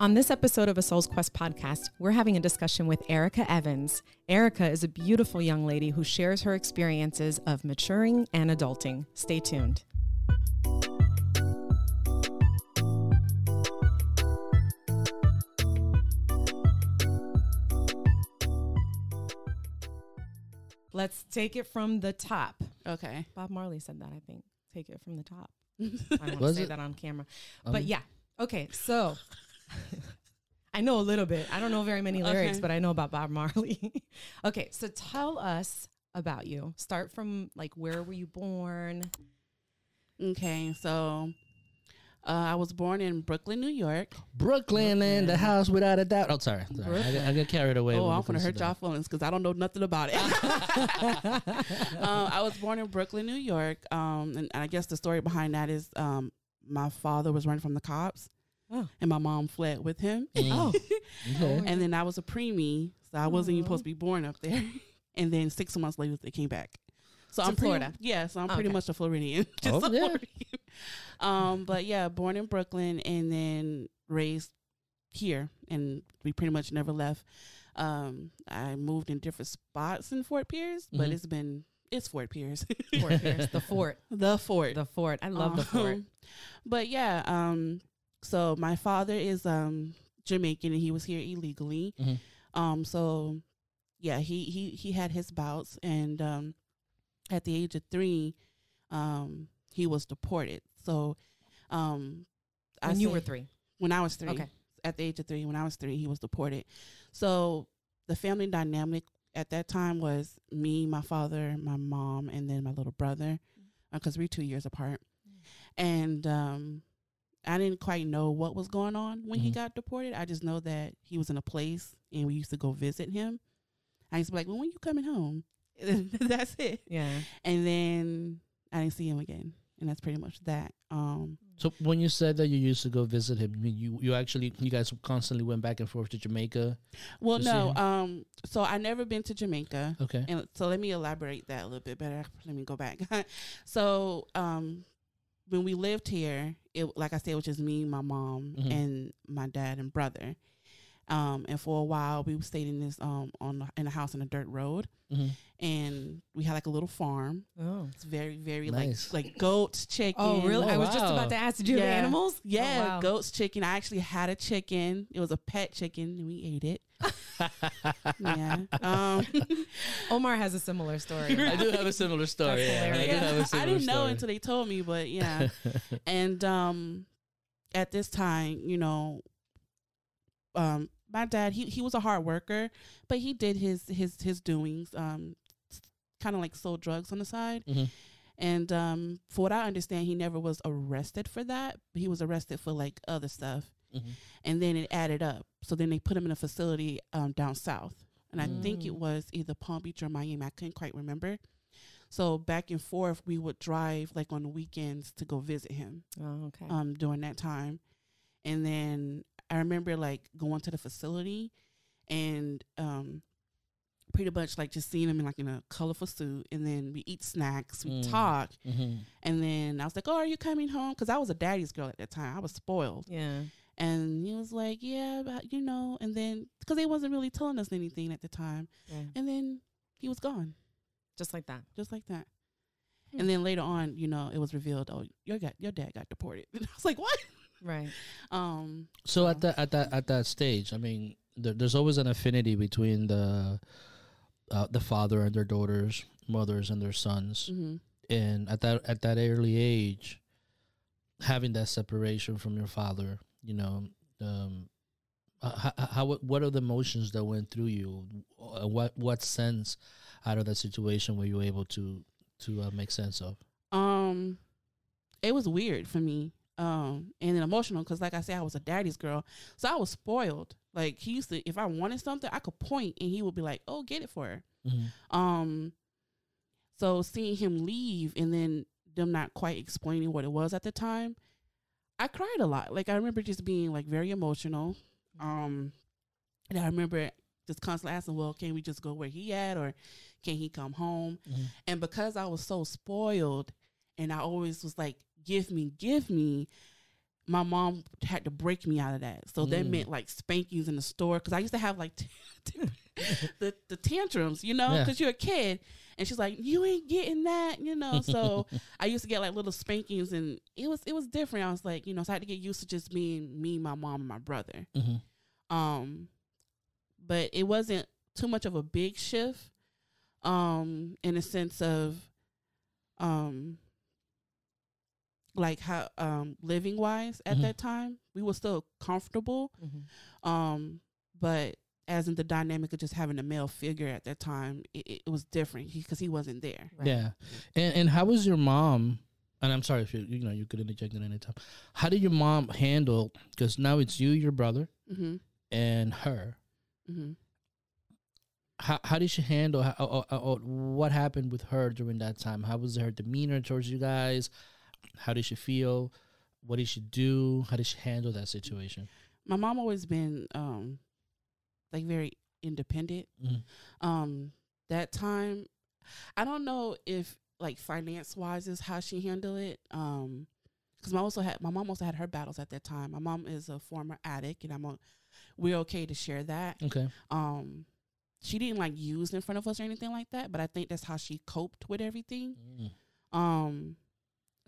On this episode of a Soul's Quest podcast, we're having a discussion with Erika Evans. Erika is a beautiful young lady who shares her experiences of maturing and adulting. Stay tuned. Let's take it from the top. Okay. Bob Marley said that, I think. Take it from the top. I don't want to say it? that on camera. Um, but yeah. Okay, so I know a little bit. I don't know very many lyrics, Okay. but I know about Bob Marley. okay, so tell us about you. Start from like where were you born? Okay. So uh, I was born in Brooklyn, New York. Brooklyn in the house without a doubt. Oh, sorry. sorry. I, got- I got carried away. oh, I'm going to hurt y'all feelings because I don't know nothing about it. um, I was born in Brooklyn, New York. Um, and I guess the story behind that is um, my father was running from the cops Oh. and my mom fled with him. Mm. Oh, Okay. And then I was a preemie, so I wasn't even supposed to be born up there. and then six months later, they came back. So To I'm pretty, Florida. Yeah, so I'm pretty much a Floridian. Just Oh, a yeah. Floridian. Um, but yeah, born in Brooklyn and then raised here, and we pretty much never left. Um, I moved in different spots in Fort Pierce, but Mhm. it's been it's Fort Pierce, Fort Pierce, the fort, the fort. the fort. I love the fort. Um, But yeah, um, so my father is um Jamaican and he was here illegally. Mhm. Um, so yeah, he he he had his bouts and um at the age of three, um, he was deported. So um When you say- were three. when I was three. Okay. At the age of three, when I was three, he was deported. So the family dynamic at that time was me, my father, my mom, and then my little brother, because we're two years apart. And um, I didn't quite know what was going on when he Mhm. got deported. I just know that he was in a place, and we used to go visit him. I used to be like, "Well, when you coming home?" That's it. Yeah. And then I didn't see him again, and that's pretty much that. Um, So when you said that you used to go visit him, you mean you you actually you guys constantly went back and forth to Jamaica? Well, to no. Um, so I never been to Jamaica, Okay. and so let me elaborate that a little bit better. Let me go back. so, um, when we lived here, it like I said, it was just me, my mom, Mhm. and my dad and brother. Um, and for a while, we stayed in this um on in a house on a dirt road, hmm and we had like a little farm. Oh. It's very, very Nice. like like goats, chicken. Oh, really? Oh, I was just about to ask, did you have Yeah. animals? Yeah, Oh, wow. goats, chicken. I actually had a chicken. It was a pet chicken, and we ate it. yeah. Um, Omar has a similar story. I do have a similar story. Yeah. I do hilarious. have a I similar didn't know until they told me, but yeah. and um, at this time, you know, um, my dad he he was a hard worker, but he did his his his doings, um, kind of like sold drugs on the side. Mhm. And um, for what I understand, he never was arrested for that. He was arrested for like other stuff, Mhm. and then it added up. So then they put him in a facility um, down south, and I think it Mm. was either Palm Beach or Miami. I couldn't quite remember. So back and forth, we would drive like on the weekends to go visit him Oh, okay. um, during that time. And then I remember like going to the facility and um, pretty much like just seeing him in like in a colorful suit. And then we eat snacks, we Mm. talk. Mhm. And then I was like, "Oh, are you coming home?" Because I was a daddy's girl at that time. I was spoiled. yeah. And he was like, "Yeah, but you know." And then because they wasn't really telling us anything at the time. yeah. And then he was gone, Just like that. just like that. Hmm. And then later on, you know, it was revealed, "Oh, your got your dad got deported." And I was like, "What?" Right. Um, So at that at that at that stage, I mean, there, there's always an affinity between the uh, the father and their daughters, mothers and their sons, mhm. and at that at that early age, having that separation from your father, you know, um, how, how what are the emotions that went through you? Uh, What what sense out of that situation were you able to to uh, make sense of? Um, it was weird for me. Um, and then emotional because, like I said, I was a daddy's girl, so I was spoiled. Like he used to, if I wanted something, I could point, and he would be like, "Oh, get it for her." Mm-hmm. Um, so seeing him leave and then them not quite explaining what it was at the time, I cried a lot. Like I remember just being like very emotional. Um, and I remember just constantly asking, "Well, can we just go where he at, or can he come home?" Mhm. And because I was so spoiled, and I always was like, "Give me, give me," my mom had to break me out of that. So that Mm. meant like spankings in the store because I used to have like the the tantrums, you know, Yeah. because you're a kid. And she's like, "You ain't getting that," you know. So I used to get like little spankings, and it was it was different. I was like, you know, so I had to get used to just being me, my mom, and my brother. Mhm. Um, but it wasn't too much of a big shift. Um, in a sense of, um, like how um living wise at Mhm. that time we were still comfortable. Mhm. Um, but as in the dynamic of just having a male figure at that time, it, it, it was different because he, wasn't there. Right. Yeah. And and how was your mom? And I'm sorry if you you know you could interject at any time. How did your mom handle? Because now it's you, your brother, Mm-hmm. and her. Mm-hmm. How how did she handle? How, uh, uh, uh, what happened with her during that time? How was her demeanor towards you guys? How did she feel? What did she do? How did she handle that situation? My mom always been um, like very independent. Mhm. um that time i don't know if like finance wise is how she handled it um because my also had my mom also had her battles at that time my mom is a former addict and i'm a, we're okay to share that Okay. um she didn't like use in front of us or anything like that but i think that's how she coped with everything Mm. um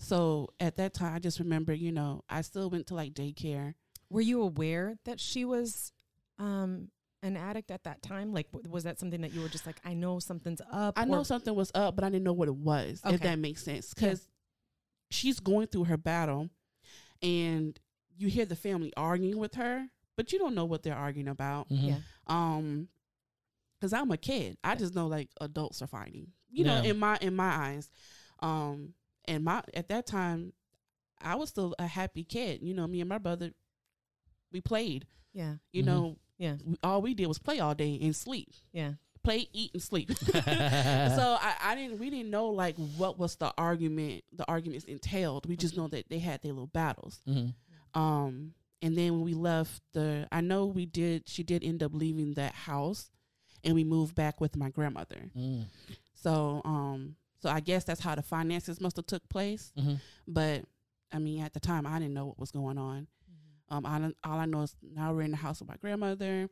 so at that time i just remember you know i still went to like daycare Were you aware that she was um, an addict at that time? Like, w- was that something that you were just like, I know something's up? I know something was up, but I didn't know what it was. If that makes sense, because she's going through her battle, and you hear the family arguing with her, but you don't know what they're arguing about. Mhm. Yeah. Um, because I'm a kid, I just know like adults are fighting. You know, in my in my eyes, um, and my at that time, I was still a happy kid. You know, me and my brother, we played. Yeah. You Mhm. know, Yeah. we, all we did was play all day and sleep. Yeah. Play, eat, and sleep. so I, I didn't we didn't know like what was the argument the arguments entailed we just know that they had their little battles Mhm. um and then when we left the i know we did she did end up leaving that house and we moved back with my grandmother Mm. so um so i guess that's how the finances must have took place Mhm. but i mean at the time i didn't know what was going on um all, I- all i know is now we're in the house with my grandmother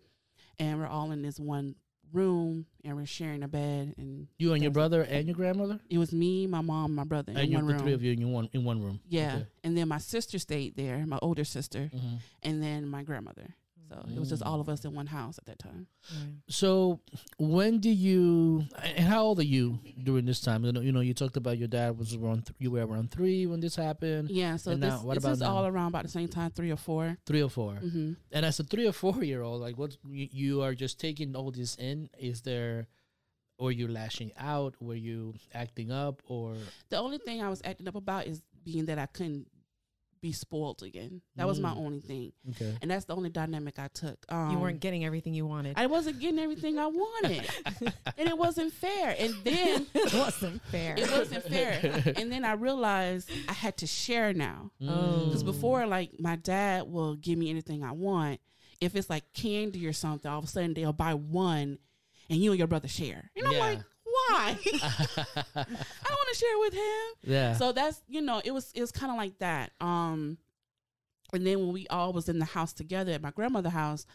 and we're all in this one room and we're sharing a bed and You and your brother and your grandmother, it was me, my mom, my brother and you, the three of you in one in one room. Yeah, Okay. and then my sister stayed there, my older sister, Mhm. and then my grandmother. So it was just Mm. all of us in one house at that time. Right. So, when do you? And how old are you during this time? You know, you know, you talked about your dad was around. Th- you were around three when this happened. Yeah, so And this, now, what this about is now? all around about the same time, three or four. Three or 4 hmm And as a three or four year old, like what you, you are just taking all this in? Is there, or you lashing out? Were you acting up? Or The only thing I was acting up about is being that I couldn't be spoiled again. That was my Mm. only thing, okay, and that's the only dynamic I took. Um, You weren't getting everything you wanted. I wasn't getting everything I wanted, and it wasn't fair. And then it wasn't fair. it wasn't fair. and then I realized I had to share now. Because Mm. before, like my dad will give me anything I want. If it's like candy or something, all of a sudden they'll buy one, and you and your brother share. And I'm like, why? I want to share with him. yeah, So that's you know, it was it was kind of like that. Um, and then when we all was in the house together at my grandmother's house,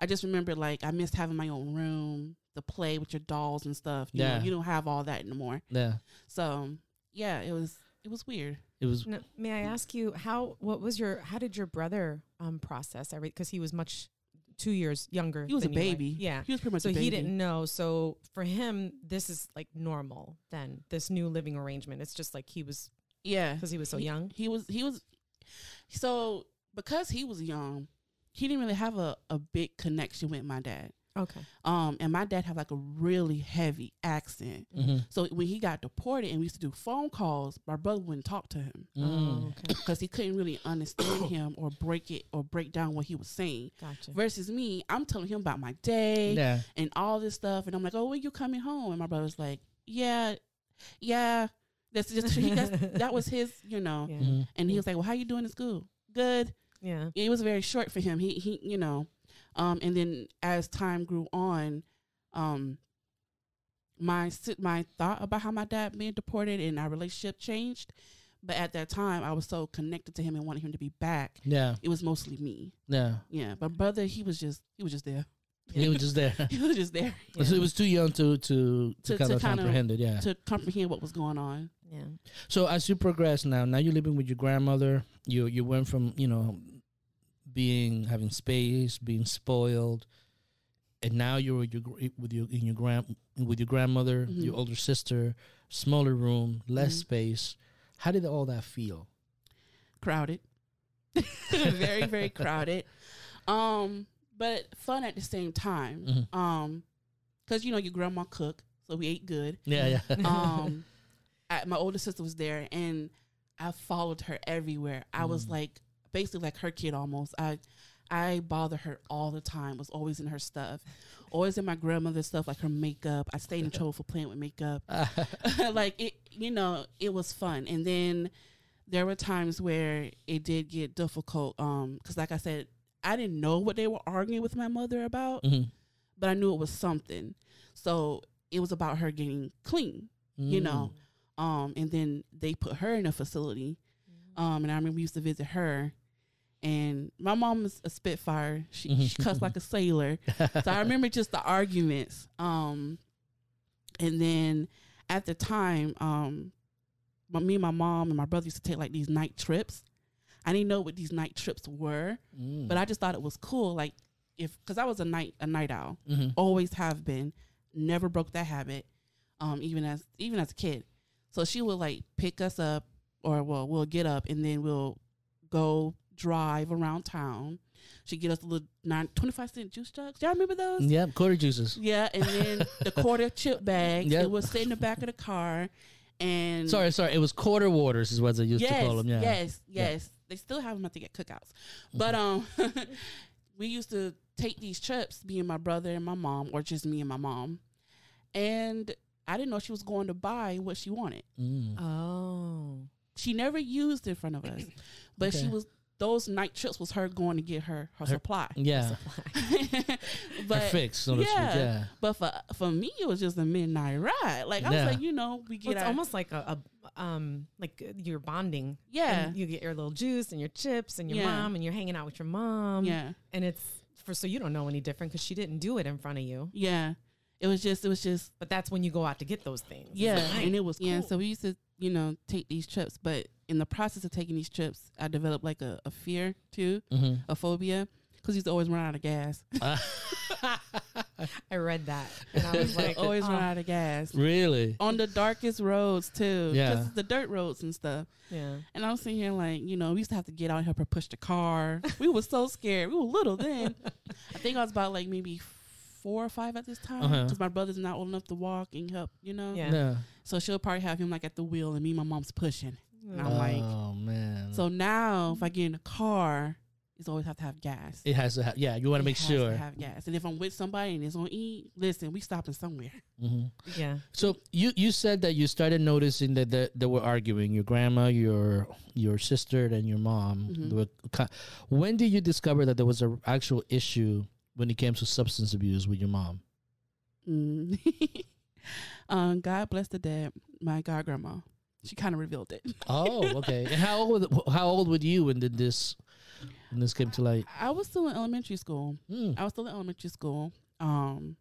I just remember like I missed having my own room, to play with your dolls and stuff. You Yeah. know, you don't have all that anymore. yeah. So yeah, it was it was weird. It was Now, may I ask you how? What was your? How did your brother um process every? Because he was much two years younger. He was a than you, right? baby. Yeah. He was pretty much So a baby. he didn't know. So for him, this is like normal. Then this new living arrangement. It's just like he was Yeah, because he was so He- young. He was he was so because he was young, he didn't really have a, a big connection with my dad. Okay. Um, and my dad had like a really heavy accent. mhm. So when he got deported and we used to do phone calls, my brother wouldn't talk to him Mm. Oh, okay. because he couldn't really understand him or break it or break down what he was saying. Gotcha. Versus me, I'm telling him about my day yeah. and all this stuff, and I'm like, "Oh, when you coming home?" And my brother's like, "Yeah, yeah." That's just he, that's, that was his, you know. Yeah. Mhm. And he was like, "Well, how you doing in school?" Good. Yeah. It was very short for him. He he, you know. Um, and then as time grew on, um, my my thought about how my dad being deported and our relationship changed But at that time, I was so connected to him and wanted him to be back. Yeah. It was mostly me. Yeah. Yeah, but brother, he was just he was just there. He was just there. He was just there So it was too young to to, to, To- kind to kinda- comprehend it. Yeah. to comprehend what was going on. Yeah. So as you progress now, now you're living with your grandmother. You you went from you know being having space, being spoiled, and now you're with your with your in your grand with your grandmother, Mhm. your older sister, smaller room, less Mhm. space. How did all that feel? Crowded, very very crowded. Um, but fun at the same time. Mhm. Um, because you know your grandma cook, so we ate good. Yeah, yeah. um I, my older sister was there and i followed her everywhere i was Mm. like basically like her kid almost i i bothered her all the time was always in her stuff always in my grandmother's stuff like her makeup i stayed in trouble for playing with makeup like it you know it was fun and then there were times where it did get difficult um because like i said i didn't know what they were arguing with my mother about Mhm. but i knew it was something so it was about her getting clean you know. Um, and then they put her in a facility. Um, and I remember we used to visit her. And my mom was a spitfire. She, she cussed like a sailor. So I remember just the arguments. Um, and then at the time, um, my, me and my mom and my brother used to take like these night trips. I didn't know what these night trips were, Mm. but I just thought it was cool. Like if, cause I was a night a night owl Mhm. always have been never broke that habit um even as even as a kid so she would like pick us up or well we'll get up and then we'll go drive around town She'd get us a little nine, 25 cent juice jugs y'all remember those Yeah, quarter juices. yeah and then the quarter chip bags Yep. it was sit in the back of the car and Sorry, sorry. It was quarter waters, is what they used yes, to call them. Yeah. Yes, Yeah. yes. They still have them, I think, at cookouts. But um, we used to take these trips, me and my brother and my mom, or just me and my mom. And I didn't know she was going to buy what she wanted. Mm. Oh. She never used in front of us, but she was. Those night trips was her going to get her her, Her- supply. Yeah. but Her fix, so yeah. Yeah. but for for me, it was just a midnight ride. Like I was like, you know, we Well, get it's our, almost like a, a um like uh, you're bonding. yeah, And you get your little juice and your chips and your Yeah. mom and you're hanging out with your mom. yeah. And it's for so you don't know any different because she didn't do it in front of you. Yeah. It was just it was just But that's when you go out to get those things. yeah, and it was yeah. So we used to you know take these trips, but in the process of taking these trips, I developed like a, a fear too, Mm-hmm. a phobia, because he's always run out of gas. I read that and I was like, always oh, run out of gas really? on the darkest roads too. Yeah. just the dirt roads and stuff. Yeah. And I was sitting here like, you know, we used to have to get out and help her push the car. we were so scared. We were little then. I think I was about like maybe four or five at this time Uh-huh. because my brother's not old enough to walk and help. You know. Yeah. Yeah. So she'll probably have him like at the wheel, and me and my mom's pushing. And I'm like, oh man. so now if I get in a car, it's always have to have gas. it has to have. Yeah, you want to make has sure. to have gas. And if I'm with somebody and it's on E, listen, we stopping somewhere. hmm Yeah. So you you said that you started noticing that that they were arguing. Your grandma, your your sister, and your mom. Mhm. Were when did you discover that there was an actual issue when it came to substance abuse with your mom? Mm. um, God bless the dead, my god grandma. She kind of revealed it. Oh, okay. and how old how old were you when did this when this came to light? I was still in elementary school. Mm. I was still in elementary school. Um,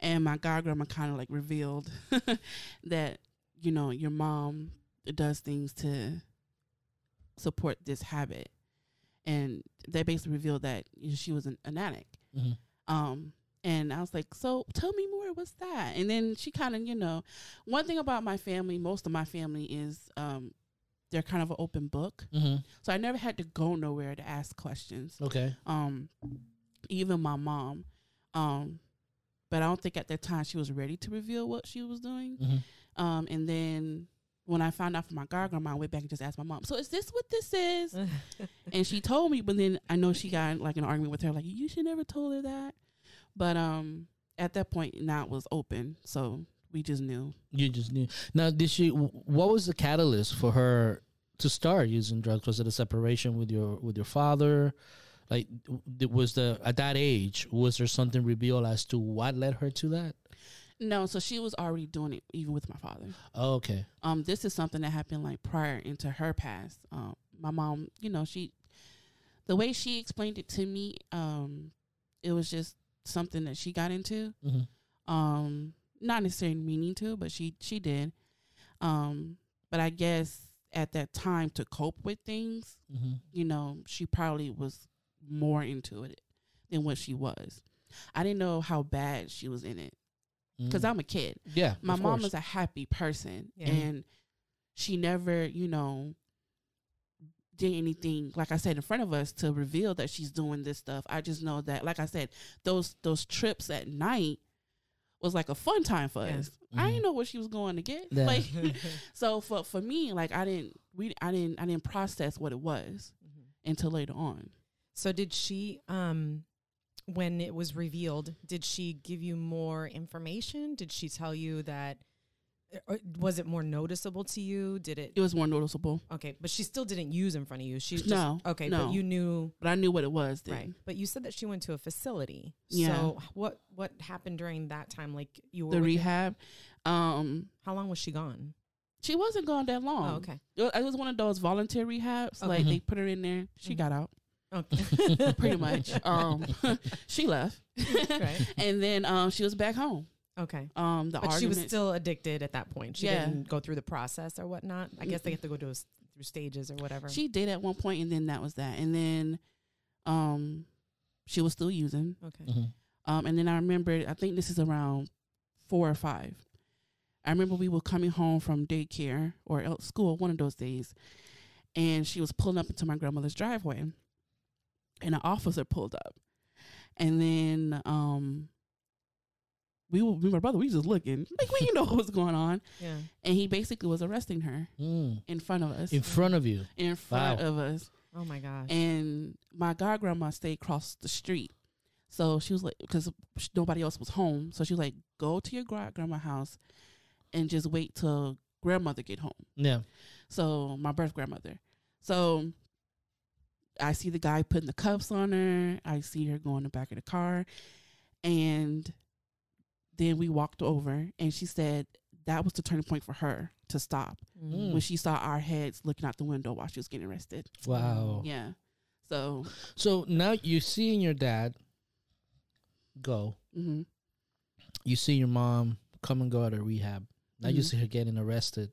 and my god grandma kind of like revealed that you know your mom does things to support this habit, and they basically revealed that you know, she was an, an addict. Mhm. Um, and I was like, so tell me more. What's that? And then she kind of, you know, one thing about my family, most of my family is um, they're kind of an open book. hmm So I never had to go nowhere to ask questions Okay. um even my mom um but i don't think at that time she was ready to reveal what she was doing hmm um and then when i found out from my god grandma i went back and just asked my mom so is this what this is and she told me but then i know she got like an argument with her like you should never told her that but um at that point now it was open so we just knew You just knew. Now, did she? What was the catalyst for her to start using drugs? Was it a separation with your with your father? Like, was the at that age was there something revealed as to what led her to that? No, so she was already doing it even with my father. Oh, okay. Um, this is something that happened like prior into her past. Um, my mom, you know, she, the way she explained it to me, um, it was just something that she got into. Mm-hmm. Um, not necessarily meaning to, but she she did. Um, but I guess at that time to cope with things, Mm-hmm. you know, she probably was more into it than what she was. I didn't know how bad she was in it because I'm a kid. yeah. My Mm. mom course. is a happy person, Yeah. and she never, you know, did anything like I said in front of us to reveal that she's doing this stuff. I just know that, like I said, those those trips at night was like a fun time for Yeah. us. I Mhm. didn't know what she was going to get. Yeah. Like, so for for me, like I didn't we I didn't I didn't process what it was until later on. So did she um when it was revealed, did she give you more information? Did she tell you that or was it more noticeable to you? Did it It was more noticeable, Okay, but she still didn't use in front of you. She just No, Okay, no. but you knew but I knew what it was then. right. But you said that she went to a facility. Yeah. So what what happened during that time? Like you were The with your- rehab. Um, How long was she gone? she wasn't gone that long. Oh, okay. It was- one of those volunteer rehabs. Okay. Like Mhm. they put her in there. She Mhm. got out Okay. pretty much. Um, she left, right. and then um, she was back home. Okay. Um, the But she was still addicted at that point. She Yeah. didn't go through the process or whatnot. I guess they have to go to a s through stages or whatever. She did at one point, and then that was that. And then, um, she was still using. okay. Mhm. Um, and then I remember, I think this is around four or five. I remember we were coming home from daycare or school one of those days, and she was pulling up into my grandmother's driveway, and an officer pulled up, and then um, we were, my brother, we was just looking like we didn't know what was going on, Yeah. and he basically was arresting her Mm. in front of us, In front of you. in front Wow. of us, Oh my gosh. and my god grandma stayed across the street. So she was like, because nobody else was home. So she was like, go to your god grandma house and just wait till grandmother get home. Yeah. So my birth grandmother. So I see the guy putting the cuffs on her. I see her go in the back of the car. And then we walked over and she said that was the turning point for her to stop Mm. when she saw our heads looking out the window while she was getting arrested. Wow. Yeah. So So now you're seeing your dad go. hmm You see your mom come and go out of rehab. Now you Mhm. see her getting arrested.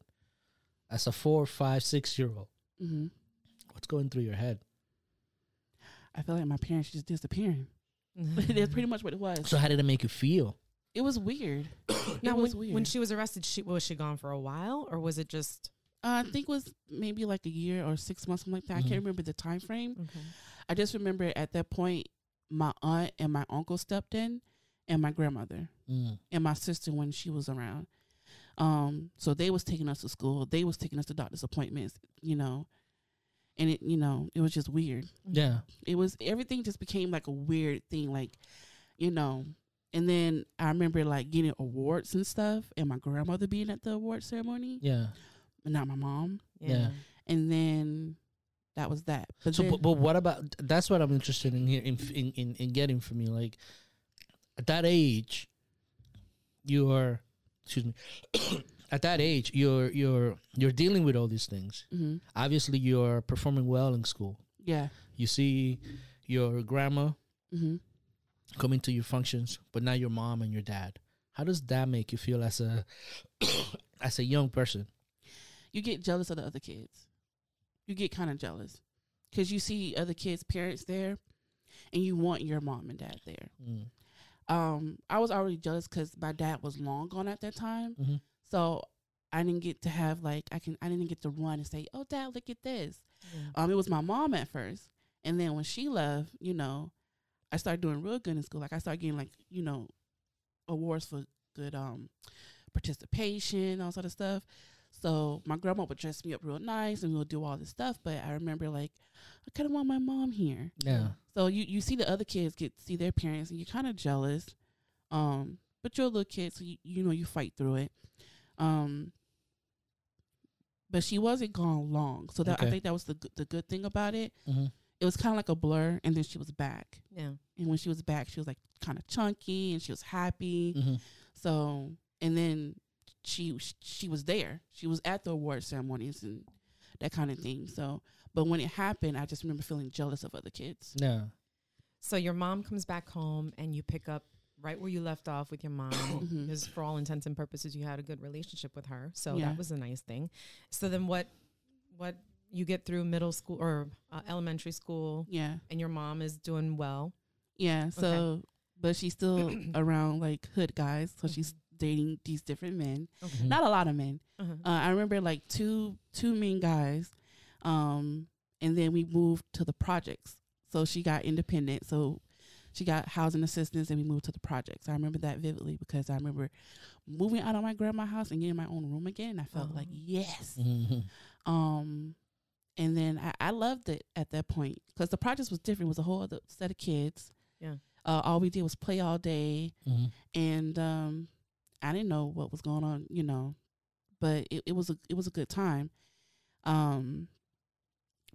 As a four, five, six year old, hmm what's going through your head? I feel like my parents just disappearing. That's pretty much what it was. So how did it make you feel? It was weird. now, it was when, weird. when she was arrested, she was she gone for a while, or was it just uh, I think it was maybe like a year or six months, something like that. I Mhm. can't remember the time frame. okay? I just remember at that point, my aunt and my uncle stepped in, and my grandmother Mm. and my sister when she was around. Um, so they was taking us to school. They was taking us to doctor's appointments. You know, and it, you know, it was just weird. Yeah. it was everything just became like a weird thing like you know and then i remember like getting awards and stuff and my grandmother being at the award ceremony Yeah. but not my mom Yeah. and then that was that but So, then, but, but what about? That's what I'm interested in here in in in, in getting from you. Like at that age, you're excuse me. at that age, you're you're you're dealing with all these things. Mhm. Obviously, you're performing well in school. yeah You see your grandma hmm coming to your functions, but now your mom and your dad. How does that make you feel as a as a young person? you get jealous of the other kids you get kind of jealous because you see other kids parents there and you want your mom and dad there Mm. um i was already jealous because my dad was long gone at that time Mhm. so i didn't get to have like i can i didn't get to run and say oh dad look at this Yeah. um it was my mom at first and then when she left you know i started doing real good in school like i started getting like you know awards for good um participation all sort of stuff so my grandma would dress me up real nice and we would do all this stuff but i remember like i kind of want my mom here Yeah. so you, you see the other kids get see their parents and you're kind of jealous. Um, but you're a little kid, so you, you know you fight through it. Um, but she wasn't gone long, so that I think that was the good- the good thing about it. hmm It was kind of like a blur, and then she was back. Yeah. And when she was back, she was like kind of chunky and she was happy. hmm So and then she she was there. She was at the award ceremonies and that kind of thing. So, but when it happened, I just remember feeling jealous of other kids. Yeah. So your mom comes back home and you pick up right where you left off with your mom because for all intents and purposes you had a good relationship with her. So Yeah. that was a nice thing. So then what what you get through middle school or uh, elementary school Yeah, and your mom is doing well. yeah. So, but she's still around like hood guys, so she's dating these different men. Mhm. Not a lot of men. Uh-huh. Uh, I remember like two two main guys, um, and then we moved to the projects. So she got independent. So she got housing assistance, and we moved to the projects. I remember that vividly because I remember moving out of my grandma's house and getting my own room again. I felt Oh. like yes. Mhm. Um, and then I, I loved it at that point because the projects was different. It was a whole other set of kids. Yeah. Uh, all we did was play all day Mhm. and um I didn't know what was going on, you know, but it, it was a it was a good time. Um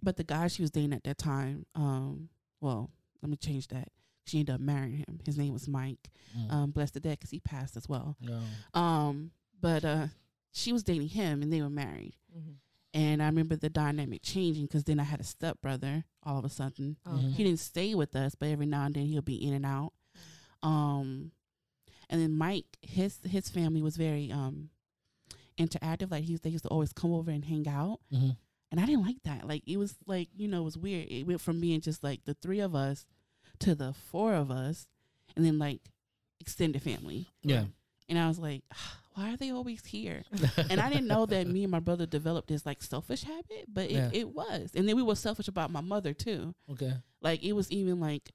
but the guy she was dating at that time, um, well, let me change that. She ended up marrying him. His name was Mike. Mhm. Um, blessed to death because he passed as well. No. Um, but uh, she was dating him and they were married. Mhm. And I remember the dynamic changing because then I had a stepbrother all of a sudden. He didn't stay with us, but every now and then he'll be in and out. Um, and then Mike, his his family was very um interactive. Like he they used to always come over and hang out, Mhm. and I didn't like that. Like it was like you know it was weird. It went from being just like the three of us to the four of us, and then like extended family. Yeah. And I was like, why are they always here? and I didn't know that me and my brother developed this like selfish habit, but it, Yeah. it was. And then we were selfish about my mother too. Okay. Like it was even like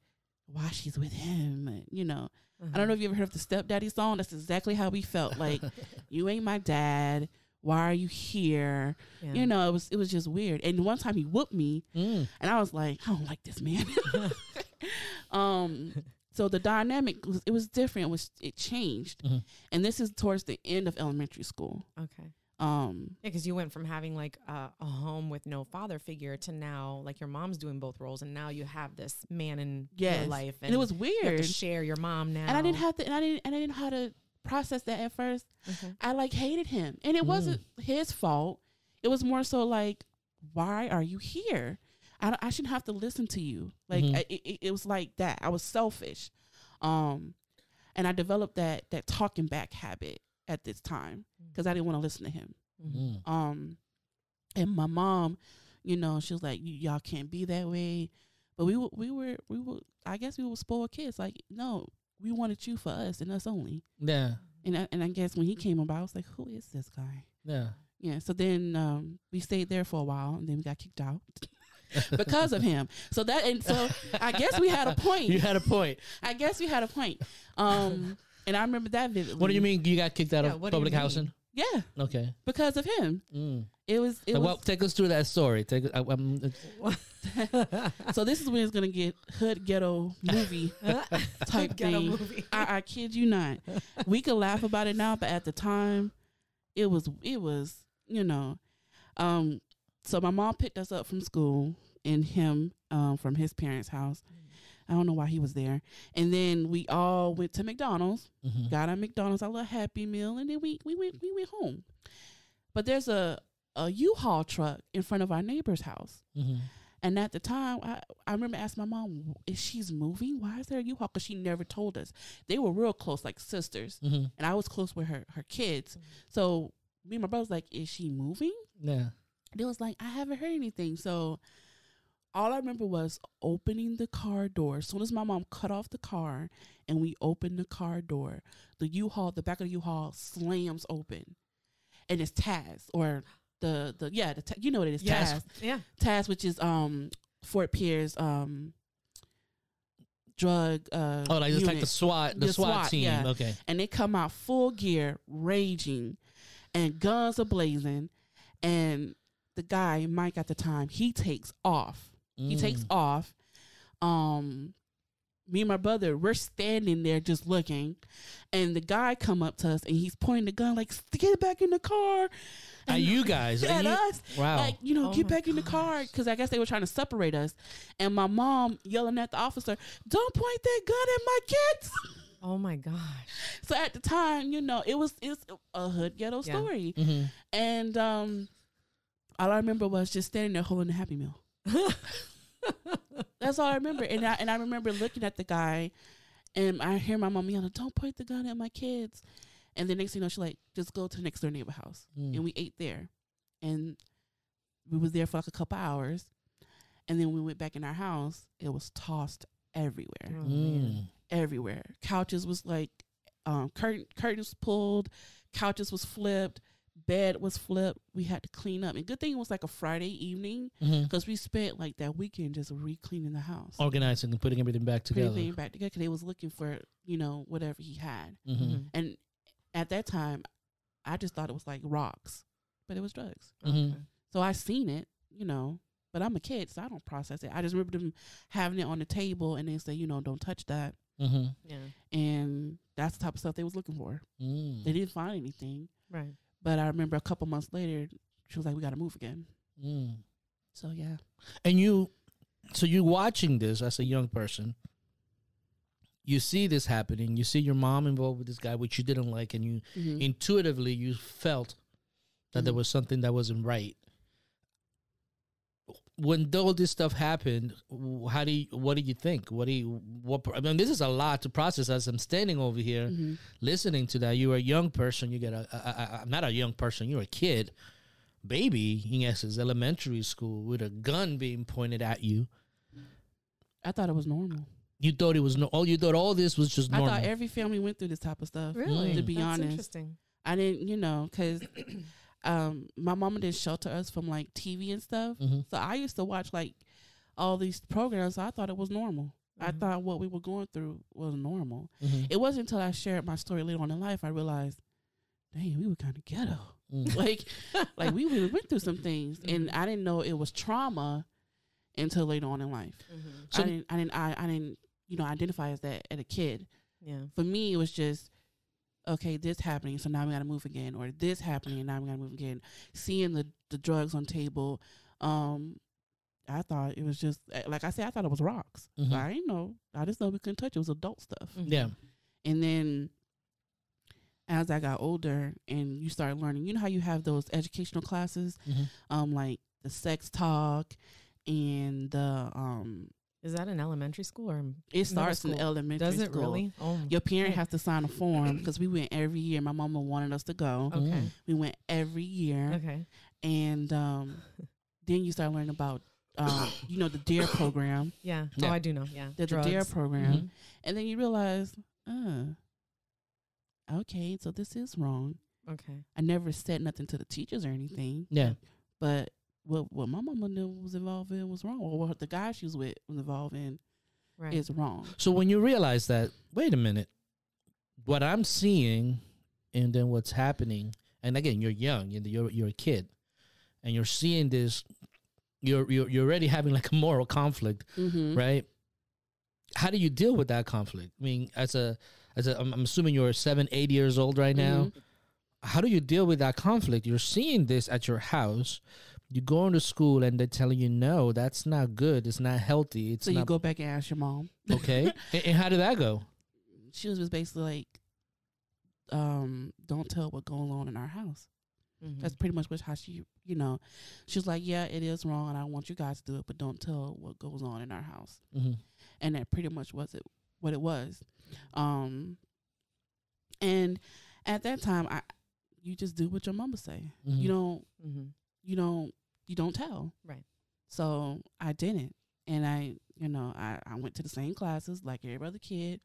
why she's with him, and, you know. Uh-huh. I don't know if you ever heard of the stepdaddy song. That's exactly how we felt. Like you ain't my dad. Why are you here? Yeah. You know, it was it was just weird. And one time he whooped me, Mm. and I was like, I don't like this man. um, so the dynamic was it was different. It was it changed, Mhm. and this is towards the end of elementary school. Okay. Um, Yeah, because you went from having like a, a home with no father figure to now like your mom's doing both roles, and now you have this man in yes, your life, and it was you have weird. to share your mom now. And I didn't have to, and I didn't, and I didn't know how to process that at first. Okay. I like hated him, and it Mm. wasn't his fault. It was more so like, why are you here? I, I shouldn't have to listen to you. Like Mhm. I, it, it was like that. I was selfish, um, and I developed that that talking back habit at this time because I didn't want to listen to him. Mm. Um, and my mom, you know, she was like, "Y- "Y'all can't be that way," but we were, we were, we were. I guess we were spoiled kids. Like, no, we wanted you for us and us only. Yeah. And I, and I guess when he came about, I was like, "Who is this guy?" Yeah. Yeah. So then um, we stayed there for a while, and then we got kicked out because of him. So that and so I guess we had a point. You had a point. I guess we had a point. Um, and I remember that vividly. What do you mean you got kicked out Yeah, of what do you public housing? Yeah, Okay. because of him. Mm. It was. It Like, was. well, take us through that story. Take I, I'm, so this is when it's gonna get hood ghetto movie type Ghetto thing. movie. I, I kid you not. We could laugh about it now, but at the time, it was it was you know. Um, so my mom picked us up from school and him um, from his parents' house. I don't know why he was there. And then we all went to McDonald's, mhm. got our McDonald's, our little Happy Meal, and then we we went we went home. But there's a a U-Haul truck in front of our neighbor's house. Mhm. And at the time, I, I remember asking my mom, "Is she's moving? Why is there a U-Haul?" Because she never told us. They were real close, like sisters, Mhm. and I was close with her her kids. So me and my brother was like, "Is she moving?" Yeah. They was like, "I haven't heard anything." So all I remember was opening the car door. As soon as my mom cut off the car and we opened the car door, the U-Haul, the back of the U-Haul slams open, and it's Taz or the the yeah the Ta- you know what it is Yes. Taz. yeah. Taz, which is um Fort Pierce um drug uh Oh, like it's like the SWAT, the, The SWAT, SWAT, team. yeah. Okay. and they come out full gear, raging, and guns are blazing, and the guy Mike at the time he takes off. He takes Mm. off. Um, me and my brother we're standing there just looking, and the guy come up to us and he's pointing the gun like get back in the car. At you guys. at And you- us Wow. like you know Oh get my back in the car because i guess they were trying to separate us and my mom yelling at the officer don't point that gun at my kids Oh my gosh. So at the time, you know, it was it's a hood ghetto Yeah. story, Mm-hmm. and um, all I remember was just standing there holding a Happy Meal. That's all I remember, and I and I remember looking at the guy, and I hear my mom yelling, "Don't point the gun at my kids!" And the next thing you know, she's like, "Just go to the next door neighbor house," Mm. and we ate there, and we was there for like a couple hours, and then we went back in our house. It was tossed everywhere Oh. Mm. everywhere. Couches was like um curtain curtains pulled, couches was flipped, bed was flipped. We had to clean up. And good thing it was like a Friday evening because we spent like that weekend just re-cleaning the house, Organizing and putting everything back together. putting together. everything back together. 'cause they was looking for you know whatever he had, Mm-hmm. Mhm. and at that time, I just thought it was like rocks, but it was drugs. Mhm. Okay. So I seen it, you know. But I'm a kid, so I don't process it. I just remember them having it on the table and they say, you know, don't touch that. Mm-hmm. Yeah. and that's the type of stuff they was looking for. Mm. They didn't find anything, Right. But I remember a couple months later, she was like, "We got to move again." Mm. So yeah, And you, so you watching this as a young person. You see this happening. You see your mom involved with this guy, which you didn't like, and you Mhm. intuitively you felt that there Mhm. was something that wasn't right. When all this stuff happened, how do you, what do you think? What do you what? I mean, this is a lot to process. As I'm standing over here Mhm. listening to that, you're a young person. You get a, a, a, a not a young person. You're a kid, baby. In essence, elementary school with a gun being pointed at you. I thought it was normal. You thought it was no. All you thought all this was just normal. I thought every family went through this type of stuff. Really? To be That's honest. interesting. I didn't, you know, because um, my mama didn't shelter us from like TV and stuff. Mhm. So I used to watch like all these programs. So I thought it was normal. I Mhm. thought what we were going through was normal. Mhm. It wasn't until I shared my story later on in life I realized, dang, we were kind of ghetto. Mm. like like we really went through some things and Mhm. I didn't know it was trauma until later on in life. Mhm. So- I didn't I didn't I, I didn't you know identify as that at a kid. Yeah. For me it was just okay, this happening, so now we gotta move again, or this happening and now we gotta move again. Seeing the the drugs on table, um I thought it was just eh, like I said, I thought it was rocks. Mhm. I didn't know. I just know we couldn't touch it. It was adult stuff. Mhm. Yeah. And then as I got older and you start learning, you know how you have those educational classes, Mhm. um, like the sex talk and the um Is that an elementary school or it starts in school. elementary does it school. really? Oh, Your parent Yeah. has to sign a form because we went every year. My mama wanted us to go. okay. Mm. We went every year, Okay. and um, then you start learning about, um, you know, the DARE program, Yeah. Yeah. Oh, I do know. Yeah. the, the DARE Drugs. program, Mhm. and then you realize, uh, okay, so this is wrong. Okay. I never said nothing to the teachers or anything. Yeah. But what what my mama knew was involved in was wrong, or what the guy she was with was involved in Right. is wrong. So when you realize that, wait a minute, what I'm seeing, and then what's happening, and again, you're young, and you're you're a kid, and you're seeing this, you're you're you're already having like a moral conflict, Mm-hmm. right? How do you deal with that conflict? I mean, as a as a, I'm, I'm assuming you're seven, eight years old right now. Mm-hmm. How do you deal with that conflict? You're seeing this at your house. You go into school and they're telling you, no, that's not good. It's not healthy. It's So you go back and ask your mom. okay. and, and how did that go? She was just basically like, um, "Don't tell what going on in our house." Mhm. That's pretty much what how she, you know, she was like, "Yeah, it is wrong, and I want you guys to do it, but don't tell what goes on in our house." Mm-hmm. And that pretty much was it. What it was, um, and at that time, I, you just do what your mama say. Mm-hmm. You don't you don't you don't tell. Right. So I didn't. And I, you know, I, I went to the same classes like every other kid,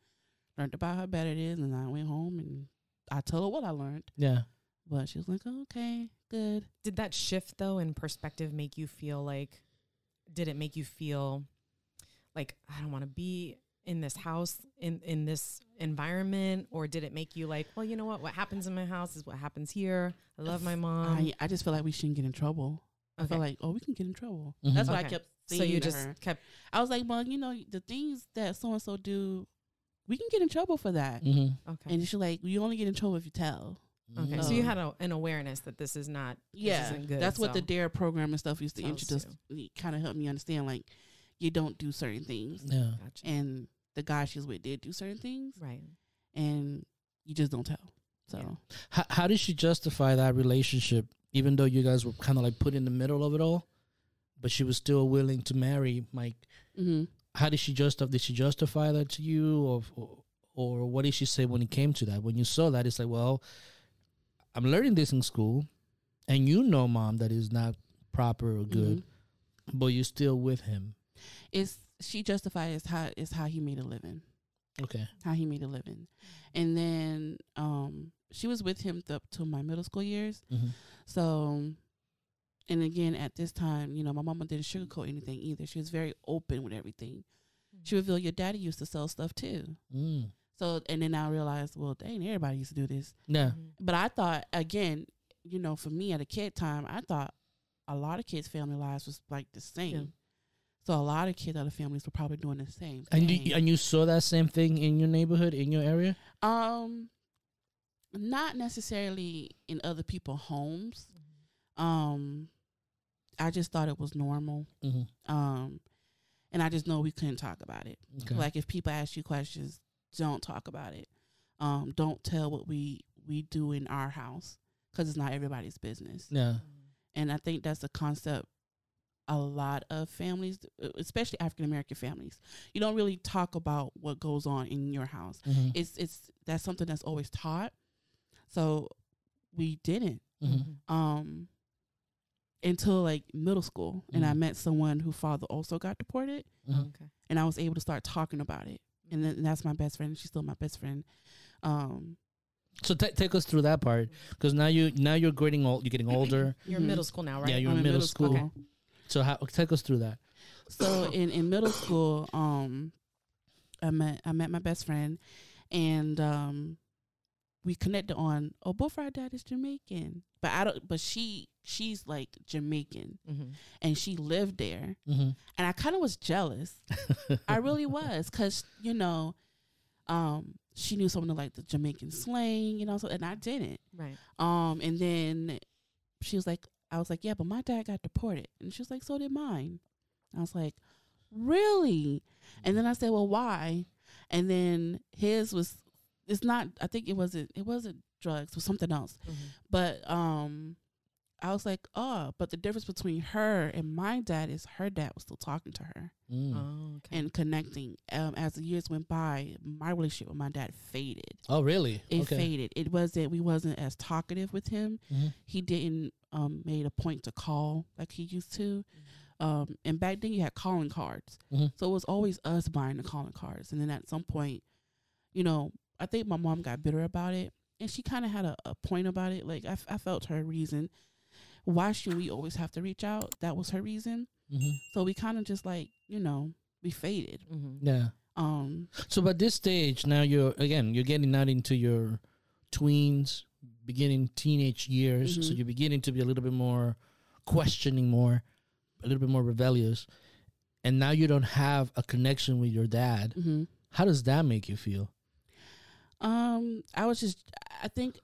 learned about how bad it is, and I went home and I told her what I learned. Yeah. But she was like, oh, okay, good. Did that shift though in perspective make you feel like did it make you feel like I don't want to be in this house in in this environment or did it make you like, well, you know what? What happens in my house is what happens here. I love my mom. I, I just feel like we shouldn't get in trouble. I felt like, oh, we can get in trouble. Mhm. That's what I Okay. kept saying. so you to just her. kept I was like, well, you know, the things that so and so do, we can get in trouble for that. Mm-hmm. okay. And she's like, you only get in trouble if you tell. Okay, so you had a, an awareness that this is not. this Yeah, isn't good, that's what the DARE program and stuff used to Tells introduce. Kind of helped me understand, like, you don't do certain things. Yeah. Gotcha. And the guy she was with did do certain things. right. and you just don't tell. So How, how did she justify that relationship, even though you guys were kind of like put in the middle of it all, but she was still willing to marry Mike? hmm How did she justify? Did she justify that to you, or, or or what did she say when it came to that? When you saw that, it's like, well, I'm learning this in school, and you know, mom, that is not proper or good, Mm-hmm. but you're still with him. it's she justifies how is how he made a living. Okay. how he made a living. And then um she was with him up to my middle school years. hmm So and again at this time, you know, my mama didn't sugarcoat anything either. She was very open with everything. She revealed your daddy used to sell stuff too. Mm. So and then I realized, well, dang, everybody used to do this. Yeah. But I thought again, you know, for me at a kid time, I thought a lot of kids' family lives was like the same. Yeah. So a lot of kids, other families were probably doing the same. And thing. you, and you saw that same thing in your neighborhood, in your area. Um, not necessarily in other people's homes. Um, I just thought it was normal. Mm-hmm. Um, and I just know we couldn't talk about it. Okay. Like if people ask you questions, don't talk about it. Um, don't tell what we we do in our house because it's not everybody's business. yeah. And I think that's a concept a lot of families, especially African American families, you don't really talk about what goes on in your house. Mm-hmm. It's it's that's something that's always taught. So we didn't Mm-hmm. um until like middle school and I Mhm. met someone whose father also got deported Mm-hmm. Okay. and I was able to start talking about it. And then and that's my best friend. She's still my best friend. Um So ta take us through that part, because now you now you're getting old. You're getting older. You're in middle school now, right? Yeah, you're I'm in middle school. So how take us through that? So in, in middle school, um, I met I met my best friend, and um, we connected on. Oh, both our dad is Jamaican, but I don't. But she she's like Jamaican, Mm-hmm. and she lived there, Mm-hmm. and I kind of was jealous. I really was, cause you know, um, she knew some of the, like the Jamaican slang, you know, so and I didn't. Right. Um, and then she was like, I was like, yeah, but my dad got deported. And she was like, so did mine. I was like, really? And then I said, well, why? And then his was, it's not, I think it wasn't, it wasn't drugs, it was something else. Mm-hmm. But, um, I was like, oh, but the difference between her and my dad is her dad was still talking to her Mm. Oh, okay. and connecting. Um, as the years went by, my relationship with my dad faded. Oh, really? It okay. faded. It wasn't. We wasn't as talkative with him Mhm. he didn't um made a point to call like he used to um and back then you had calling cards Mhm. so it was always us buying the calling cards and then at some point you know i think my mom got bitter about it and she kind of had a, a point about it like I, f- I felt her reason why should we always have to reach out that was her reason Mhm. so we kind of just like you know we faded Mm-hmm. Yeah. um So, by this stage, now you're again you're getting out into your tweens, beginning teenage years. So Mhm. you're beginning to be a little bit more questioning, more, a little bit more rebellious, and now you don't have a connection with your dad. mhm. How does that make you feel? Um, I was just, I think,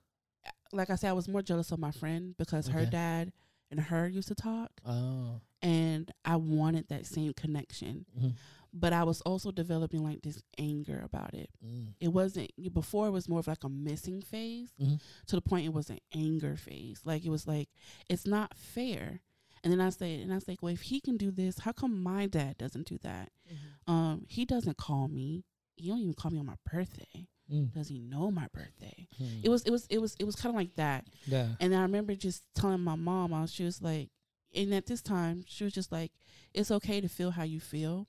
like I said, I was more jealous of my friend because her dad and her used to talk, Oh. and I wanted that same connection. Mhm. But I was also developing like this anger about it. Mm. It wasn't before; it was more of like a missing phase Mhm. to the point it was an anger phase. Like it was like it's not fair. And then I said, and I was like, well, if he can do this, how come my dad doesn't do that? Mm-hmm. Um, he doesn't call me. He don't even call me on my birthday. Mm. Does he know my birthday? Mm. It was, it was, it was, it was kind of like that. yeah. And I remember just telling my mom, I was, she was like, and at this time, she was just like, it's okay to feel how you feel.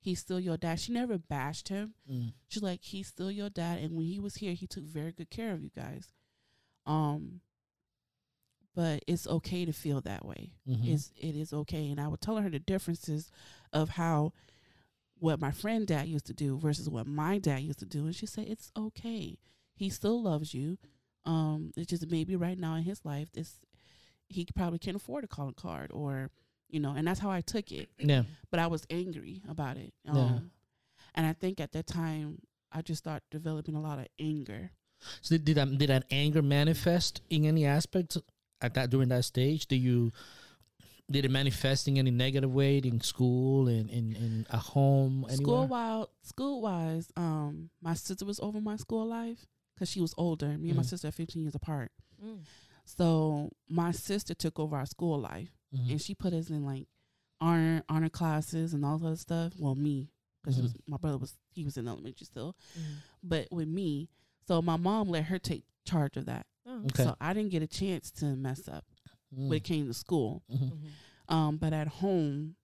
He's still your dad. She never bashed him. Mm. She's like, he's still your dad. And when he was here, he took very good care of you guys. Um, but it's okay to feel that way. Mhm. It's, it is okay. And I would tell her the differences of how what my friend dad used to do versus what my dad used to do. And she said, it's okay. He still loves you. Um, it's just maybe right now in his life, this he probably can't afford a calling card or, you know, and that's how I took it. Yeah. But I was angry about it. Um, Yeah. And I think at that time, I just started developing a lot of anger. So did, did that did that anger manifest in any aspect at that during that stage? Do you did it manifest in any negative way in school and in, in a home? School Anywhere? wise, school wise, um, my sister was over my school life because she was older. Me and my Mhm. sister are 15 years apart. Mm. So my sister took over our school life, Mhm. and she put us in like honor honor classes and all that other stuff. Well, me because Mhm. my brother was he was in elementary still, Mm. but with me, so my mom let her take charge of that. Oh. Okay. So I didn't get a chance to mess up Mm. when it came to school. Mhm. Mhm. Um, but at home,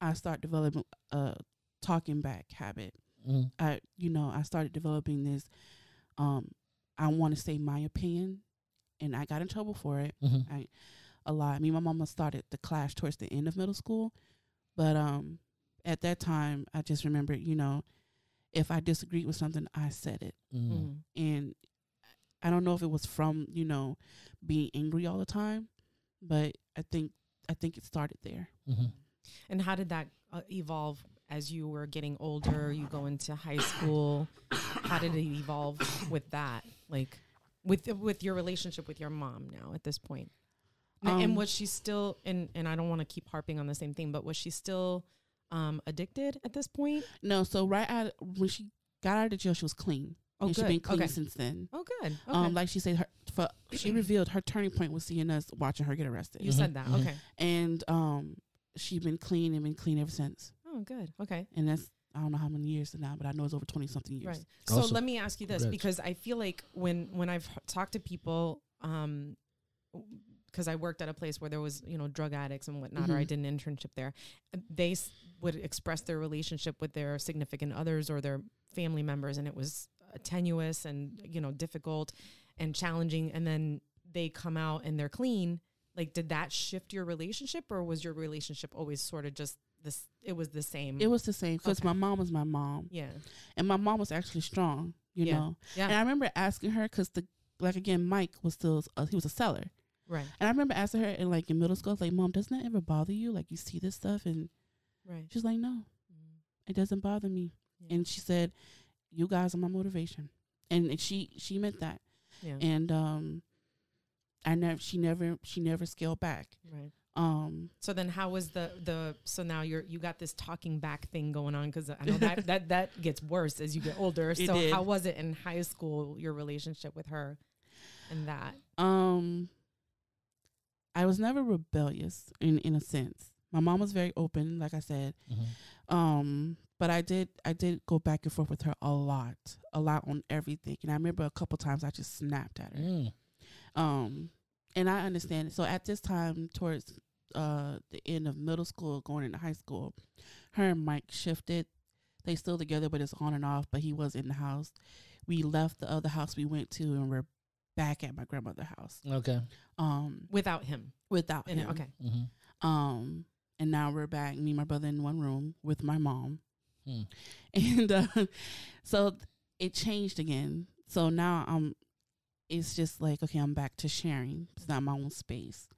I start developing a talking back habit. Mhm. I, you know, I started developing this. Um, I want to say my opinion, and I got in trouble for it Mhm. a lot. Me and my mama started the clash towards the end of middle school, but um, at that time, I just remembered, you know, if I disagreed with something, I said it, Mm. Mm. and I don't know if it was from you know being angry all the time, but I think I think it started there. Mhm. And how did that uh, evolve as you were getting older? You go into high school. How did it evolve with that? Like with with your relationship with your mom now at this point? And- and Um, was she still and and I don't want to keep harping on the same thing, but was she still um, addicted at this point? No, so right out when she got out of jail, she was clean. Oh, and she's good. been clean Okay. since then. Oh, good. Okay. Um, like she said, her for, she revealed her turning point was seeing us watching her get arrested, you Mhm, said that. mhm. Okay. and um, she been clean and been clean ever since. Oh, good. Okay. And that's I don't know how many years now, but I know it's over twenty something years. Right. So Awesome. let me ask you this Congrats. because I feel like when when I've talked to people, um, because I worked at a place where there was you know drug addicts and whatnot, or I Mhm. did an internship there, uh, they s- would express their relationship with their significant others or their family members, and it was tenuous and you know difficult and challenging, and then they come out and they're clean. Like, did that shift your relationship, or was your relationship always sort of just this? It was the same. It was the same because Okay. my mom was my mom, yeah, and my mom was actually strong. You Yeah. know, yeah, and I remember asking her because the like again, Mike was still uh, he was a seller, right, and I remember asking her in like in middle school, I was like, "Mom, doesn't that ever bother you? Like you see this stuff?" And right. she's like, "No, Mm. it doesn't bother me." Yeah. And she said, "You guys are my motivation," and, and she she meant that. Yeah. And um, I never she never she never scaled back. right. Um, So then, how was the the? So now you're you got this talking back thing going on because I know that that that gets worse as you get older. It so did. how was it in high school? Your relationship with her, and that. um, I was never rebellious in in a sense. My mom was very open, like I said. Mhm. Um, but I did I did go back and forth with her a lot, a lot on everything. And I remember a couple times I just snapped at her. Mm. Um, and I understand it. So at this time, towards uh the end of middle school, going into high school, her and Mike shifted. They still together, but it's on and off. But he was in the house. We left the other house we went to, and we're back at my grandmother's house. Okay. Um, Without him. without In him. it. Okay. Mm-hmm. Um, and now we're back, me and my brother in one room with my mom. Hmm. And uh, so it changed again. So now I'm, it's just like, okay, I'm back to sharing. It's not my own space.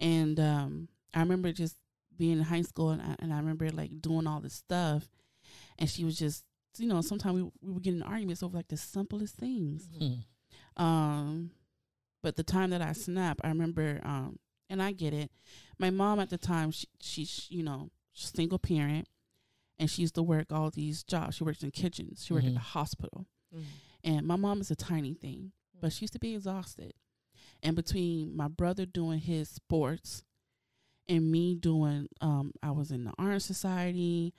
And um, I remember just being in high school and I, and I remember like doing all this stuff. And she was just, you know, sometimes we, we would get in arguments over like the simplest things. Mm. Um, but the time that I snapped, I remember, um, and I get it. My mom at the time, she, she's you know single parent, and she used to work all these jobs. She worked in kitchens. She worked at Mhm. the hospital, Mhm. and my mom is a tiny thing, but she used to be exhausted. And between my brother doing his sports, and me doing, um, I was in the Honor Society.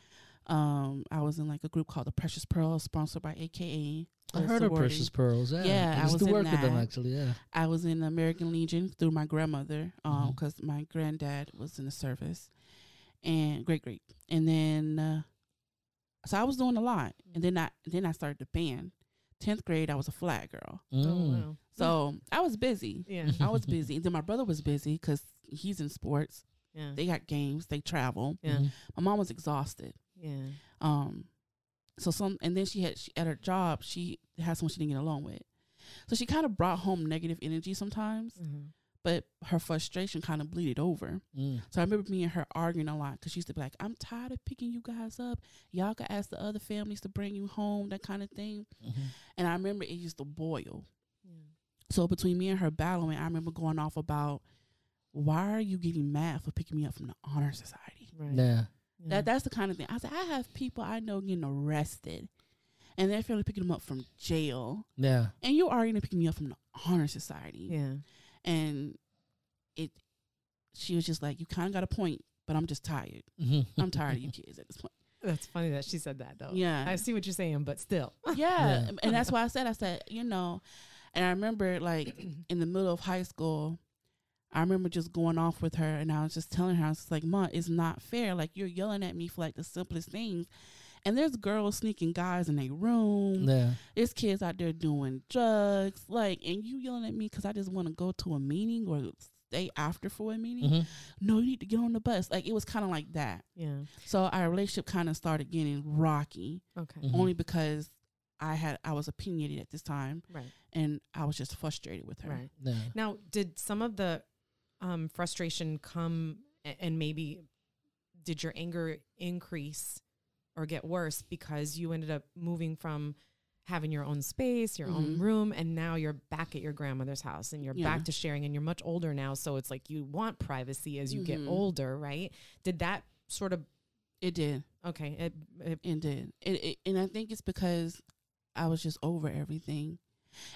Um, I was in like a group called the Precious Pearls, sponsored by AKA. I heard of. Precious Pearls. Yeah, Yeah, I was to in work with them actually. Yeah. I was in the American Legion through my grandmother, because my granddad was in the service, and great great. And then, uh, so I was doing a lot, and then I then I started the band. Tenth grade, I was a flag girl, Oh, Mm. wow. so I was busy. Yeah. I was busy. And then my brother was busy because he's in sports. Yeah. They got games. They travel. Yeah. Mhm. My mom was exhausted. Yeah. Um, so some, and then she had she, at her job, she had someone she didn't get along with. So she kind of brought home negative energy sometimes, Mhm. But her frustration kind of bleeded over. Mm. So I remember me and her arguing a lot because she used to be like, "I'm tired of picking you guys up. Y'all could ask the other families to bring you home, that kind of thing." Mhm. And I remember it used to boil. Yeah. So between me and her battling, I remember going off about why are you getting mad for picking me up from the honor society? Right. Yeah. Yeah. That that's the kind of thing. I said I have people I know getting arrested, and they're family picking them up from jail, Yeah. and you're already picking me up from the honor society. yeah. And it, she was just like, you kind of got a point, but I'm just tired. Mhm. I'm tired of you kids at this point. That's funny that she said that though. Yeah. I see what you're saying, but still. Yeah. Yeah. And that's why I said, I said, you know, and I remember like in the middle of high school, I remember just going off with her and I was just telling her, I was just like, Mom, it's not fair. Like you're yelling at me for like the simplest things. And there's girls sneaking guys in their room. Yeah. There's kids out there doing drugs. Like, and you yelling at me because I just want to go to a meeting or stay after for a meeting. Mhm. No, you need to get on the bus. Like it was kind of like that. Yeah. So our relationship kind of started getting rocky Okay. Mhm. only because I had I was opinionated at this time Right. and I was just frustrated with her. Right. Yeah. Now, did some of the um, frustration come and maybe did your anger increase or get worse because you ended up moving from having your own space, your own Mhm. room, and now you're back at your grandmother's house and you're Yeah. back to sharing and you're much older now. So it's like you want privacy as you get Mhm. older, right? Did that sort of, It did. okay, it, it, It did. It, it and I think it's because I was just over everything.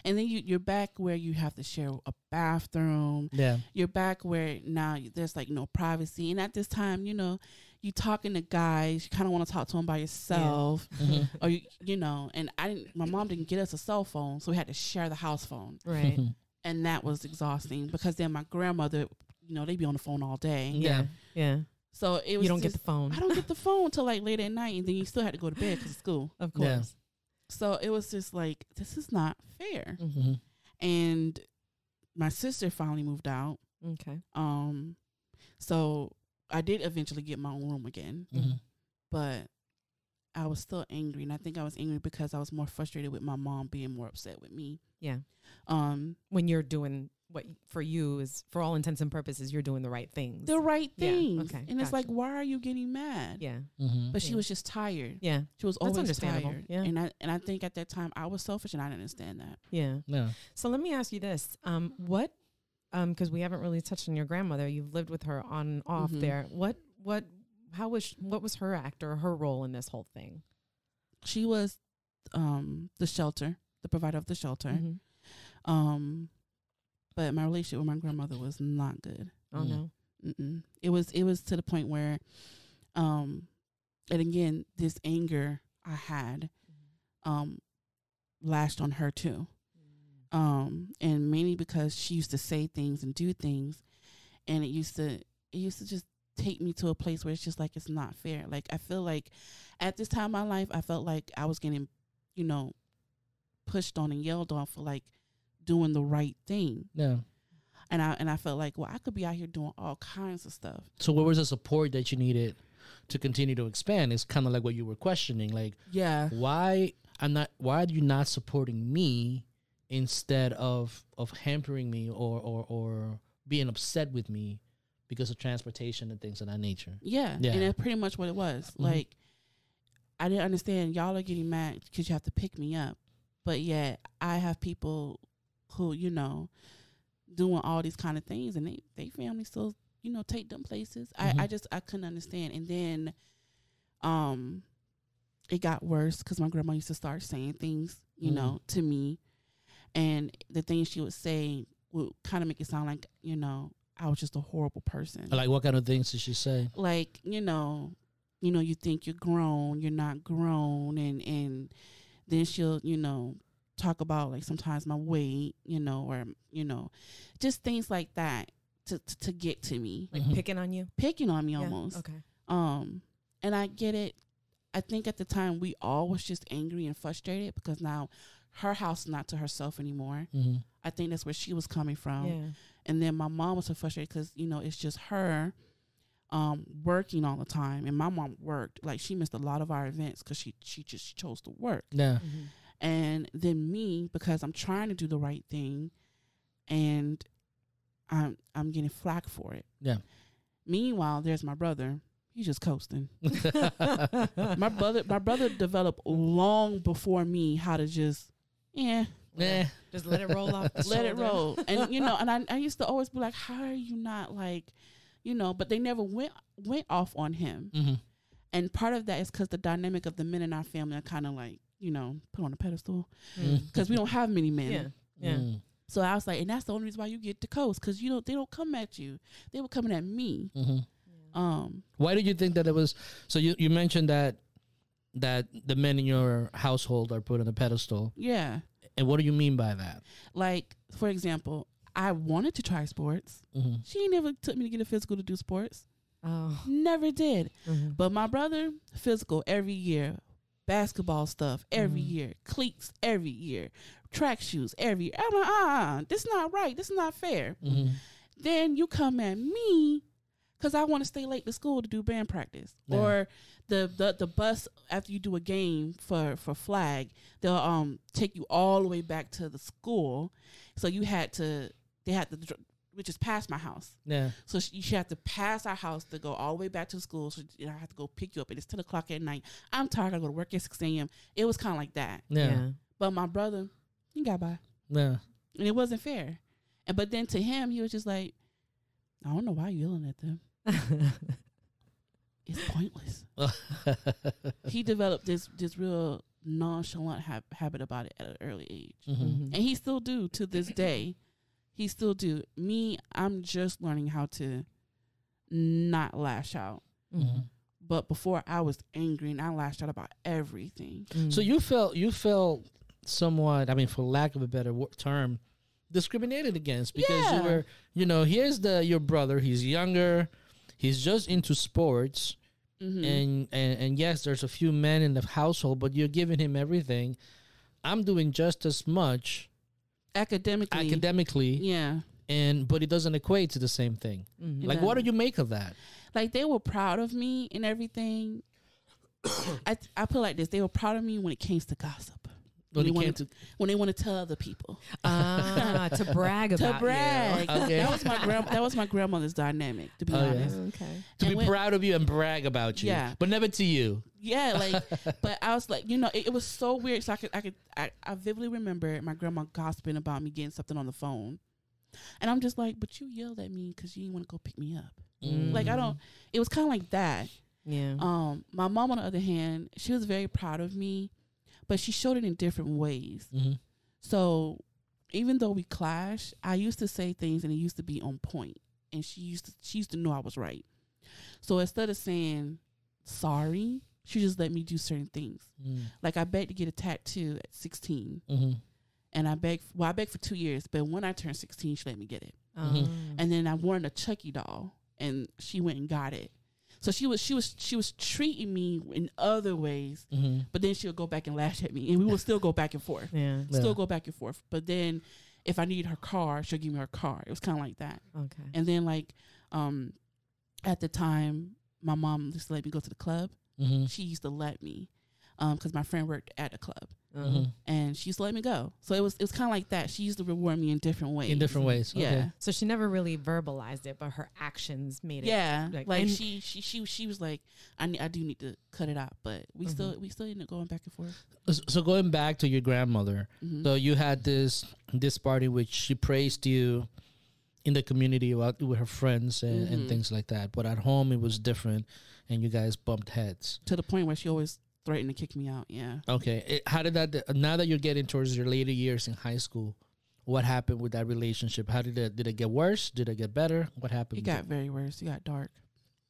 And then you you're back where you have to share a bathroom. Yeah. You're back where now there's like no privacy. And at this time, you know, you talking to guys, you kind of want to talk to them by yourself. Mhm. Or you, you know, and I didn't. My mom didn't get us a cell phone, so we had to share the house phone. right. and that was exhausting because then my grandmother, you know, they'd be on the phone all day. yeah. Yeah. So it was You don't get the phone. I don't get the phone till like late at night, and then you still had to go to bed because of school. Of Yeah. course. So it was just like this is not fair. Mhm. Mhm. And my sister finally moved out. Okay. Um, so I did eventually get my own room again, Mhm. but I was still angry, and I think I was angry because I was more frustrated with my mom being more upset with me. Yeah. Um, When you're doing what for you is, for all intents and purposes, you're doing the right things. the right Yeah, things, okay, and it's like, why are you getting mad? yeah. Mhm. But she Yeah. was just tired. Yeah. She was That's understandable, tired. yeah. And I and I think at that time I was selfish and I didn't understand that. Yeah. Yeah. So let me ask you this: um, what? Because we haven't really touched on your grandmother. You've lived with her on and off Mhm. there. What? What? How was? sh- What was her act or her role in this whole thing? She was um the shelter, the provider of the shelter. Mhm. Um but my relationship with my grandmother was not good. Oh Mm. no. Mm-mm. It was it was to the point where um and again this anger I had um lashed on her too. Um and mainly because she used to say things and do things and it used to it used to just take me to a place where it's just like it's not fair. Like I feel like at this time in my life I felt like I was getting, you know, pushed on and yelled on for like doing the right thing. Yeah. And I and I felt like, well, I could be out here doing all kinds of stuff. So what was the support that you needed to continue to expand? It's kind of like what you were questioning, like Yeah. why I'm not why are you not supporting me instead of of hampering me or or or being upset with me because of transportation and things of that nature. Yeah. Yeah. And that's pretty much what it was. Mhm. Like I didn't understand y'all are getting mad because you have to pick me up. But yet I have people who, you know, doing all these kind of things and they they family still, you know, take them places. Mhm. I, I just I couldn't understand. And then um it got worse because my grandma used to start saying things, you Mm. know, to me. And the things she would say would kind of make it sound like, you know, I was just a horrible person Like what kind of things did she say? like you know you know you think you're grown you're not grown and and then she'll you know talk about like sometimes my weight you know or you know just things like that to to, to get to me Like Mhm. picking on you. picking on me Yeah, almost Okay. um and i get it i think at the time we all was just angry and frustrated because now her house not to herself anymore Mm-hmm. i think that's where she was coming from yeah. and then my mom was so frustrated because you know it's just her um working all the time and my mom worked like she missed a lot of our events because she she just she chose to work Yeah. Mhm. and then me because i'm trying to do the right thing and i'm i'm getting flack for it Yeah. meanwhile there's my brother he's just coasting my brother my brother developed long before me how to just yeah Yeah. Just let it roll off. The let it roll. And you know, and I, I used to always be like, how are you not like, you know? But they never went went off on him. Mm-hmm. And part of that is because the dynamic of the men in our family are kind of like, you know, put on a pedestal Mm. because we don't have many men. Yeah. Yeah. Mm. So I was like, and that's the only reason why you get the coast because you don't they don't come at you. They were coming at me. hmm Um, Why did you think that it was? So you you mentioned that that the men in your household are put on a pedestal, yeah. and what do you mean by that? Like for example, I wanted to try sports. Mm-hmm. She never took me to get a physical to do sports. Oh. Never did. Mhm. But my brother, physical every year, basketball stuff every Mhm. year, cleats every year, track shoes every year. I'm like, ah, this is not right. This is not fair. Mm-hmm. Then you come at me because I want to stay late to school to do band practice, Yeah. or the, the the bus after you do a game for for flag, they'll um take you all the way back to the school. So you had to they had to. dr- Which is past my house, Yeah. so sh- you should have to pass our house to go all the way back to school. So you know, I have to go pick you up, and it's ten o'clock at night. I'm tired. I go to work at six a.m. It was kind of like that. Yeah. But my brother, he got by, Yeah. and it wasn't fair. And but then to him, he was just like, I don't know why you yelling at them. It's pointless. he developed this this real nonchalant hab- habit about it at an early age, Mhm. Mhm. and he still do to this day. He still do. Me, I'm just learning how to not lash out. Mhm. But before I was angry and I lashed out about everything. Mhm. So you felt you felt somewhat, I mean, for lack of a better wo- term, discriminated against because Yeah. you were, you know, here's the your brother. He's younger. He's just into sports, Mhm. and, and and yes, there's a few men in the household, but you're giving him everything. I'm doing just as much academically, academically, yeah. and but it doesn't equate to the same thing. Mhm. Like, what do you make of that? Like they were proud of me and everything. I I put it like this: they were proud of me when it came to gossip. When they it came wanted to when they want to tell other people Ah, to brag about to brag. Okay. That was my grand. That was my grandmother's dynamic. To be Oh, yeah. Honest, Okay. to And be when- proud of you and brag about you, Yeah. but never to you. yeah, like. but I was like, you know, it, it was so weird. So I could, I could, I, I vividly remember my grandma gossiping about me getting something on the phone, and I'm just like, but you yelled at me because you didn't want to go pick me up. Mm. Like I don't. It was kind of like that. Yeah. Um, my mom, on the other hand, she was very proud of me, but she showed it in different ways. Mhm. So even though we clash, I used to say things and it used to be on point, and she used to she used to know I was right. So instead of saying sorry, she just let me do certain things. Mm. Like I begged to get a tattoo at 16, Mhm. and I begged. Well, I begged for two years, but when I turned 16, she let me get it. Mhm. Um, And then I wanted a Chucky doll, and she went and got it. So she was she was she was treating me in other ways, Mhm. but then she would go back and lash at me, and we would still go back and forth, yeah. Yeah. still go back and forth. But then if I needed her car, she'll give me her car. It was kind of like that. Okay. And then like um, at the time, my mom just let me go to the club. Mhm. She used to let me because my friend worked at a club, Uh-huh. Mhm. and she used to let me go. So it was it was kind of like that. She used to reward me in different ways. In different ways. Yeah. So she never really verbalized it, but her actions made it. Yeah, like- like, she, she, she, she was like, I, ne- I do need to cut it out, but we Mhm. still, we still ended up going back and forth. So going back to your grandmother, Mhm. so you had this this party which she praised you in the community about with her friends and, and Mhm. things like that. But at home it was different, and you guys bumped heads. to the point where she always threatened to kick me out. Yeah. Okay, it, how did that? Now that you're getting towards your later years in high school, what happened with that relationship? How did it? Did it get worse? Did it get better? What happened? It got very worse. It got dark.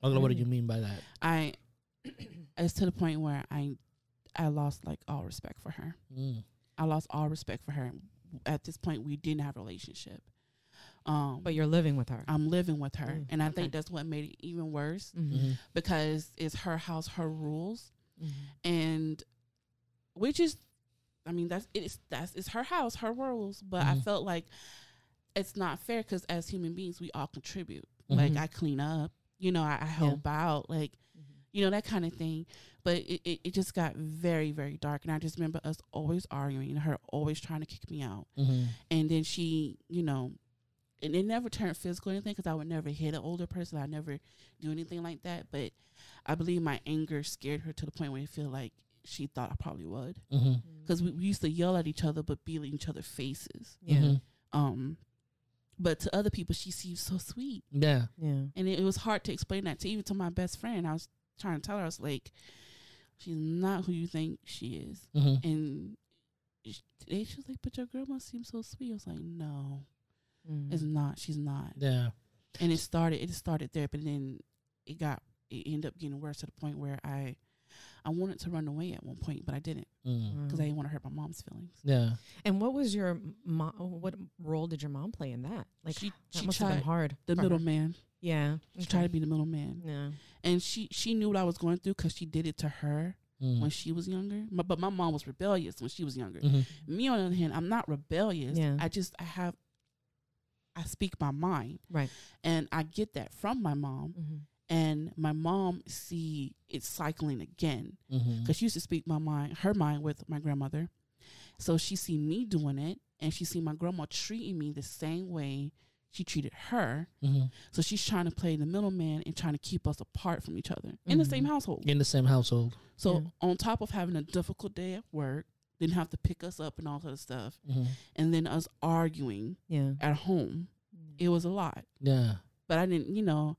Okay, what do Mhm. you mean by that? I, it's to the point where I, I lost like all respect for her. Mm. I lost all respect for her. At this point, we didn't have a relationship. Um, But you're living with her. I'm living with her, Mm, and I okay. think that's what made it even worse Mhm. Mhm. because it's her house, her rules. Mhm. and which is i mean that's it's that's it's her house her rules but i Mhm. felt like it's not fair because as human beings we all contribute like Mhm. i clean up you know i, I help out like Mhm. you know that kind of thing but it, it, it just got very very dark and i just remember us always arguing and her always trying to kick me out Mhm. and then she you know and it never turned physical or anything because I would never hit an older person. I never do anything like that. But I believe my anger scared her to the point where I feel like she thought I probably would Mm-hmm. because we, we used to yell at each other but be in each other's faces. yeah, Mhm. Um, but to other people, she seems so sweet, Yeah. yeah, and it, it was hard to explain that to even to my best friend. I was trying to tell her I was like, she's not who you think she is, Mm-hmm. and sh- today she was like, but your grandma seems so sweet. I was like, no, Mm. it's not. She's not. Yeah. and it started it started there but then it got it ended up getting worse to the point where i i wanted to run away at one point but i didn't Mm. because Wow. i didn't want to hurt my mom's feelings Yeah. And what was your mom? What role did your mom play in that? Like she that she must have tried been hard. the for her. middleman Yeah, she tried to be the middleman Yeah. and she she knew what i was going through because she did it to her Mm. when she was younger My- but my mom was rebellious when she was younger Mhm. me on the other hand i'm not rebellious Yeah. i just i have i speak my mind Right. and i get that from my mom Mm-hmm. And my mom see it cycling again because she used to speak my mind, her mind with my grandmother. So she see me doing it, and she see my grandma treating me the same way she treated her. Mhm. So she's trying to play the middleman and trying to keep us apart from each other in the same Mhm. household. In the same household. So Yeah. on top of having a difficult day at work, then have to pick us up and all that stuff, Mhm. and then us arguing Yeah. at home, it was a lot. Yeah. But I didn't, you know,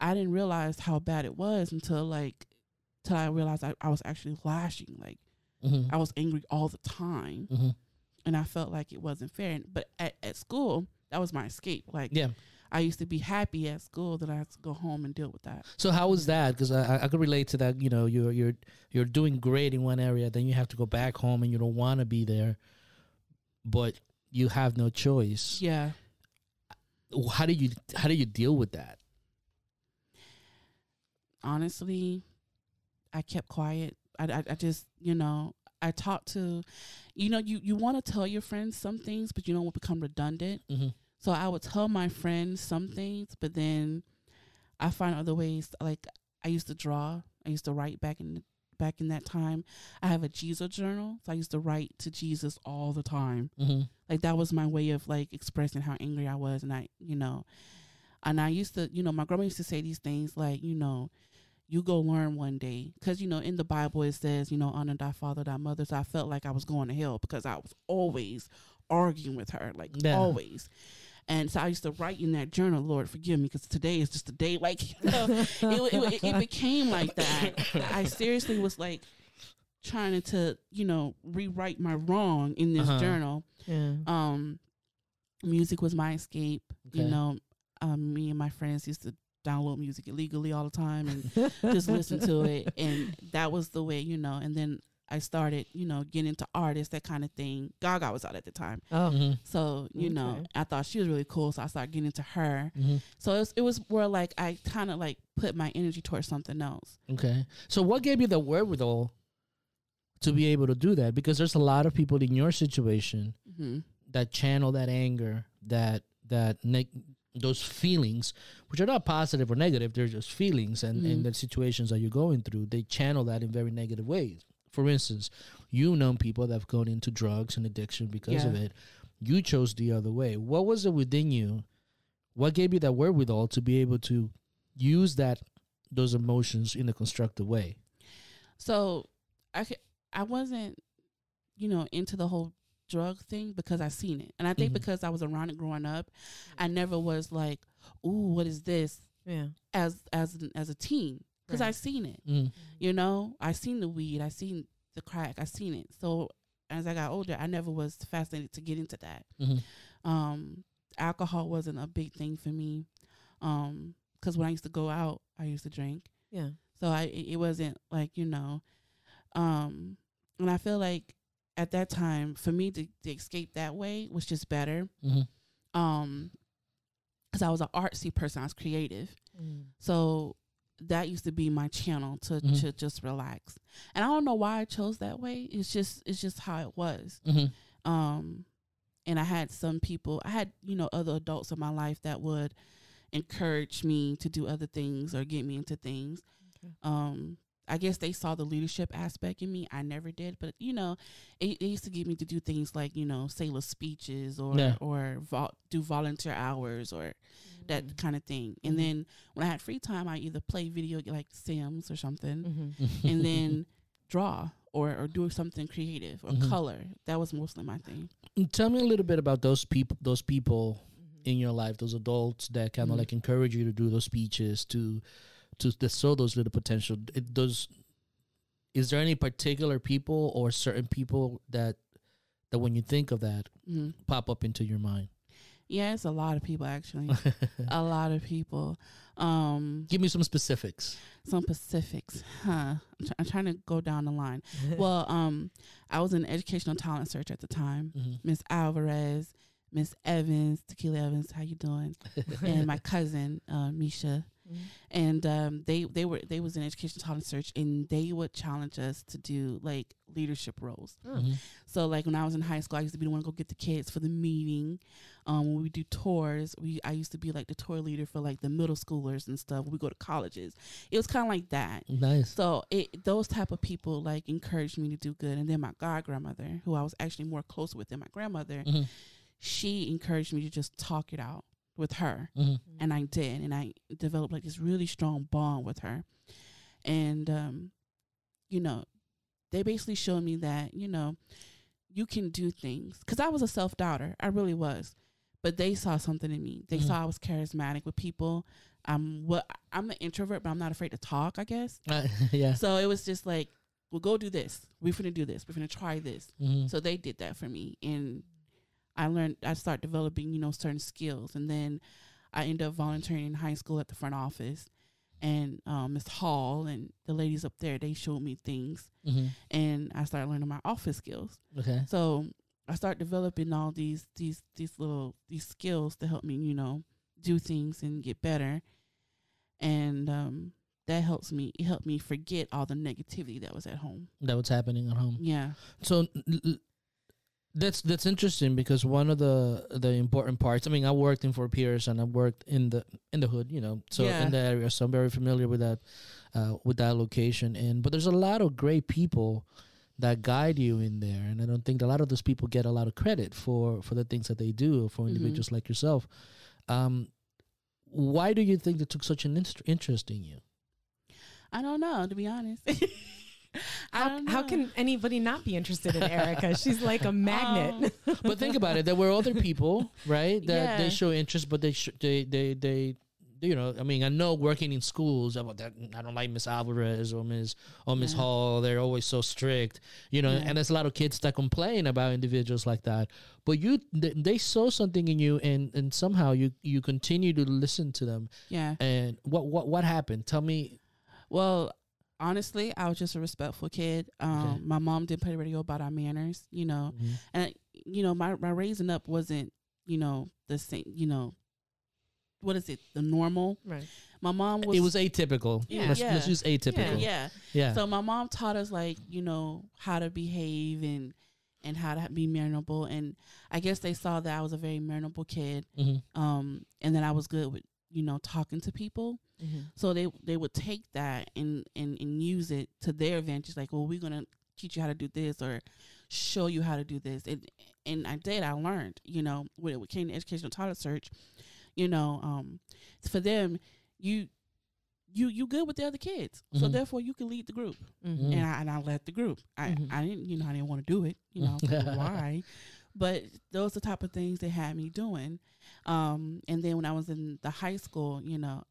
I didn't realize how bad it was until like, till I realized I, I was actually lashing. Like Mhm. I was angry all the time, Mhm. and I felt like it wasn't fair. And, but at, at school, that was my escape. Like Yeah. I used to be happy at school, that I had to go home and deal with that. So how was that? Because I, I- I could relate to that. You know, you're you're you're doing great in one area, then you have to go back home, and you don't want to be there, but you have no choice. Yeah. How do you how do you deal with that? Honestly, I kept quiet. I, I, I just, you know, I talked to, you know, you, you want to tell your friends some things, but you don't want to become redundant. Mhm. So I would tell my friends some things, but then I find other ways. Like I used to draw. I used to write back in back in that time. I have a Jesus journal, so I used to write to Jesus all the time. Mm-hmm. Like that was my way of like expressing how angry I was, and I, you know, and I used to, you know, my grandma used to say these things like, you know, you go learn one day, because you know in the Bible it says, you know, honor thy father, thy mother. So I felt like I was going to hell because I was always arguing with her, like Yeah. always. And so I used to write in that journal, Lord, forgive me, because today is just a day. Like, you know, it, it, it became like that. I seriously was like trying to, you know, rewrite my wrong in this Uh-huh. journal. Yeah. Um, music was my escape. You know, um, me and my friends used to download music illegally all the time and just listen to it, and that was the way, you know. And then I started, you know, getting into artists, that kind of thing. Gaga was out at the time, Oh. Mm-hmm. so you know, I thought she was really cool, so I started getting into her. Mm-hmm. So it was, it was where like I kind of like put my energy towards something else. Okay. So what gave you the wherewithal to be able to do that? Because there's a lot of people in your situation hmm that channel that anger, that that neg- those feelings, which are not positive or negative, they're just feelings and, Mhm. and the situations that you're going through, they channel that in very negative ways. For instance, you know people that have gone into drugs and addiction because of it. You chose the other way. What was it within you? What gave you that wherewithal to be able to use that those emotions in a constructive way? So I I wasn't, you know, into the whole drug thing because I seen it, and I think Mhm. because I was around it growing up, I never was like, "Ooh, what is this?" Yeah. as as as a teen because I Right. seen it. Mm. You know, I seen the weed, I seen the crack, I seen it. So as I got older, I never was fascinated to get into that. Mhm. Um, alcohol wasn't a big thing for me. Um, because when I used to go out, I used to drink. Yeah. So I it it wasn't like you know, um, and I feel like at that time for me to, to escape that way was just better. Mhm. Um, because I was an artsy person, I was creative, so that used to be my channel to Mhm. to just relax. And I don't know why I chose that way. It's just it's just how it was. Mhm. Um, and I had some people, I had you know other adults in my life that would encourage me to do other things or get me into things. Okay. Um, I guess they saw the leadership aspect in me. I never did, but you know, it, it used to get me to do things like you know say little speeches or Yeah. or vol- do volunteer hours or that Mm-hmm. kind of thing. And Mhm. then when I had free time, I either play video like Sims or something, Mm-hmm. Mm-hmm. and then draw or or do something creative or Mhm. color. That was mostly my thing. Tell me a little bit about those people. Those people in your life, those adults that kind of like encourage you to do those speeches, to to, to show those little potential. It does. Is there any particular people or certain people that that when you think of that hmm pop up into your mind? Yeah, it's a lot of people actually. a lot of people. Um, Give me some specifics. some specifics huh? I'm, try- I'm trying to go down the line. well, um, I was in educational talent search at the time. Mhm. Miss Alvarez, Miss Evans, Tequila Evans, how you doing? and my cousin, uh, Misha, Mhm. and um, they they were they was in education talent search, and they would challenge us to do like leadership roles. Oh. Mhm. So like when I was in high school, I used to be the one to go get the kids for the meeting. Um, when we do tours, we I used to be like the tour leader for like the middle schoolers and stuff. When we go to colleges, it was kind of like that. Nice. So it those type of people like encouraged me to do good. And then my god grandmother, who I was actually more close with than my grandmother, Mhm. she encouraged me to just talk it out with her Mhm. and I did, and I developed like this really strong bond with her, and um, you know, they basically showed me that you know, you can do things because I was a self doubter, I really was, but they saw something in me. They Mhm. saw I was charismatic with people. I'm what I'm an introvert, but I'm not afraid to talk. I guess Uh, yeah. so. It was just like, well, go do this. We're gonna do this. We're gonna try this. Mhm. So they did that for me, and I learned. I start developing, you know, certain skills, and then I end up volunteering in high school at the front office, and um, Miss Hall and the ladies up there they showed me things, Mhm. and I started learning my office skills. Okay. So I start developing all these these these little these skills to help me, you know, do things and get better, and um, that helps me. It helped me forget all the negativity that was at home. That was happening at home. Yeah. So that's that's interesting because one of the the important parts. I mean, I worked in Fort Pierce and I worked in the in the hood, you know, so Yeah. in the area. So I'm very familiar with that uh, with that location. And but there's a lot of great people that guide you in there, and I don't think a lot of those people get a lot of credit for for the things that they do for Mhm. individuals like yourself. Um, why do you think they took such an interest in you? I don't know, to be honest. I How, how can anybody not be interested in Erika? She's like a magnet. Oh. but think about it. There were other people, right? That they show interest, but they sh- they they they. You know, I mean, I know working in schools, about that I don't like Miss Alvarez or Miss or Miss Yeah. Hall. They're always so strict, you know. Yeah. And there's a lot of kids that complain about individuals like that. But you, they, they saw something in you, and and somehow you you continue to listen to them. yeah. And what what what happened? Tell me. Well, honestly, I was just a respectful kid. Um, Okay. My mom didn't play the radio about our manners, you know, Mhm. and you know, my my raising up wasn't, you know, the same. You know, what is it? The normal. right. My mom was. it was atypical. Yeah. Let's, Yeah. let's use atypical. yeah. yeah. So my mom taught us like you know how to behave and and how to be mannerable, and I guess they saw that I was a very mannerable kid, Mhm. um, and that I was good with you know talking to people. Mm-hmm. So they they would take that and and and use it to their advantage. Like, well, we're gonna teach you how to do this or show you how to do this. And and I did. I learned. You know, when it came to educational talent search, you know, um, for them, you you you good with the other kids, so Mhm. therefore you can lead the group. Mm-hmm. And I and I led the group. I Mhm. I didn't you know I didn't want to do it. You know why. But those are the type of things they had me doing. Um, and then when I was in the high school, you know,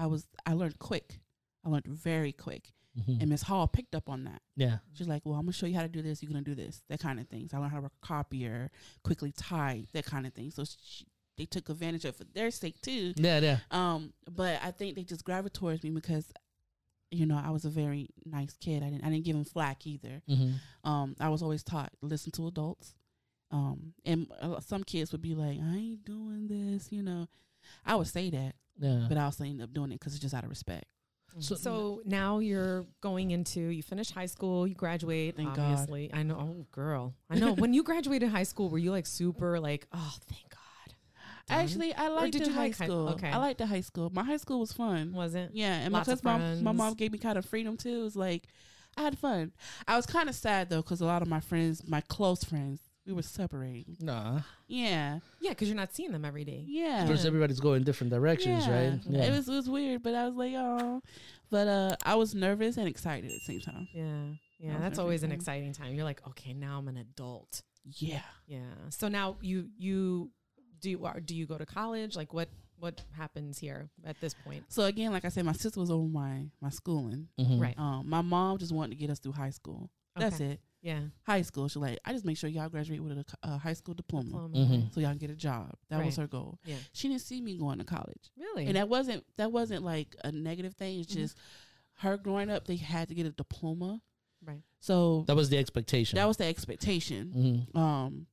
I was I learned quick. I learned very quick. Mhm. And Miss Hall picked up on that. yeah. She's like, Well, I'm gonna show you how to do this, you're gonna do this, that kind of things. I learned how to work a copier, quickly type, that kind of thing. So she, they took advantage of it for their sake too. Yeah. Yeah. Um, but I think they just gravitated towards me because, you know, I was a very nice kid. I didn't I didn't give them flack either. hmm Um, I was always taught listen to adults. Um, and uh, some kids would be like, I ain't doing this, you know. I would say that, Yeah. but I also end up doing it because it's just out of respect. Mm-hmm. So- So, now you're going into you finish high school, you graduate. Thank God. I know. Oh, girl, I know. when you graduated high school, were you like super like, oh, thank God? Done? Actually, I liked the high like high- school. okay. I liked the high school. My high school was fun. was it? Yeah, and Lots of because my my mom gave me kind of freedom too. It was like I had fun. I was kind of sad though because a lot of my friends, my close friends, we were separating. Nah. Yeah, Yeah, because you're not seeing them every day. yeah. Because everybody's going different directions, Yeah. right? It was it was weird, but I was like, oh. But uh, I was nervous and excited at the same time. Yeah. Yeah. That's very always an exciting time. You're like, okay, now I'm an adult. Yeah. Yeah. So now you you do you, do you go to college? Like what what happens here at this point? So again, like I said, my sister was over my my schooling. Mhm. Right. Um, my mom just wanted to get us through high school. That's Okay. it. Yeah. High school. She like, I just make sure y'all graduate with a a high school diploma, Diploma. Mhm. so y'all can get a job. That was her goal. Yeah. She didn't see me going to college, Really? and that wasn't that wasn't like a negative thing. It's Mhm. just her growing up. They had to get a diploma, right. so That was the expectation. that was the expectation. Mhm. Um,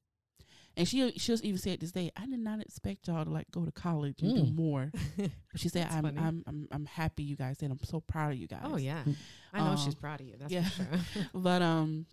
and she she was even said this day, I did not expect y'all to like go to college and do Mm. more. But she said, That's I'm. I'm I'm I'm happy you guys did. I'm so proud of you guys. oh yeah. I know she's Um, proud of you. That's yeah. for sure. But um,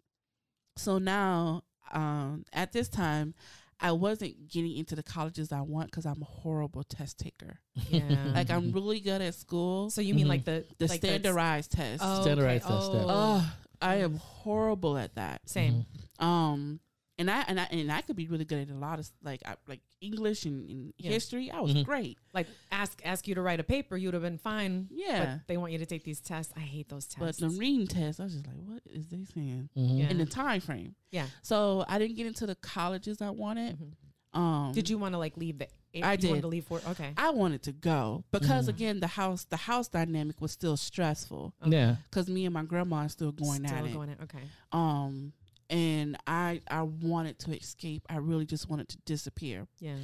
so now um at this time, I wasn't getting into the colleges I want because I'm a horrible test taker. yeah. Like I'm really good at school. so you mean Mhm. like the the like standardized test. Oh, Standardized okay. test. Oh, Oh, I am horrible at that. same. Mhm. Um, and I and I and I could be really good at a lot of like I, like English and, and Yeah. history. I was Mhm. great. Like ask ask you to write a paper, you'd have been fine. Yeah. But they want you to take these tests. I hate those tests. But tests. the reading test, I was just like, what is they saying? Mhm. Yeah. In the time frame. yeah. So I didn't get into the colleges I wanted. Mhm. Um, Did you want to like leave the? I you wanted did. to leave for okay. I wanted to go because Mhm. again, the house the house dynamic was still stressful Okay. Yeah. because me and my grandma are still going Still at it. going at okay. Um, and I I wanted to escape. I really just wanted to disappear. Yeah.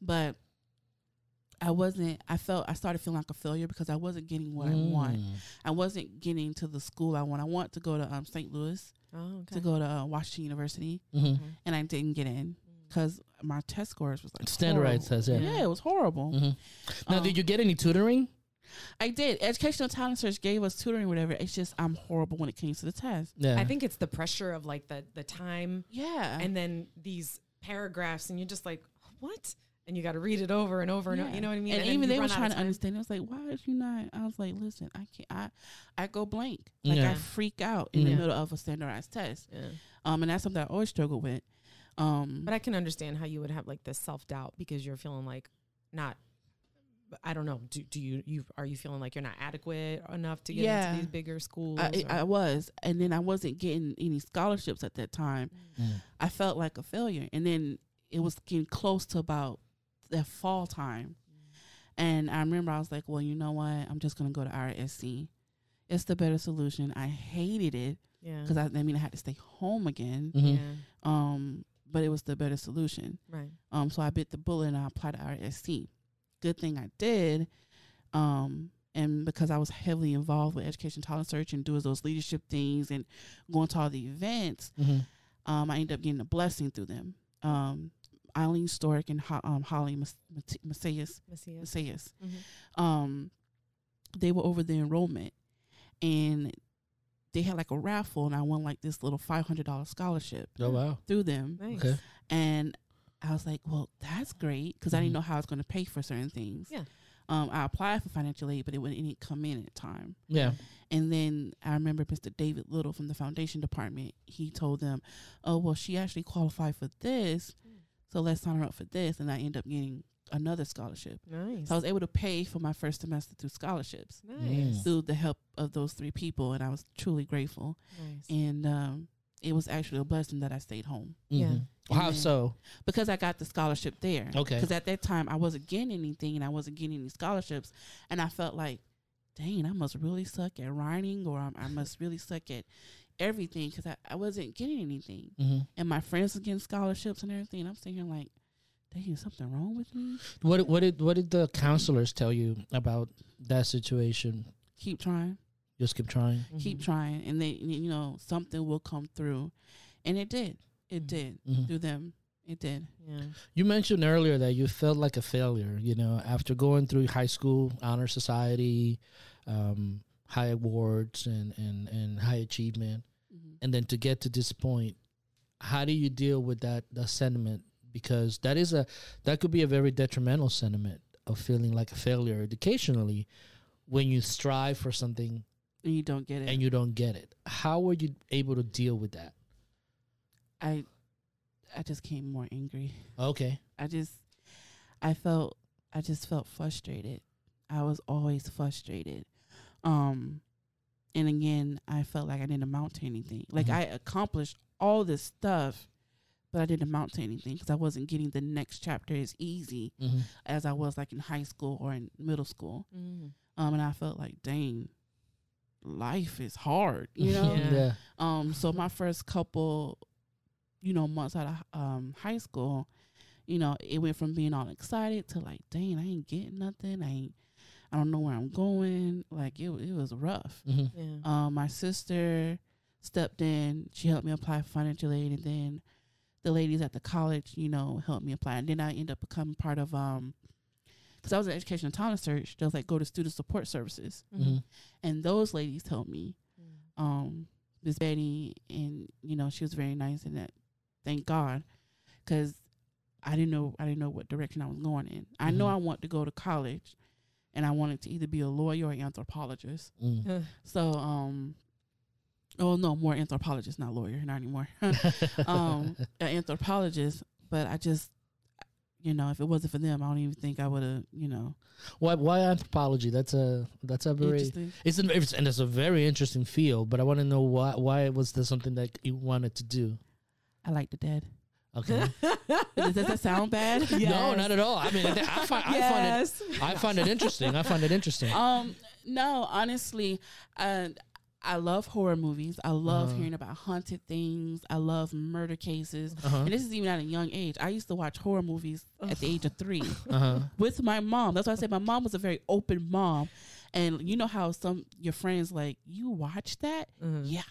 but I wasn't. I felt I started feeling like a failure because I wasn't getting what I want. Mm. I wasn't getting to the school I want. I want to go to um, St. Louis Oh okay. to go to uh, Washington University, Mhm. And I didn't get in because my test scores was like Standardized test, yeah. Yeah, it was horrible. Mhm. Now, Um, did you get any tutoring? I did. Educational Talent Search gave us tutoring, whatever. It's just I'm horrible when it came to the test. Yeah. I think it's the pressure of like the the time Yeah, and then these paragraphs and you're just like what and you got to read it over and over and over, you know what I mean And, then even they were run out of trying to understand. It was like, why is you not? I was like, listen, I can't. I I go blank. Like Yeah. I freak out in Mhm. the middle of a standardized test. yeah. Um, and that's something I always struggle with. Um, but I can understand how you would have like this self doubt because you're feeling like not I don't know do, do you you are you feeling like you're not adequate enough to get Yeah. into these bigger schools I, I was, and then I wasn't getting any scholarships at that time. Mm. I felt like a failure, and then it was getting close to about that fall time, and I remember I was like, "Well, you know what? I'm just gonna go to RSC. It's the better solution." I hated it yeah because I, I mean I had to stay home again. Mhm. yeah Um, but it was the better solution. right Um, so I bit the bullet and I applied to RSC. Good thing I did. Um, and because I was heavily involved with education talent search and doing those leadership things and going to all the events, Mhm. um, I ended up getting a blessing through them. Um, Eileen Stork and Ho- um, Holly Mas- Mate- Macias, Messias. Macias, Mhm. um, they were over the enrollment and they had like a raffle and I won like this little $500 scholarship Oh wow. through them. nice Okay. And I was like, well, that's great because I Mhm. didn't know how I was going to pay for certain things. Yeah. Um, I applied for financial aid, but it wouldn't it come in at time. Yeah. And then I remember Mr. David Little from the foundation department. He told them, "Oh, well, she actually qualified for this, Mm. so let's sign her up for this." And I ended up getting another scholarship. nice So I was able to pay for my first semester through scholarships nice through the help of those three people, and I was truly grateful. nice And um, it was actually a blessing that I stayed home Yeah. Mhm. How And then- so? because I got the scholarship there. Okay. Because at that time I wasn't getting anything and I wasn't getting any scholarships, and I felt like, dang, I must really suck at writing or I, I must really suck at everything because I, I wasn't getting anything. hmm And my friends were getting scholarships and everything. And I'm sitting here like, dang, is something wrong with me? What what did what did the counselors tell you about that situation? Keep trying, Just keep trying. keep Mhm. trying, and they, you know, something will come through, and it did. It Mhm. did Mhm. through them. It did. yeah You mentioned earlier that you felt like a failure. You know, after going through high school, honor society, um, high awards, and and and high achievement, Mhm. and then to get to this point, how do you deal with that that sentiment? Because that is a that could be a very detrimental sentiment of feeling like a failure educationally when you strive for something And you don't get it. and you don't get it. How were you able to deal with that? I, I just came more angry. Okay. I just I felt I just felt frustrated. I was always frustrated. Um and again, I felt like I didn't amount to anything. Like Mhm. I accomplished all this stuff, but I didn't amount to anything because I wasn't getting the next chapter as easy Mhm. as I was like in high school or in middle school. Mm. Um, and I felt like, dang, life is hard, you know. Yeah. yeah. Um, so my first couple, you know, months out of um high school, you know, it went from being all excited to like, dang, I ain't getting nothing. I ain't, I don't know where I'm going. Like it, it was rough. Mhm. Yeah. Um, my sister stepped in. She helped me apply for financial aid, and then the ladies at the college, you know, helped me apply. And then I ended up becoming part of um, because I was in education and talent search. They was like go to student support services, Mhm. and those ladies told me Mm. um Miss Betty and you know she was very nice and that thank God because I didn't know I didn't know what direction I was going in. I know Mhm. I want to go to college and I wanted to either be a lawyer or anthropologist. Mm. So um oh no more anthropologist not lawyer not anymore um an anthropologist but I just you know if it wasn't for them I don't even think I would have you know why why anthropology? That's a that's a very interesting. it's an it's, and it's a very interesting field. But I want to know why why was there something that you wanted to do? I like the dead. Okay. Does that sound bad? No, not at all. I mean, I, find I find it yes. I find it interesting. I find it interesting. um no honestly uh, i love horror movies i love Uh-huh. hearing about haunted things i love murder cases Uh huh. and this is even at a young age i used to watch horror movies at the age of three Uh huh. with my mom that's why i said my mom was a very open mom and you know how some your friends like you watch that Mhm. yeah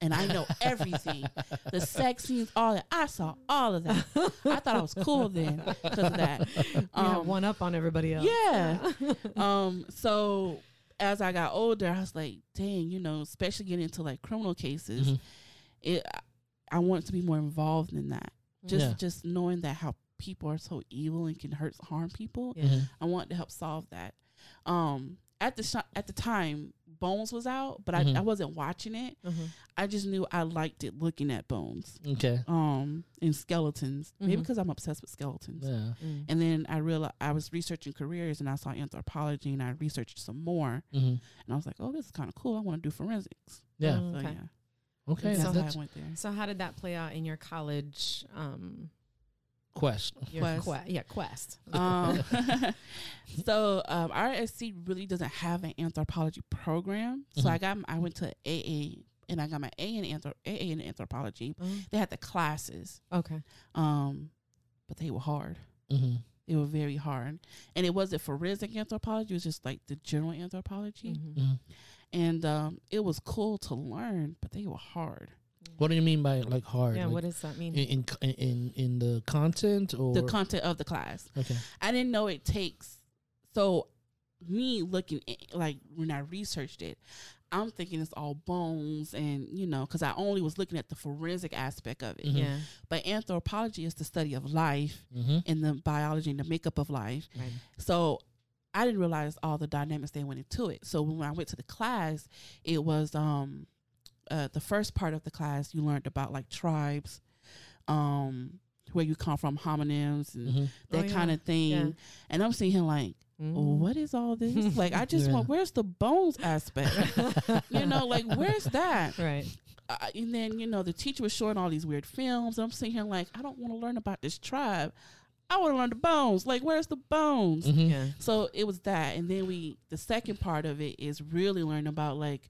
and I know everything. the sex scenes, all that. I saw all of that. I thought I was cool then because of that. Um, one up on everybody else. yeah. um, so as I got older, I was like, dang, you know, especially getting into like criminal cases, Mhm. it I want to be more involved in that. Just Yeah. just knowing that how people are so evil and can hurt harm people. Yeah. Mhm. I want to help solve that. Um at the sh- at the time Bones was out, but Mhm. I, I wasn't watching it. Mhm. I just knew I liked it looking at bones. Okay. Um and skeletons. Maybe Mhm. because I'm obsessed with skeletons. Yeah. Mm. And then I realized I was researching careers and I saw anthropology and I researched some more hmm and I was like, oh, this is kind of cool. I want to do forensics. Yeah. Mm, So okay. yeah, Okay. So that's That's how I went there. So how did that play out in your college? Um, quest. your Quest. que- yeah, quest. Um, so um, RSC really doesn't have an anthropology program. So Mhm. I got I went to AA and I got my A in anthrop- AA in anthropology. Oh, They had the classes, okay. um, but they were hard. hmm They were very hard, and it wasn't forensic anthropology. It was just like the general anthropology, Mhm. hmm and um, it was cool to learn, but they were hard. What do you mean by like hard? Yeah, Like, what does that mean? in, in in in the content or The content of the class. okay. I didn't know it takes. So, me looking at, like when I researched it, I'm thinking it's all bones and you know because I only was looking at the forensic aspect of it. Mhm. yeah. But anthropology is the study of life hmm and the biology and the makeup of life. Right. So. I didn't realize all the dynamics they went into it. So when I went to the class, it was um uh the first part of the class you learned about like tribes, um where you come from, homonyms and hmm that Oh, kind yeah. of thing. Yeah. And I'm seeing him like, Mm. what is all this? like, I just Yeah. want, where's the bones aspect? you know, like, where's that? Right. Uh, and then, you know, the teacher was showing all these weird films. I'm sitting here like, I don't want to learn about this tribe. I want to learn the bones. Like, where's the bones? hmm Yeah. So it was that. And then we, the second part of it is really learning about like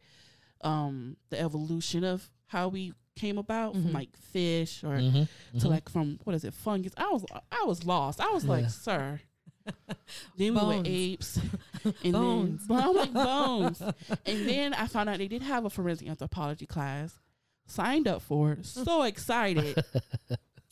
um the evolution of how we came about Mhm. from like fish or hmm to like from what is it fungus? I was i was lost. I was like sir. Then we were apes. And Bones. then i'm like bones. And then i found out they did have a forensic anthropology class. Signed up for. It so excited.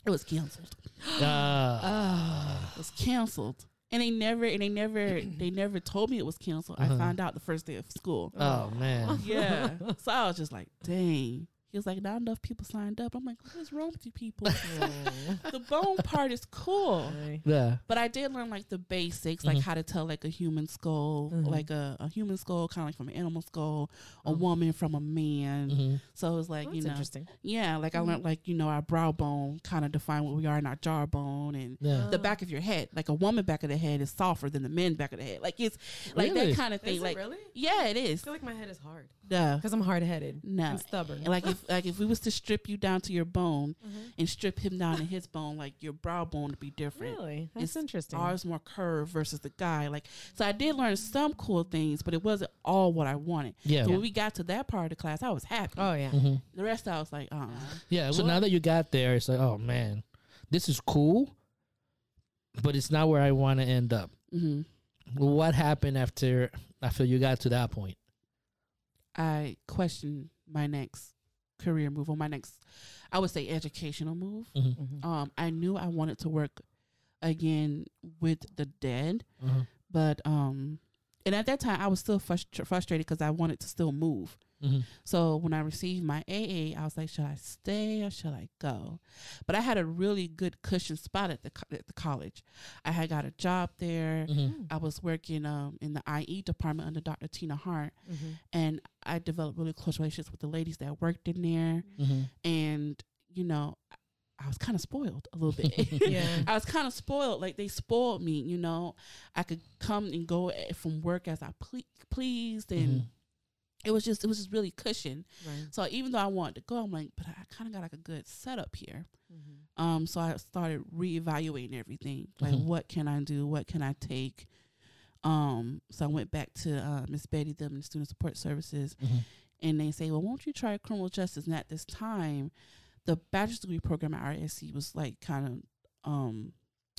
It was canceled. Ah. it was canceled and they never and they never they never told me it was canceled Uh-huh. i found out the first day of school oh man. yeah so i was just like dang He was like, not enough people signed up. I'm like, what is wrong with you people? The bone part is cool. Yeah. But I did learn like the basics, like Mhm. how to tell like a human skull, Mhm. like a, a human skull, kind of like from an animal skull, a Oh. woman from a man. hmm So it was like, Well, you know, interesting. yeah, like I learned like, you know, our brow bone kind of define what we are in our jaw bone and Yeah. the back of your head. Like a woman back of the head is softer than the men back of the head. Like it's like Really? that kind of thing. Is it like really? yeah, it is. I feel like my head is hard Yeah. because I'm hard headed No. and stubborn. And like if like if we was to strip you down to your bone Mhm. and strip him down to his bone, like your brow bone would be different. Really? That's It's interesting. Ours more curved versus the guy. Like so, I did learn some cool things, but it wasn't all what I wanted. Yeah. So when we got to that part of the class, I was happy. Oh yeah. hmm The rest, I was like, uh, Yeah. So Well- now that you got there, it's like, oh man, this is cool, but it's not where I want to end up. hmm What happened after after you got to that point? I questioned my next career move or my next, I would say, educational move. Mhm. Mhm. Um, I knew I wanted to work again with the dead, Mhm. but um, and at that time I was still frustr- frustrated because I wanted to still move. Mhm. So when I received my AA, I was like, should I stay or should I go? But I had a really good cushion spot at the co- at the college. I had got a job there. Mhm. I was working um, in the IE department under Dr. Tina Hart, Mhm. and I developed really close relationships with the ladies that worked in there. Mhm. And you know, I- was kind of spoiled a little bit. Yeah. I was kind of spoiled. Like they spoiled me. You know, I could come and go eh, from work as I ple- pleased, and Mhm. It was just it was just really cushion. Right. So even though I wanted to go, I'm like, but I kind of got like a good setup here. Mhm. Um, so I started reevaluating everything. Like, Mhm. what can I do? What can I take? Um, so I went back to uh, Miss Betty them and Student Support Services, Mhm. and they say, well, won't you try criminal justice? And at this time, the bachelor's degree program at RSC was like kind of um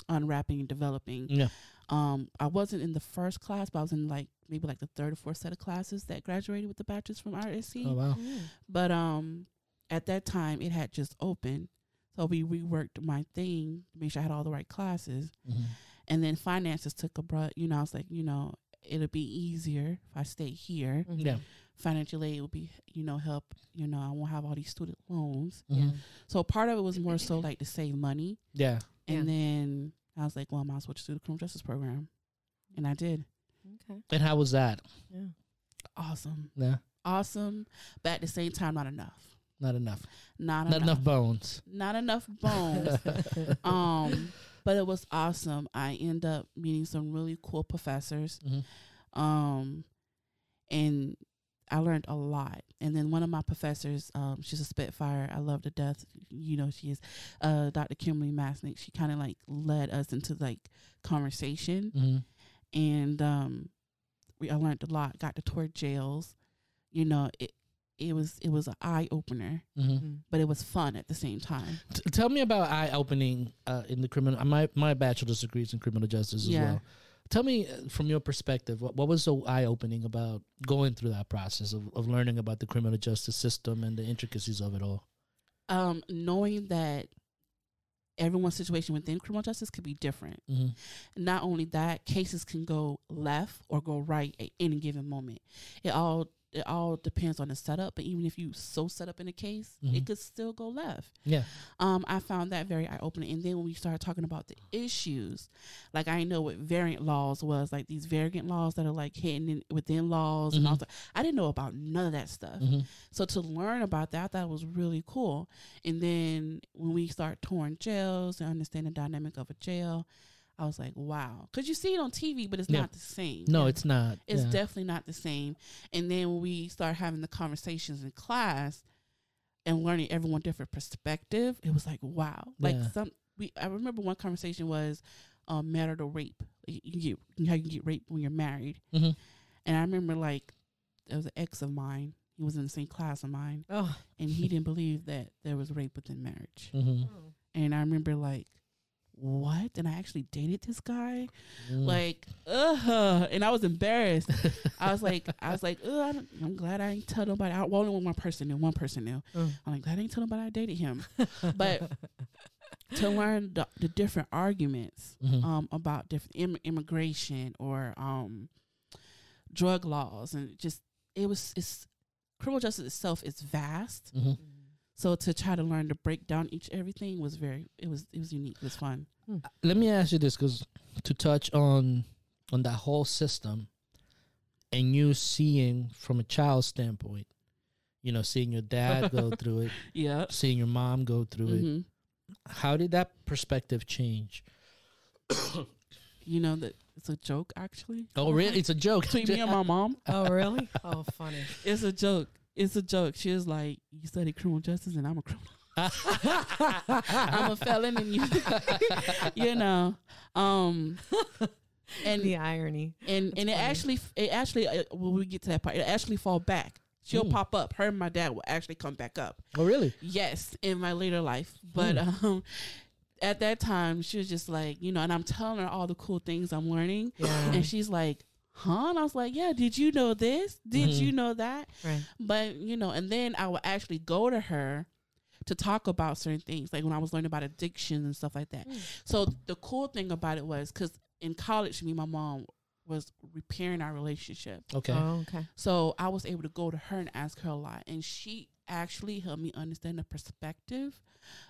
unwrapping and developing. Yeah. Um, I wasn't in the first class, but I was in like maybe like the third or fourth set of classes that graduated with the bachelor's from RSC. Oh wow. Mm. But um, at that time, it had just opened, so we reworked my thing to make sure I had all the right classes. Mhm. And then finances took a brunt. You know, I was like, you know, it'll be easier if I stay here. Mhm. Yeah. Financial aid will be, you know, help. You know, I won't have all these student loans. Mhm. So part of it was more so like to save money. Yeah. And Yeah. then I was like, well, I might as well just do the criminal justice program, and I did. Okay. And how was that? Yeah. Awesome, Yeah. awesome, but at the same time, not enough. Not enough. Not, Not enough enough. bones. Not enough bones. um, but it was awesome. I end up meeting some really cool professors. Mhm. Um, and I learned a lot. And then one of my professors, um, she's a Spitfire. I love to death. You know, she is, uh, Dr. Kimberly Masnick. She kind of like led us into like conversation. Mhm. And, um, we, I learned a lot, got to tour jails. You know, it, it was, it was an eye opener, Mhm. Mm. but it was fun at the same time. T- tell me about eye opening uh, in the criminal. My my bachelor's degree is in criminal justice as Yeah. well. Tell me uh, from your perspective, what, what was so eye opening about going through that process of, of learning about the criminal justice system and the intricacies of it all? um, knowing that everyone's situation within criminal justice could be different. hmm Not only that, cases can go left or go right at any given moment. It all it all depends on the setup. But even if you so set up in a case, Mhm. it could still go left. Yeah. Um, I found that very eye opening. And then when we started talking about the issues, like I didn't know what variant laws was, like these variant laws that are like hidden in, within laws and all Mhm. that. I didn't know about none of that stuff. hmm So to learn about that, that was really cool. And then when we start touring jails and understand the dynamic of a jail, I was like, wow. Because you see it on TV, but it's Yeah. not the same. No, Yeah. it's not. It's yeah. definitely not the same. And then when we start having the conversations in class and learning everyone different perspective, it was like, wow. Like Yeah. some we I remember one conversation was um marital rape. You you get how you get raped when you're married. Mhm. And I remember like there was an ex of mine. He was in the same class of mine Oh. and he didn't believe that there was rape within marriage. Mhm. And I remember like, what? And I actually dated this guy. Mm. Like, ugh. And I was embarrassed. I was like, I was like, ugh, I'm glad I ain't tell nobody. I, well, only one person knew. One person knew. Mm. I'm like, glad I ain't tell nobody I dated him. But to learn the, the different arguments Mhm. um, about different Im- immigration or um, drug laws and just it was it's criminal justice itself is vast Mhm. So to try to learn to break down each everything was very it was it was unique. It was fun. Let me ask you this, because to touch on on that whole system, and you seeing from a child's standpoint, you know, seeing your dad go through it, Yeah. seeing your mom go through it, hmm how did that perspective change? You know that it's a joke actually. Oh, really? It's a joke. Between me and my mom. Oh, really? Oh, funny. It's a joke. It's a joke. She was like, "You study criminal justice, and I'm a criminal. I'm a felon, and you, you know." Um, and the irony. and That's and it funny. actually it actually uh, when we get to that part, it actually fall back. She'll Mm. pop up. Her and my dad will actually come back up. oh, really? Yes, in my later life, but um, at that time she was just like, you know, and I'm telling her all the cool things I'm learning, Yeah. and she's like. Huh? And I was like, yeah, did you know this? Did Mhm. you know that? right. But you know, and then I would actually go to her to talk about certain things, like when I was learning about addiction and stuff like that. Mm. So the cool thing about it was because in college, me and my mom was repairing our relationship. Okay. Oh, okay. So I was able to go to her and ask her a lot, and she actually helped me understand the perspective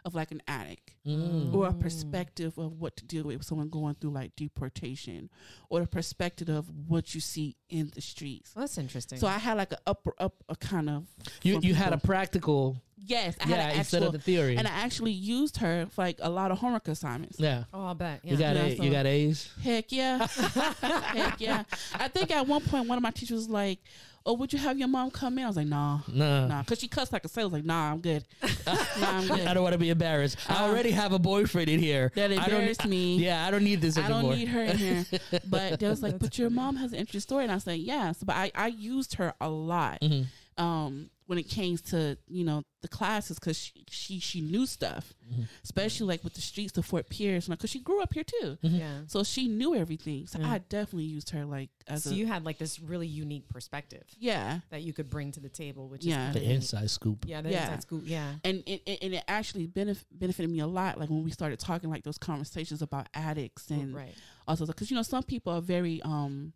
of like an addict Mm. or a perspective of what to deal with someone going through like deportation or the perspective of what you see in the streets. Well, that's interesting. So I had like a upper up a kind of You from you had a practical, yes, I yeah, had an instead of the theory. and I actually used her for like a lot of homework assignments. yeah. oh, I'll bet. Yeah. You got Yeah, a, so- you got A's. Heck yeah, heck yeah. I think at one point one of my teachers was like, "Oh, would you have your mom come in?" I was like, "Nah." No. Nah, cause she cussed like a sailor. I was like, nah, I'm good. nah, I'm good. I don't want to be embarrassed. I Uh, already have a boyfriend in here. That I don't- embarrassed me. Yeah, I don't need this anymore. I anymore. don't need her in here. But they was like, but your mom has an interesting story. And I was like, yes. But I, I used her a lot Mhm. um, when it came to, you know, the classes because she, she, she knew stuff, Mhm. especially like with the streets of Fort Pierce. Because she grew up here too. Mhm. Yeah. So she knew everything. So Yeah. I definitely used her like as So a. you had like this really unique perspective yeah. that you could bring to the table, which Yeah. is The kinda inside scoop. Yeah, the Yeah. inside scoop. Yeah. and it, it- and it actually benef- benefited me a lot. Like when we started talking like those conversations about addicts and right. also because you know some people are very um,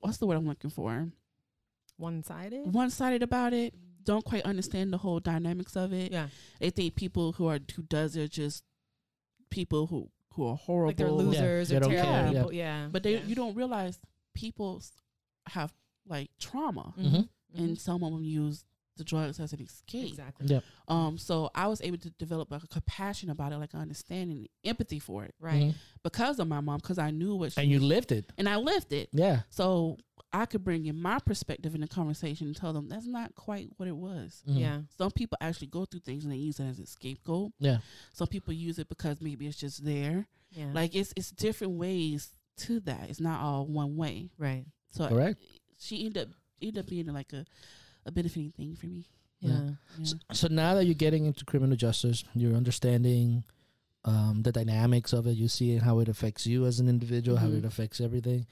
what's the word I'm looking for? One sided. One sided about it. Don't quite understand the whole dynamics of it. Yeah. They think people who are who does it are just people who who are horrible. Like they're losers they or don't terrible care, yeah. people. Yeah. but they yeah. you don't realize people have like trauma, Mhm. and Mhm. some of them use the drugs as an escape. exactly. Yeah. Um, so I was able to develop like a compassion about it, like understanding, empathy for it Right. Mhm. because of my mom, because I knew what she And you lived it. and I lived it. Yeah. So I could bring in my perspective in the conversation and tell them that's not quite what it was. Mhm. Yeah. Some people actually go through things and they use it as a scapegoat. Yeah. Some people use it because maybe it's just there. Yeah. Like it's it's different ways to that. It's not all one way. right. So Correct. she ended up ended up being like a, a benefiting thing for me. Yeah. Yeah. Yeah. So, so now that you're getting into criminal justice, you're understanding um, the dynamics of it. You see how it affects you as an individual, how Mhm. it affects everything.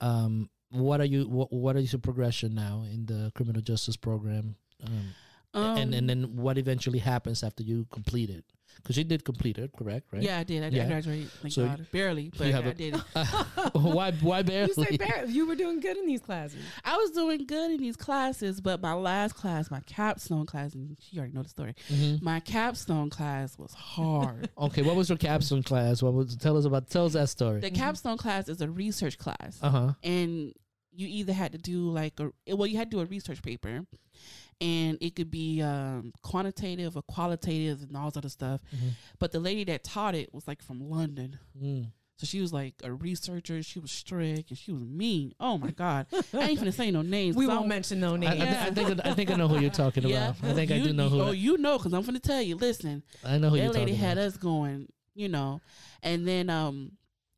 Um, what are you? What, what is your progression now in the criminal justice program? Um, and and Um, then what eventually happens after you complete it? Because you did complete it, correct? Right? Yeah, I did. I, did. Yeah. I graduated. Thank So God. Barely, but I a- did. it. why? Why barely? You say Barrett, you were doing good in these classes. I was doing good in these classes, but my last class, my capstone class, and she already know the story. Mhm. My capstone class was hard. Okay, what was your capstone class? What was? Tell us about. Tell us that story. the Mhm. capstone class is a research class, Uh huh. and you either had to do like a well, you had to do a research paper, and it could be um, quantitative or qualitative and all this other stuff. But the lady that taught it was like from London. Mm. So she was like a researcher. She was strict and she was mean. Oh my god! I ain't gonna say no names. we won't don't- mention no I, I, names. thi- I think I think I know who you're talking about. I think I do know who. Oh, you know, because I'm gonna tell you. Listen, I know who you're that lady talking had about. us going, you know, and then um,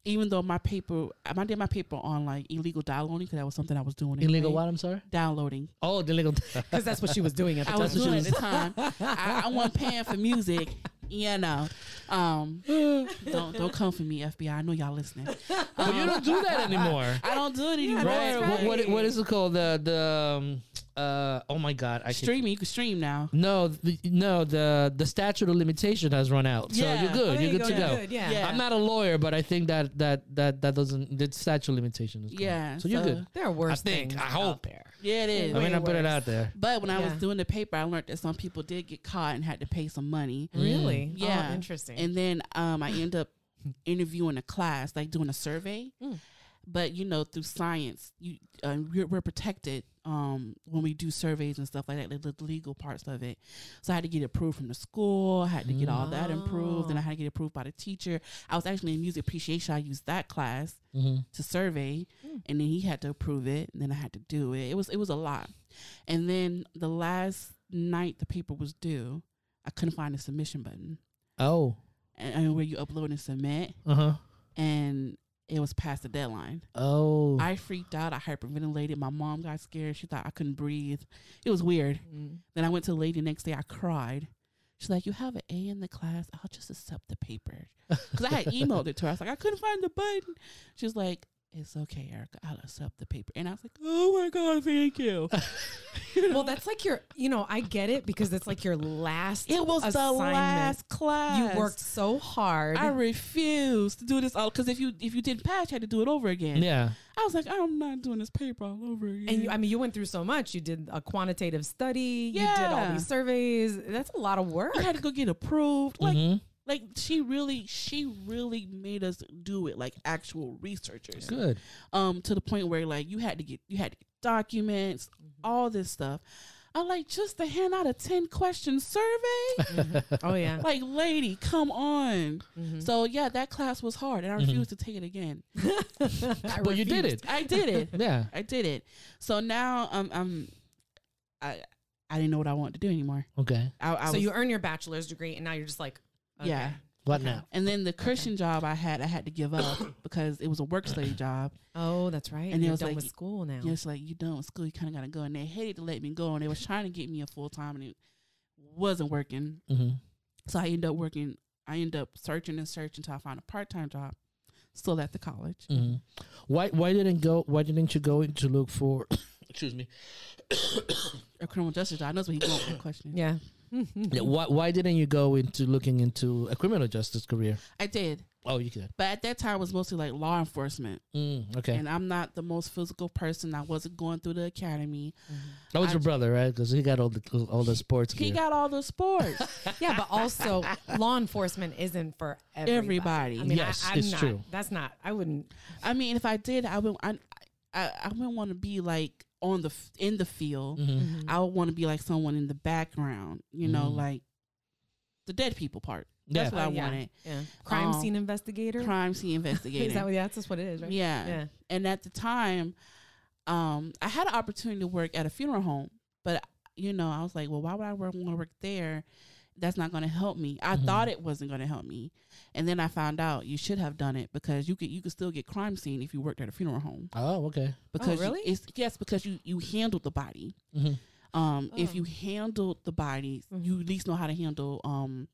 even though my paper, I did my paper on like illegal downloading because that was something I was doing. Illegal what? I'm sorry. Downloading. Oh, the illegal. Because that's what she was doing at the I was time. doing at the time. I, I wasn't paying for music. You know, um, don't don't come for me, FBI. I know y'all listening. but you don't do that anymore. I don't do it anymore. that's Right? What, what what is it called? The the um, uh oh my god! I can, Streaming, you can stream now. no the, no the the statute of limitation has run out. So Yeah. you're Oh, good. there you're you good to You're go. Good, yeah. Yeah. I'm not a lawyer, but I think that that that that doesn't the statute of limitation is. Yeah, So you're good. There are worse I think, things I hope. out there. Yeah, it is. I mean, Way I put it out there. But when I was doing the paper, I learned that some people did get caught and had to pay some money. Really? Yeah. Oh, interesting. And then um, I end up interviewing a class, like doing a survey. Mm. But you know, through science, you uh, we're, we're protected um, when we do surveys and stuff like that, like the legal parts of it. So I had to get approved from the school. I had to get all that improved, and I Oh. had to get approved by the teacher. I was actually in music appreciation. I used that class Mm-hmm. to survey, Mm. and then he had to approve it, and then I had to do it. It was it was a lot. And then the last night the paper was due, I couldn't find the submission button, Oh. and, and where you upload and submit, Uh huh. and it was past the deadline. Oh. I freaked out. I hyperventilated. My mom got scared. She thought I couldn't breathe. It was weird. Mm. Then I went to the lady the next day. I cried. She's like, "You have an A in the class. I'll just accept the paper." Because I had emailed it to her. I was like, "I couldn't find the button." She's like, "It's okay, Erika. I'll accept the paper." And I was like, "Oh my god, thank you." You know? Well, that's like your, you know, I get it because it's like your last. it was the last class. You worked so hard. I refused to do this all because if you if you didn't pass, you had to do it over again. yeah. I was like, I'm not doing this paper all over again. and you, I mean, you went through so much. You did a quantitative study. Yeah. You did all these surveys. That's a lot of work. I had to go get approved. Like Mhm. Like she really she really made us do it like actual researchers. Good. Um to the point where like you had to get you had to get documents, all this stuff. I like just to hand out a 10 question survey. Oh yeah. like lady, come on. Mhm. So yeah, that class was hard and I Mhm. refused to take it again. I But you did it. I did it. Yeah. I did it. So now um I'm I I didn't know what I wanted to do anymore. Okay. I, I So was, you earn your bachelor's degree, and now you're just like, okay. Yeah. What Okay. now? and then the Christian job I had, I had to give up because it was a work study job. Oh, that's right. And And it you're was done like- with school now. And it's like you done with school, you kind of got to go. And they hated to let me go, and they was trying to get me a full time, and it wasn't working. Mm-hmm. So I ended up working. I ended up searching and searching until I found a part time job. Still at the college. Mm-hmm. Why Why didn't go? Why didn't you go in to look for? excuse me. A criminal justice job. I know what he's going with that question. yeah. Yeah, why Why didn't you go into looking into a criminal justice career? I did, Oh, you could. but at that time it was mostly like law enforcement, Mm, okay. and I'm not the most physical person. I wasn't going through the academy. that was I your j- brother, right? Because he got all the all the sports He gear. got all the sports. Yeah, but also law enforcement isn't for everybody. Everybody. I mean, Yes, I, I'm it's not, true. That's not. I wouldn't. I mean, if I did, I would. I I, I wouldn't want to be like on the in the field. Mhm. I would want to be like someone in the background. You know, Mhm. like the dead people part. Yeah. That's what I Oh, yeah. wanted. Yeah. Crime Um, scene investigator. Crime scene investigator. Is investigator. that what? Yeah, that's just what it is, right? yeah. Yeah. And at the time, um, I had an opportunity to work at a funeral home, but you know, I was like, well, why would I want to work there? That's not going to help me. I Mhm. thought it wasn't going to help me, and then I found out you should have done it because you could you could still get crime scene if you worked at a funeral home. Oh, okay. Because you- really? it's yes, because you you handled the body. hmm Um, if Oh. you handled the body, Mhm. you at least know how to handle um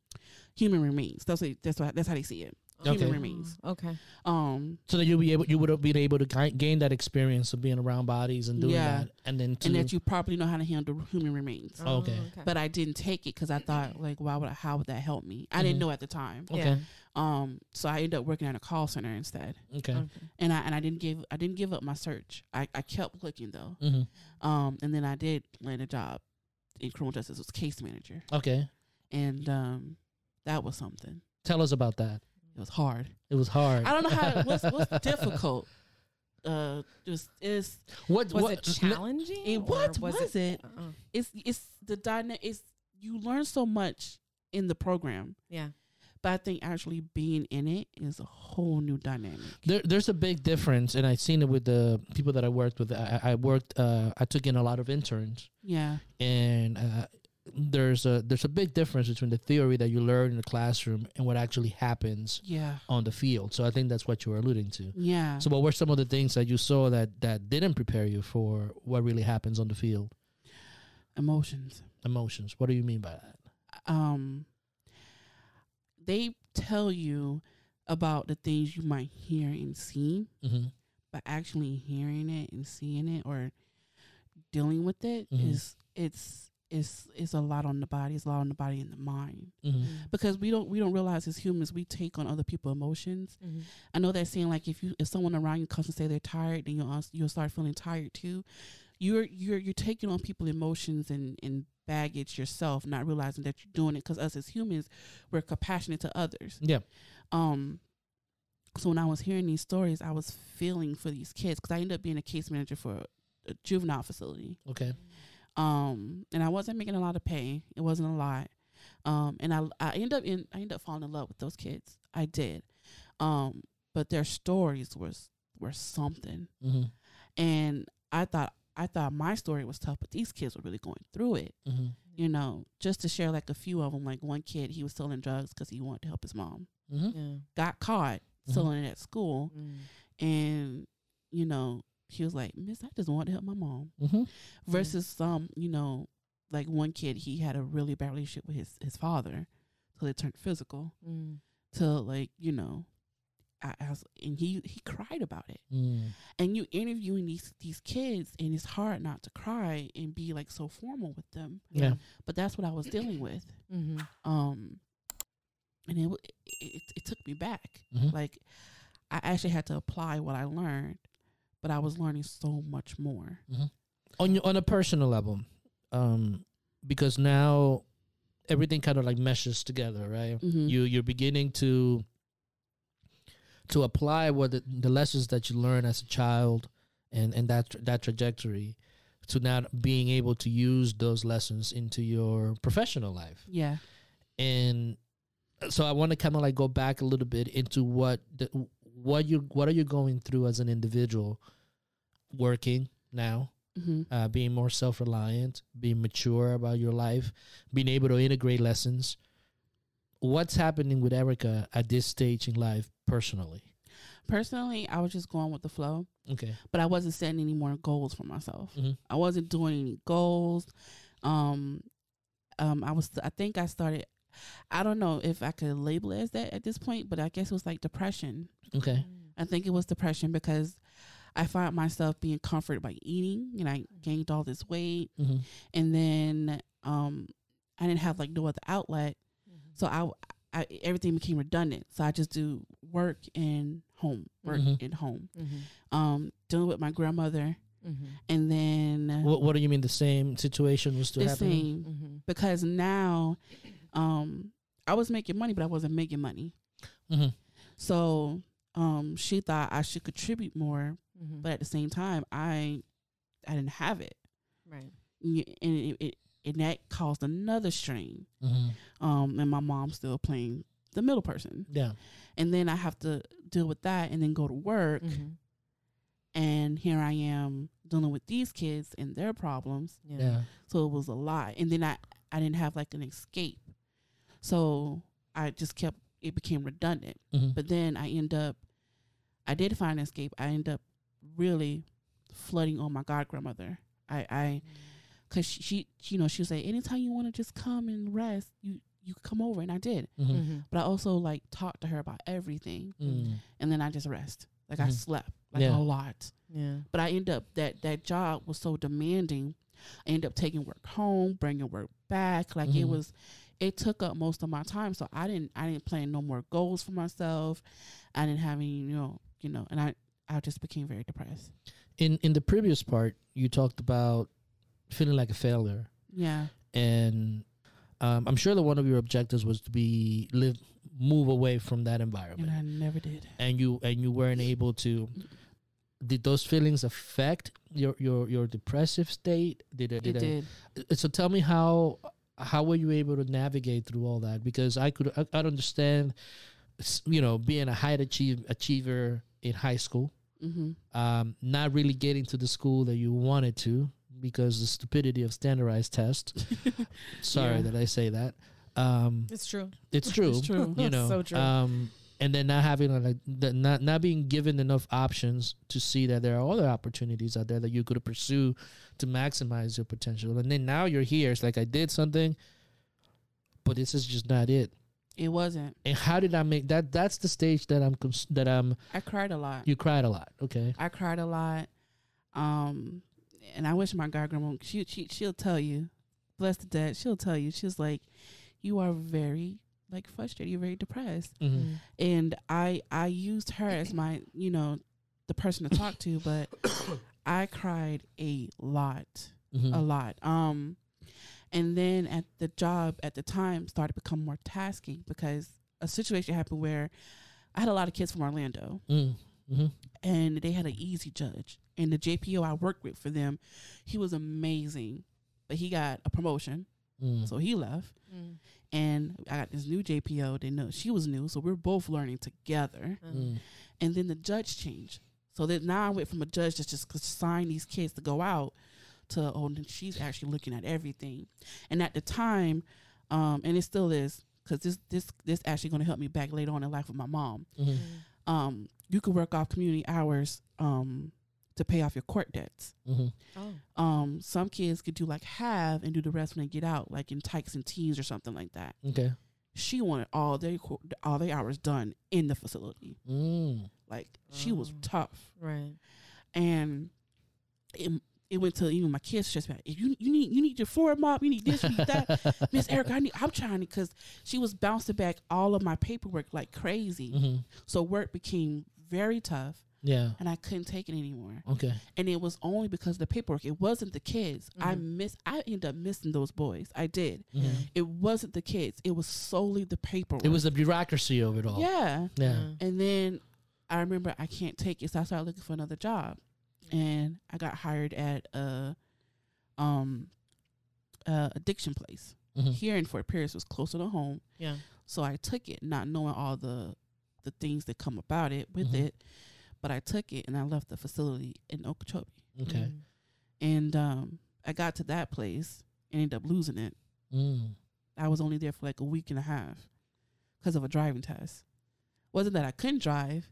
human remains. That's what, that's what, that's how they see it. Okay. Human remains. Okay. Um, So that you'll be able, you would have been able to gain that experience of being around bodies and doing Yeah. that, and then to, and that you probably know how to handle human remains. Oh, okay. But I didn't take it because I thought like, why would I, how would that help me? I didn't Mhm. know at the time. okay, Yeah. Um, so I ended up working at a call center instead, okay, Okay. and I and I didn't give I didn't give up my search. I, I kept looking though. hmm Um, and then I did land a job in criminal justice as a case manager, okay. and um, that was something. Tell us about that. It was hard. It was hard. I don't know how what's what's difficult. Uh, just is What Was what it challenging? it, what was, it? Uh-uh. It's it's the dynamic. It's you learn so much in the program, Yeah. but I think actually being in it is a whole new dynamic. There, there's a big difference, and I've seen it with the people that I worked with. I, I worked, uh, I took in a lot of interns, Yeah, and uh, there's a there's a big difference between the theory that you learn in the classroom and what actually happens yeah, on the field. So I think that's what you were alluding to. yeah. So, what were some of the things that you saw that that didn't prepare you for what really happens on the field? Emotions. Emotions. What do you mean by that? Um, they tell you about the things you might hear and see, Mm-hmm. but actually hearing it and seeing it or dealing with it is Mhm. it's it's it's a lot on the body. It's a lot on the body and the mind Mm-hmm. because we don't we don't realize as humans we take on other people's emotions. Mhm. I know they're saying like if you if someone around you comes and say they're tired, then you'll you'll start feeling tired too. you're you're you're taking on people's emotions and and baggage yourself, not realizing that you're doing it because us as humans, we're compassionate to others. Yeah. Um. So when I was hearing these stories, I was feeling for these kids because I ended up being a case manager for a juvenile facility. Okay. Um, and I wasn't making a lot of pay. It wasn't a lot. Um, and I I ended up in I ended up falling in love with those kids. I did. Um, but their stories was were something. Mm-hmm. And I thought I thought my story was tough, but these kids were really going through it. Mm-hmm. You know, just to share like a few of them. Like one kid, he was selling drugs because he wanted to help his mom. Mm-hmm. Yeah. Got caught Mhm. selling it at school, Mm. and you know he was like, "Miss, I just want to help my mom." Mm-hmm. versus some, you know, like one kid, he had a really bad relationship with his his father, till it turned physical. Mm. Till like you know, I, I was, and he he cried about it. Mm. And you interviewing these these kids, and it's hard not to cry and be like so formal with them. Yeah. But that's what I was dealing with. Mm-hmm. Um, and it it, it, it took me back. Mhm. Like I actually had to apply what I learned, but I was learning so much more. on your, on a personal level, um, because now everything kind of like meshes together, right? Mhm. You you're beginning to to apply what the, the lessons that you learn as a child and and that that trajectory to now being able to use those lessons into your professional life Yeah. and so I want to kind of like go back a little bit into what the, what you what are you going through as an individual working now hmm uh, being more self reliant, being mature about your life, being able to integrate lessons. What's happening with Erika at this stage in life personally? Personally, I was just going with the flow, Okay. but I wasn't setting any more goals for myself. Mhm. I wasn't doing any goals. Um, um, I was. I think I started. I don't know if I could label it as that at this point, but I guess it was like depression. Okay. I think it was depression because I found myself being comforted by eating, and I gained all this weight, Mm-hmm. and then um, I didn't have like no other outlet, so I, I everything became redundant. So I just do work and home, work Mhm. and home. Mm-hmm. Um, dealing with my grandmother, Mm-hmm. and then What What do you mean? The same situation was still the happening? same Mm-hmm. because now, um, I was making money, but I wasn't making money. Mm-hmm. So um, she thought I should contribute more, Mm-hmm. but at the same time, I I didn't have it, right. And it, it and that caused another strain. Mm-hmm. Um, and my mom's still playing the middle person, Yeah. and then I have to deal with that, and then go to work, Mm-hmm. and here I am dealing with these kids and their problems. Yeah. Yeah. So it was a lot. And then I, I didn't have like an escape. So I just kept, it became redundant. Mm-hmm. But then I end up, I did find an escape. I end up really flooding on my god grandmother. I, I, cause she, she, you know, she was like, anytime you want to just come and rest, you, you come over. And I did. Mm-hmm. Mm-hmm. But I also like talked to her about everything. Mm-hmm. And then I just rest. Like I Mhm. slept like Yeah. a lot. Yeah. But I end up that that job was so demanding. I ended up taking work home, bringing work back. Like it Mhm. was, it took up most of my time. So I didn't I didn't plan no more goals for myself. I didn't have any you know you know, and I I just became very depressed. In In the previous part, you talked about feeling like a failure, Yeah, and um, I'm sure that one of your objectives was to be live move away from that environment. and I never did. and you and you weren't able to did those feelings affect your your your depressive state did it It did, did. it so tell me how how were you able to navigate through all that because i could i, I understand you know being a high achieve, achiever in high school Mm-hmm. um not really getting to the school that you wanted to because the stupidity of standardized tests sorry Yeah. that i say that um It's true. it's true. It's true. You know, So true. Um, and then not having like the, not not being given enough options to see that there are other opportunities out there that you could pursue to maximize your potential. And then now you're here. It's like I did something, but this is just not it. It wasn't. And how did I make that? That's the stage that I'm that I'm. I cried a lot. You cried a lot. Okay. I cried a lot. Um, and I wish my god grandma she she she'll tell you, bless the dead, she'll tell you. She's like, you are very like frustrated. You're very depressed. Mm-hmm. And I I used her as my you know the person to talk to, but I cried a lot, Mhm. a lot. Um, and then at the job at the time started to become more tasking because a situation happened where I had a lot of kids from Orlando Mm. Mhm. and they had an easy judge. And the JPO I worked with for them, he was amazing, but he got a promotion, Mm. so he left. Mm. And I got this new JPO. They know she was new, so we are both learning together. Mm. Mm. And then the judge changed, so that now I went from a judge that's just assign these kids to go out to oh, then she's actually looking at everything. And at the time, um, and it still is because this this this actually going to help me back later on in life with my mom. Mhm. Um, you could work off community hours um, to pay off your court debts. Mhm. Oh. Um, some kids could do like half and do the rest when they get out, like in tykes and teens or something like that. Okay. She wanted all their co- all their hours done in the facility. Mm. Like she was Oh. tough, Right. and it, it went to even my kids just like, you you need you need your floor mop, you need this, you need that. Miss Erika, I need I'm trying to because she was bouncing back all of my paperwork like crazy. Mhm. So work became very tough, Yeah. and I couldn't take it anymore. Okay. and it was only because of the paperwork. It wasn't the kids. I Mhm. miss. I ended up missing those boys. I did. Mhm. It wasn't the kids. It was solely the paperwork. It was the bureaucracy of it all. yeah. Yeah. And then I remember I can't take it, so I started looking for another job, and I got hired at a um a addiction place Mhm. here in Fort Pierce. Was closer to home, Yeah. so I took it, not knowing all the the things that come about it with Mhm. it. But I took it and I left the facility in Okeechobee. Okay. Mm. and um, I got to that place and ended up losing it. Mm. I was only there for like a week and a half because of a driving test. Wasn't that I couldn't drive?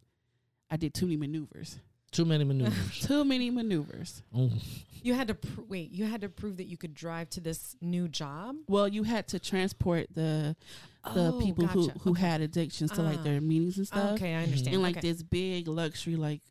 I did too many maneuvers. Too many maneuvers. Too many maneuvers. Mm. You had to pr- wait. You had to prove that you could drive to this new job. Well, you had to transport the the Oh, people who gotcha. who Okay. had addictions to like Ah. their meetings and stuff. Okay, I understand. And like okay. this big luxury like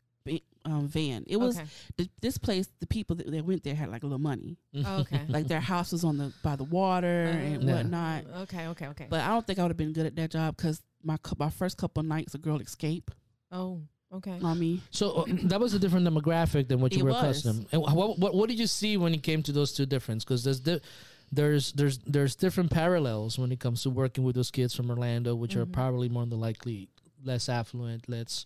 um, van. It was Okay. th- this place. The people that, that went there had like a little money. Oh, okay. Like their house was on the by the water and Uh, Yeah. whatnot. Okay. Okay. Okay. But I don't think I would have been good at that job because my cou- my first couple nights, a girl escaped oh. Okay. on me. So uh, that was a different demographic than what you It were was. accustomed. And what, what what did you see when it came to those two differences? Because there's di- there's there's there's different parallels when it comes to working with those kids from Orlando, which are Mhm. probably more than likely less affluent, less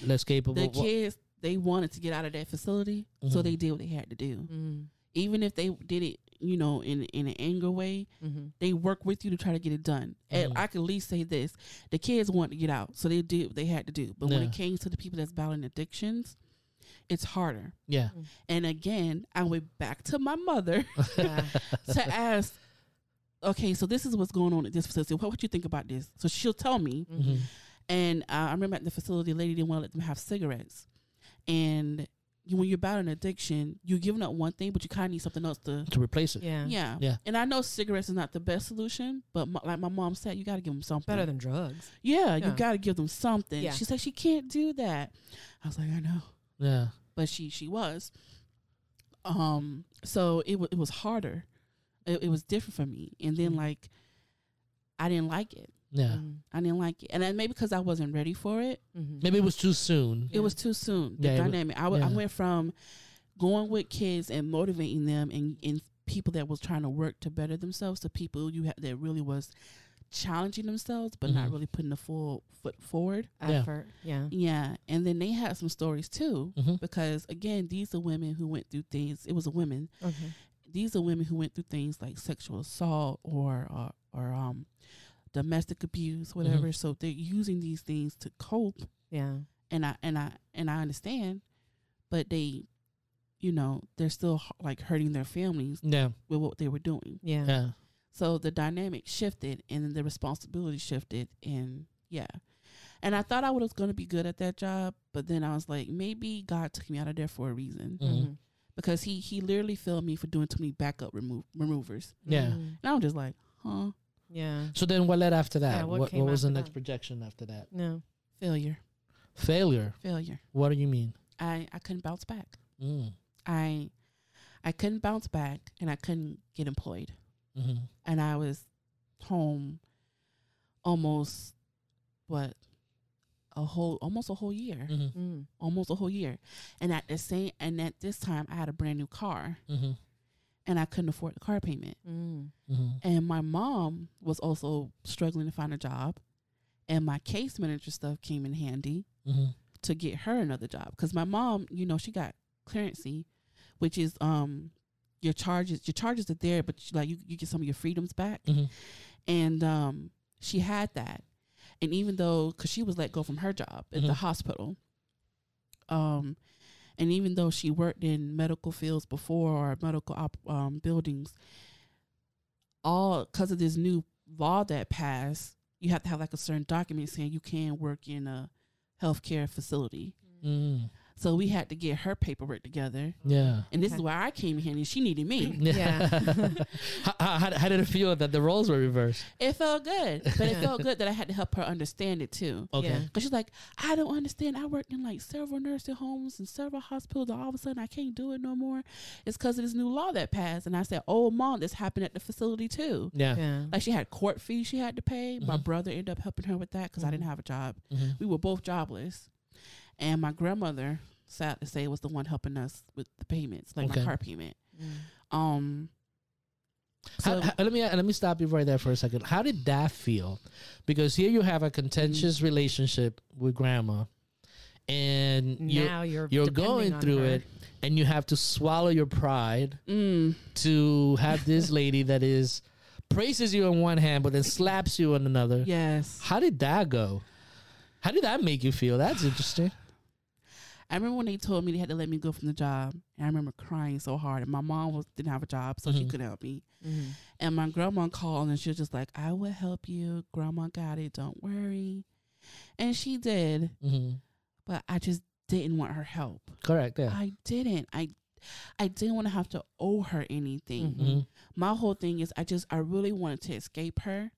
less capable. The kids they wanted to get out of that facility, so Mhm. they did what they had to do. Mm. Even if they did it, you know, in in an anger way, Mm-hmm. they work with you to try to get it done. And Mhm. I can at least say this: the kids want to get out, so they did what they had to do. But when it came to the people that's battling addictions, it's harder. yeah. And again, I went back to my mother to ask, okay, so this is what's going on at this facility. What would you think about this? So she'll tell me. Mm-hmm. Mhm. And uh, I remember at the facility, the lady didn't want to let them have cigarettes. And you, when you're battling addiction, you're giving up one thing, but you kind of need something else to. To replace it. Yeah. Yeah. Yeah. And I know cigarettes is not the best solution, but my, like my mom said, you got to give them something. Better than drugs. yeah, you got to give them something. Yeah. She said she can't do that. I was like, I know, Yeah. but she she was. Um. So it wa it was harder. It, it was different for me, and then Mhm. like, I didn't like it. Yeah. Mm. I didn't like it, and then maybe because I wasn't ready for it. Mhm. Maybe it was too soon. It was too soon. The Yeah, it wa- dynamic. I, w- I yeah. went from going with kids and motivating them and, and people that was trying to work to better themselves to people you ha- that really was challenging themselves but not Mhm. really putting the full foot forward. Effort. Yeah. Yeah, and then they had some stories too Mhm. because again, these are women who went through things. It was a women. Okay. These are women who went through things like sexual assault or or, or um domestic abuse, whatever. So they're using these things to cope Yeah. and I and I and I understand, but they, you know, they're still like hurting their families Yeah. with what they were doing. Yeah. Yeah. So the dynamic shifted, and then the responsibility shifted, and yeah. And I thought I was going to be good at that job, but then I was like, maybe God took me out of there for a reason Mhm. Mhm. because he he literally failed me for doing too many backup remove removers, Yeah. Mm. and I'm just like, huh, Yeah. So then what led after that? Yeah, what what what was the next that? projection after that? No. failure, Failure. failure. What do you mean? I I couldn't bounce back. Mm. I I couldn't bounce back, and I couldn't get employed. Hmm and I was home almost what a whole almost a whole year, Mhm. Mm. almost a whole year, and at the same and at this time I had a brand new car Mhm. and I couldn't afford the car payment, Mm. Mhm. and my mom was also struggling to find a job, and my case manager stuff came in handy Mhm. to get her another job because my mom, you know, she got clearancy, which is um your charges your charges are there, but like you, you get some of your freedoms back, Mhm. and um she had that, and even though because she was let go from her job at the Mhm. hospital, um, and even though she worked in medical fields before or medical op, um buildings, all because of this new law that passed, you have to have like a certain document saying you can work in a healthcare facility. Mhm. So we had to get her paperwork together. Yeah. And this Okay. is where I came in and she needed me. Yeah. how, how, how did it feel that the roles were reversed? It felt good. But it felt good that I had to help her understand it too. Okay. Yeah. Because she's like, I don't understand. I worked in like several nursing homes and several hospitals. And all of a sudden, I can't do it no more. It's because of this new law that passed. And I said, Oh, mom, this happened at the facility too. Yeah. Yeah. Like she had court fees she had to pay. My Mhm. brother ended up helping her with that because I didn't Mhm. have a job. Mhm. We were both jobless. And my grandmother, sad to say, was the one helping us with the payments, like Okay. my car payment. Mm. Um, so how- let me let me stop you right there for a second. How did that feel? Because here you have a contentious relationship with grandma, and you're Now you're you're going through her. it, and you have to swallow your pride mm, to have this lady that is praises you on one hand, but then slaps you on another. yes, How did that go? How did that make you feel? That's interesting. I remember when they told me they had to let me go from the job, and I remember crying so hard. And my mom was didn't have a job, so she Mhm. couldn't help me. Mhm. And my grandma called, and she was just like, "I will help you. Grandma got it. Don't worry." And she did, hmm but I just didn't want her help. Correct. Yeah. I didn't. I I didn't want to have to owe her anything. Mhm. hmm My whole thing is I just I really wanted to escape her.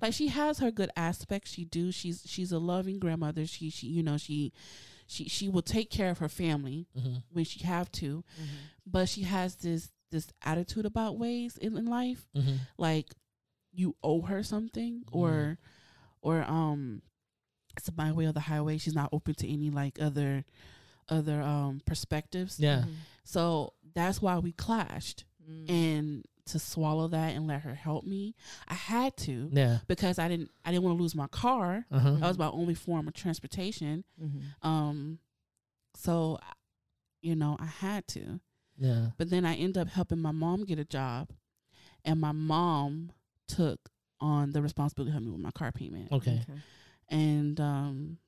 Like she has her good aspects. She do. She's she's a loving grandmother. She she you know she she she will take care of her family hmm when she have to. Mhm. But she has this this attitude about ways in, in life hmm like you owe her something or or um it's my way or the highway. She's not open to any like other other um perspectives. Yeah. Mhm. So that's why we clashed. Mm. And to swallow that and let her help me, I had to Yeah. because I didn't I didn't want to lose my car. Uh huh. That was my only form of transportation. Mhm. Um so you know, I had to. Yeah. But then I ended up helping my mom get a job and my mom took on the responsibility to help me with my car payment. Okay. And um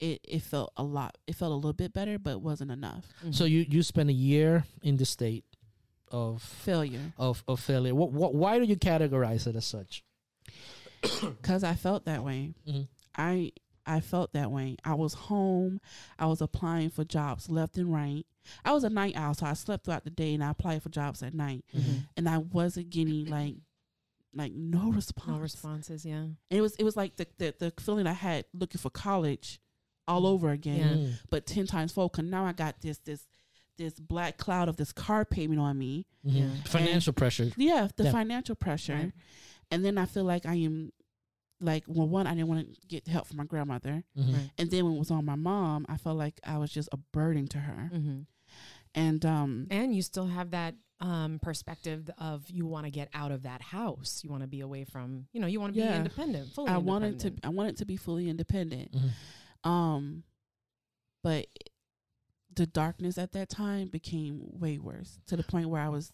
it it felt a lot it felt a little bit better but it wasn't enough. So Mhm. you you spent a year in the state of Failure. of of failure. What, what why do you categorize it as such? Cuz I felt that way. Mhm. I I felt that way. I was home. I was applying for jobs left and right. I was a night owl, so I slept throughout the day and I applied for jobs at night. Mhm. And I wasn't getting like like no response. No responses. Yeah. And it was it was like the, the the feeling I had looking for college all over again, Yeah. Mm. but ten times fold. Cause now I got this this this black cloud of this car payment on me. Mhm. Yeah. Financial pressure. Yeah, the Yeah. financial pressure, Right. and then I feel like I am like well, one I didn't want to get help from my grandmother, Mhm. Right. and then when it was on my mom, I felt like I was just a burden to her, Mm-hmm. and um And you still have that um, perspective of you want to get out of that house. You want to be away from, you know, you want to be Yeah. independent, fully I wanted to. I wanted to be fully independent, Mhm. um, but the darkness at that time became way worse to the point where I was.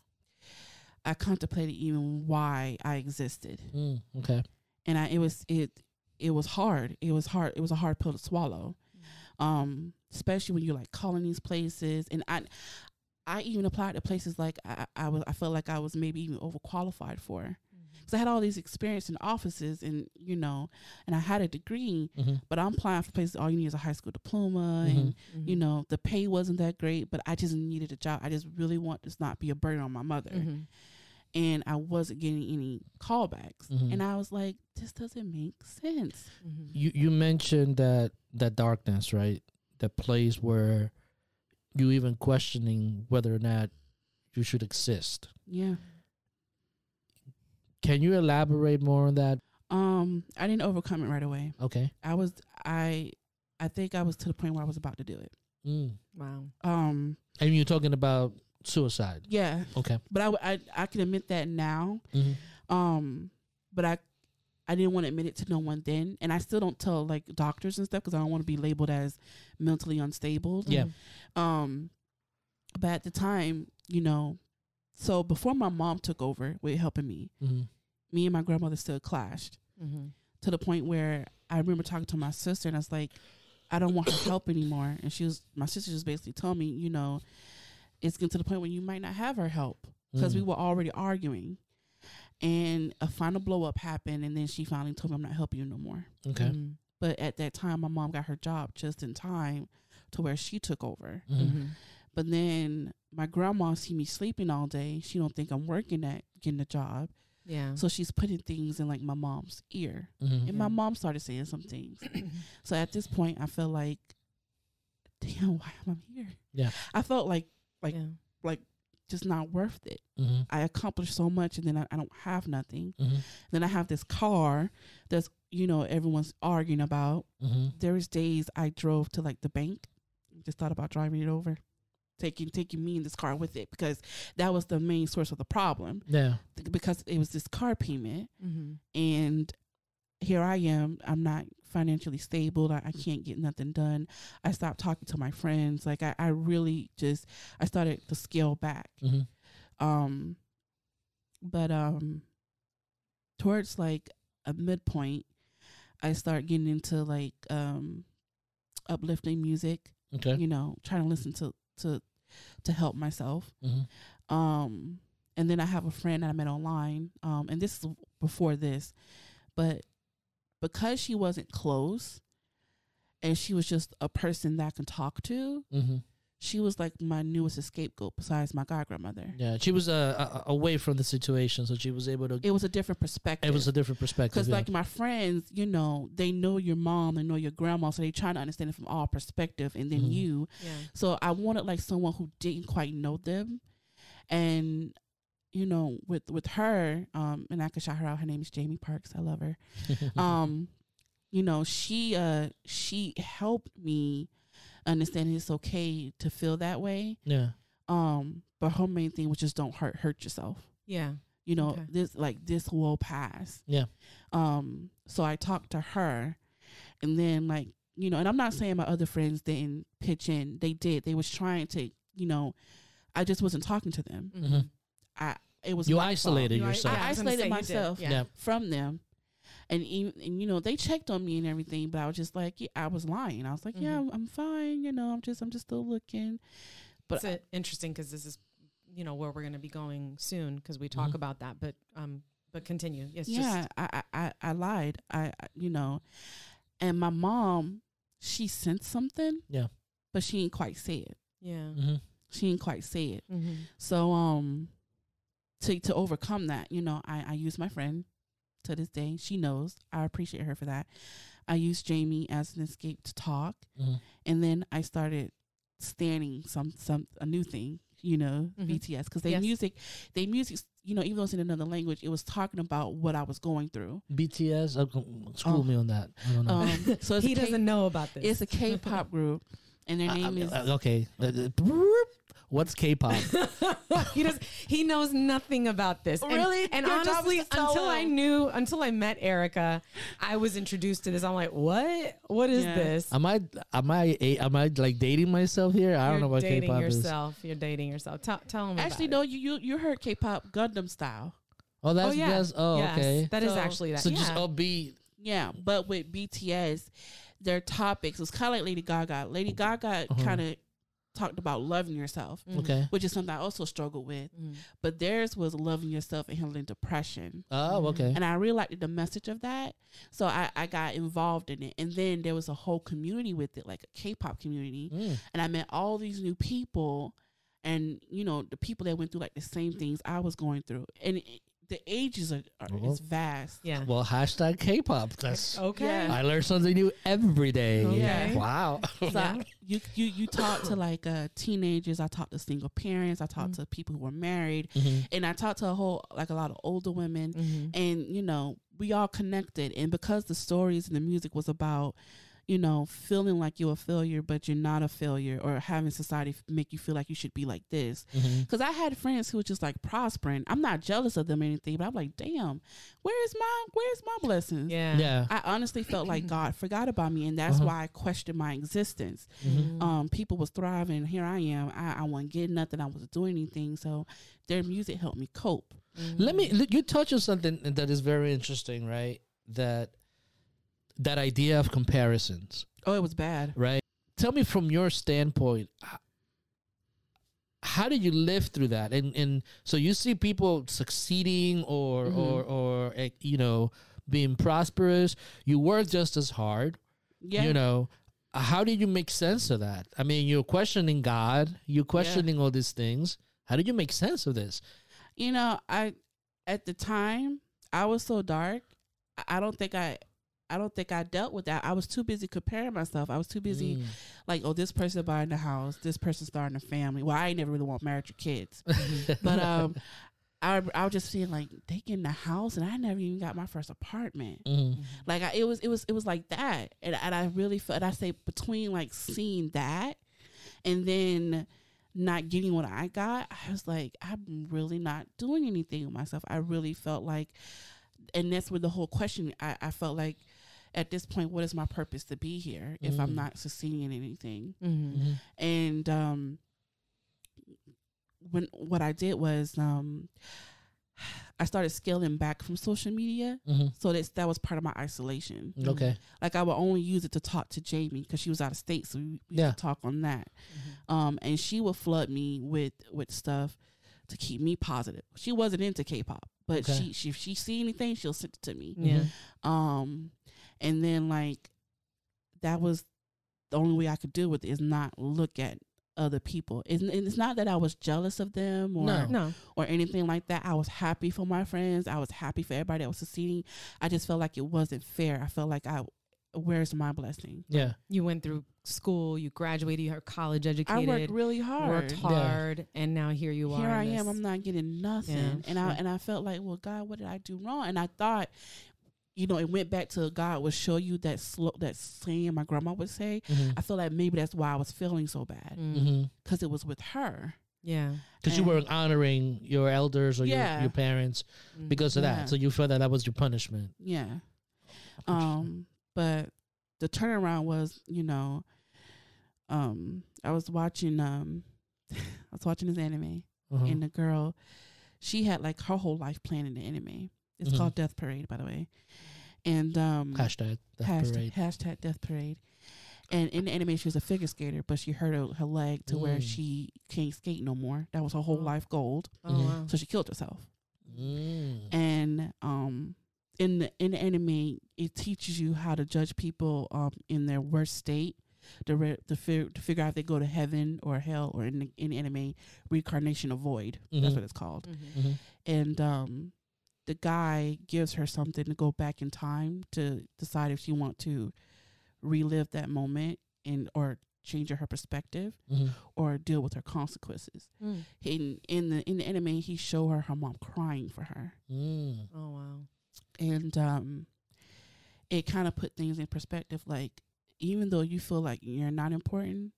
I contemplated even why I existed. Mm. Okay. and I it was it it was hard. It was hard. It was a hard pill to swallow. Um, especially when you're like calling these places, and I I even applied to places like I I was I felt like I was maybe even overqualified for because I had all these experience in offices and you know, and I had a degree, hmm but I'm applying for places all you need is a high school diploma, Mhm. and Mm-hmm. you know the pay wasn't that great, but I just needed a job. I just really want this not be a burden on my mother Mhm. and I wasn't getting any callbacks. Mhm. And I was like, this doesn't make sense. Mhm. You you mentioned that that darkness, right? That place where you even questioning whether or not you should exist. Yeah. Can you elaborate more on that? Um, I didn't overcome it right away. Okay. I was I I think I was to the point where I was about to do it. Mm. Wow. Um, And you're talking about suicide. yeah, Okay. but I I, I can admit that now. hmm Um, but I I didn't want to admit it to no one then, and I still don't tell like doctors and stuff because I don't want to be labeled as mentally unstable. Yeah. Um, but at the time, you know, so before my mom took over with helping me, hmm me and my grandmother still clashed Mhm. to the point where I remember talking to my sister and I was like, I don't want her help anymore. And she was, my sister just basically told me, you know, it's getting to the point where you might not have her help because we Mm. were already arguing. And a final blow up happened, and then she finally told me, I'm not helping you no more. Okay. Mhm. But at that time, my mom got her job just in time to where she took over. But then my grandma see me sleeping all day. She don't think I'm working at getting a job. Yeah. So she's putting things in like my mom's ear. Mhm. And my mom started saying some things. so at this point I felt like, damn, why am I here? Yeah. I felt like like yeah. just not worth it. Mhm. I accomplished so much and then I, I don't have nothing. Mhm. Then I have this car that's you know, everyone's arguing about. Mhm. There was days I drove to like the bank, just thought about driving it over. Taking taking me in this car with it because that was the main source of the problem. Yeah. Th- Because it was this car payment Mm-hmm. and here I am. I'm not financially stable. I, I can't get nothing done. I stopped talking to my friends. Like I, I really just I started to scale back. Mhm. Um but um towards like a midpoint I start getting into like um uplifting music, Okay. you know, trying to listen to to to help myself. Mhm. Um, and then I have a friend that I met online. Um, and this is before this, but because she wasn't close, and she was just a person that I can talk to, Mhm. She was like my newest scapegoat besides my god grandmother. Yeah. She was uh, a- away from the situation, so she was able to. It was a different perspective. It was a different perspective. Because yeah. like my friends, you know, they know your mom, they know your grandma, so they trying to understand it from all perspective, and then Mhm. you. Yeah. So I wanted like someone who didn't quite know them, and you know, with with her, um, and I can shout her out. Her name is Jamie Parks. I love her. um, you know, she uh she helped me understand it's okay to feel that way. yeah. Um, but her main thing was just don't hurt hurt yourself. Yeah. You know, Okay. this like this will pass. Yeah. Um, so I talked to her and then like, you know, and I'm not saying my other friends didn't pitch in. They did. They was trying to, you know, I just wasn't talking to them. Mhm. I it was You my fault isolated yourself. I isolated say you did. myself. Yeah. Yeah. from them. And even and, you know, they checked on me and everything, but I was just like, yeah, I was lying. I was like, yeah, Mhm. I'm, I'm fine, you know, I'm just I'm just still looking. But it's uh, interesting because this is, you know, where we're going to be going soon because we talk Mhm. about that. But um, but continue. It's yeah, just I, I I I lied. I, I you know, and my mom, she sensed something. Yeah. but she didn't quite say it. yeah. hmm She didn't quite say it. Mm-hmm. So um, to to overcome that, you know, I I use my friend to this day. She knows. I appreciate her for that. I used Jamie as an escape to talk, hmm and then I started standing some some a new thing. You know, Mhm. BTS because they Yes. music, they music. You know, even though it's in another language, it was talking about what I was going through. BTS. Uh, school Oh. me on that. I don't know. Um, so it's he a K- doesn't know about this. It's a K-pop group, and their Uh, name is uh, okay. What's K-pop? he does. He knows nothing about this. And- Really? And, Your honestly, to tell until I knew, until I met Erika, I was introduced to this. I'm like, what? What is Yeah. this? am I? Am I? Am I like dating myself here? I don't know what dating K-pop is. Dating yourself. You're dating yourself. Tell, tell him. actually about no. You you you heard K-pop Gangnam style. Oh, that's Oh yeah. that's. Oh, Yes, okay. That is So- actually that. So just yeah. upbeat. Yeah, but with BTS, their topics was kind of like Lady Gaga. Lady Gaga Uh-huh. kind of talked about loving yourself, Mhm. Okay. which is something I also struggled with. Mhm. But theirs was loving yourself and handling depression. Oh, okay. And I really liked the message of that. So I, I got involved in it. And then there was a whole community with it, like a K pop community. Mm. And I met all these new people and, you know, the people that went through like the same things I was going through. And it, the ages are, are Well, is vast. Yeah. Well, hashtag K-pop. That's. Okay. Yeah. I learn something new every day. Okay. Wow. So Yeah. I- you you you talk to like uh teenagers, I talk to single parents, I talk Mhm. to people who are married, Mhm. and I talk to a whole like a lot of older women Mhm. and you know, we all connected and because the stories and the music was about you know, feeling like you're a failure, but you're not a failure, or having society make you feel like you should be like this. Because I had friends who were just like prospering. I'm not jealous of them or anything, but I'm like, damn, where's my where's my blessings? Yeah. Yeah. I honestly felt like God forgot about me, and that's Uh-huh. why I questioned my existence. Mhm. Um, people was thriving. Here I am. I, I wasn't getting nothing. I wasn't doing anything. So their music helped me cope. Let me. You touch on something that is very interesting, right? That that idea of comparisons, Oh, it was bad. right? Tell me from your standpoint, how did you live through that? And and so you see people succeeding or Mhm. or or eh, you know being prosperous. You work just as hard. Yeah. You know. How did you make sense of that? I mean, you're questioning God. You're questioning all these things. How did you make sense of this? you know, I at the time I was so dark. I don't think I. I don't think I dealt with that. I was too busy comparing myself. I was too busy, Mm. like, oh, this person buying the house, this person starting a family. Well, I never really want married or kids, but um, I I was just feeling like they getting a house, and I never even got my first apartment. Mhm. Like I, it was, it was, it was like that, and and I really felt. And I say between like seeing that, and then not getting what I got, I was like, I'm really not doing anything with myself. I really felt like, and that's where the whole question. I, I felt like, at this point, what is my purpose to be here if Mm. I'm not succeeding in anything? Mm-hmm. Mhm. And um, when what I did was um, I started scaling back from social media. Mhm. So that's that was part of my isolation. Okay. Like I would only use it to talk to Jamie because she was out of state, so we, we Yeah. could talk on that. Um, and she would flood me with with stuff to keep me positive. She wasn't into K-pop, but Okay. she, she if she see anything, she'll send it to me. Yeah. Mhm. Um, and then like that was the only way I could deal with it is not look at other people. It's, and it's not that I was jealous of them or No. No. or anything like that. I was happy for my friends. I was happy for everybody that was succeeding. I just felt like it wasn't fair. I felt like I, where's my blessing? Yeah. You went through school, you graduated, you are college educated. I worked really hard. worked hard, and now here you are. Here I in am. I'm not getting nothing, Yeah, and I and I felt like, well, God, what did I do wrong? And I thought, you know, it went back to God would show you that slow, that saying my grandma would say. Mhm. I feel like maybe that's why I was feeling so bad Mm. Mhm. because it was with her. Yeah. Because you weren't honoring your elders or Yeah. your, your parents Mm. because of Yeah. that. So you felt that that was your punishment. Yeah. Um, but the turnaround was, you know, um, I was watching um, I was watching this anime, Uh-huh. and the girl, she had like her whole life planned in the anime. It's Mhm. called Death Parade, by the way, and um, Hashtag that hashtag, parade. hashtag Death Parade. And in the anime, she was a figure skater, but she hurt her, her leg to where Mm. she can't skate no more. That was her whole Oh. life goal. Oh, Mhm. wow. So she killed herself. Mm. and um in the in the anime it teaches you how to judge people um in their worst state to re- to, fi- to figure out if they go to heaven or hell or in the, in the anime reincarnation of void Mhm. that's what it's called Mhm. Mhm. and um the guy gives her something to go back in time to decide if she want to relive that moment and or change her perspective Mhm. or deal with her consequences Mm. in in the in the anime he showed her her mom crying for her Mm. Oh wow. and um it kind of put things in perspective like even though you feel like you're not important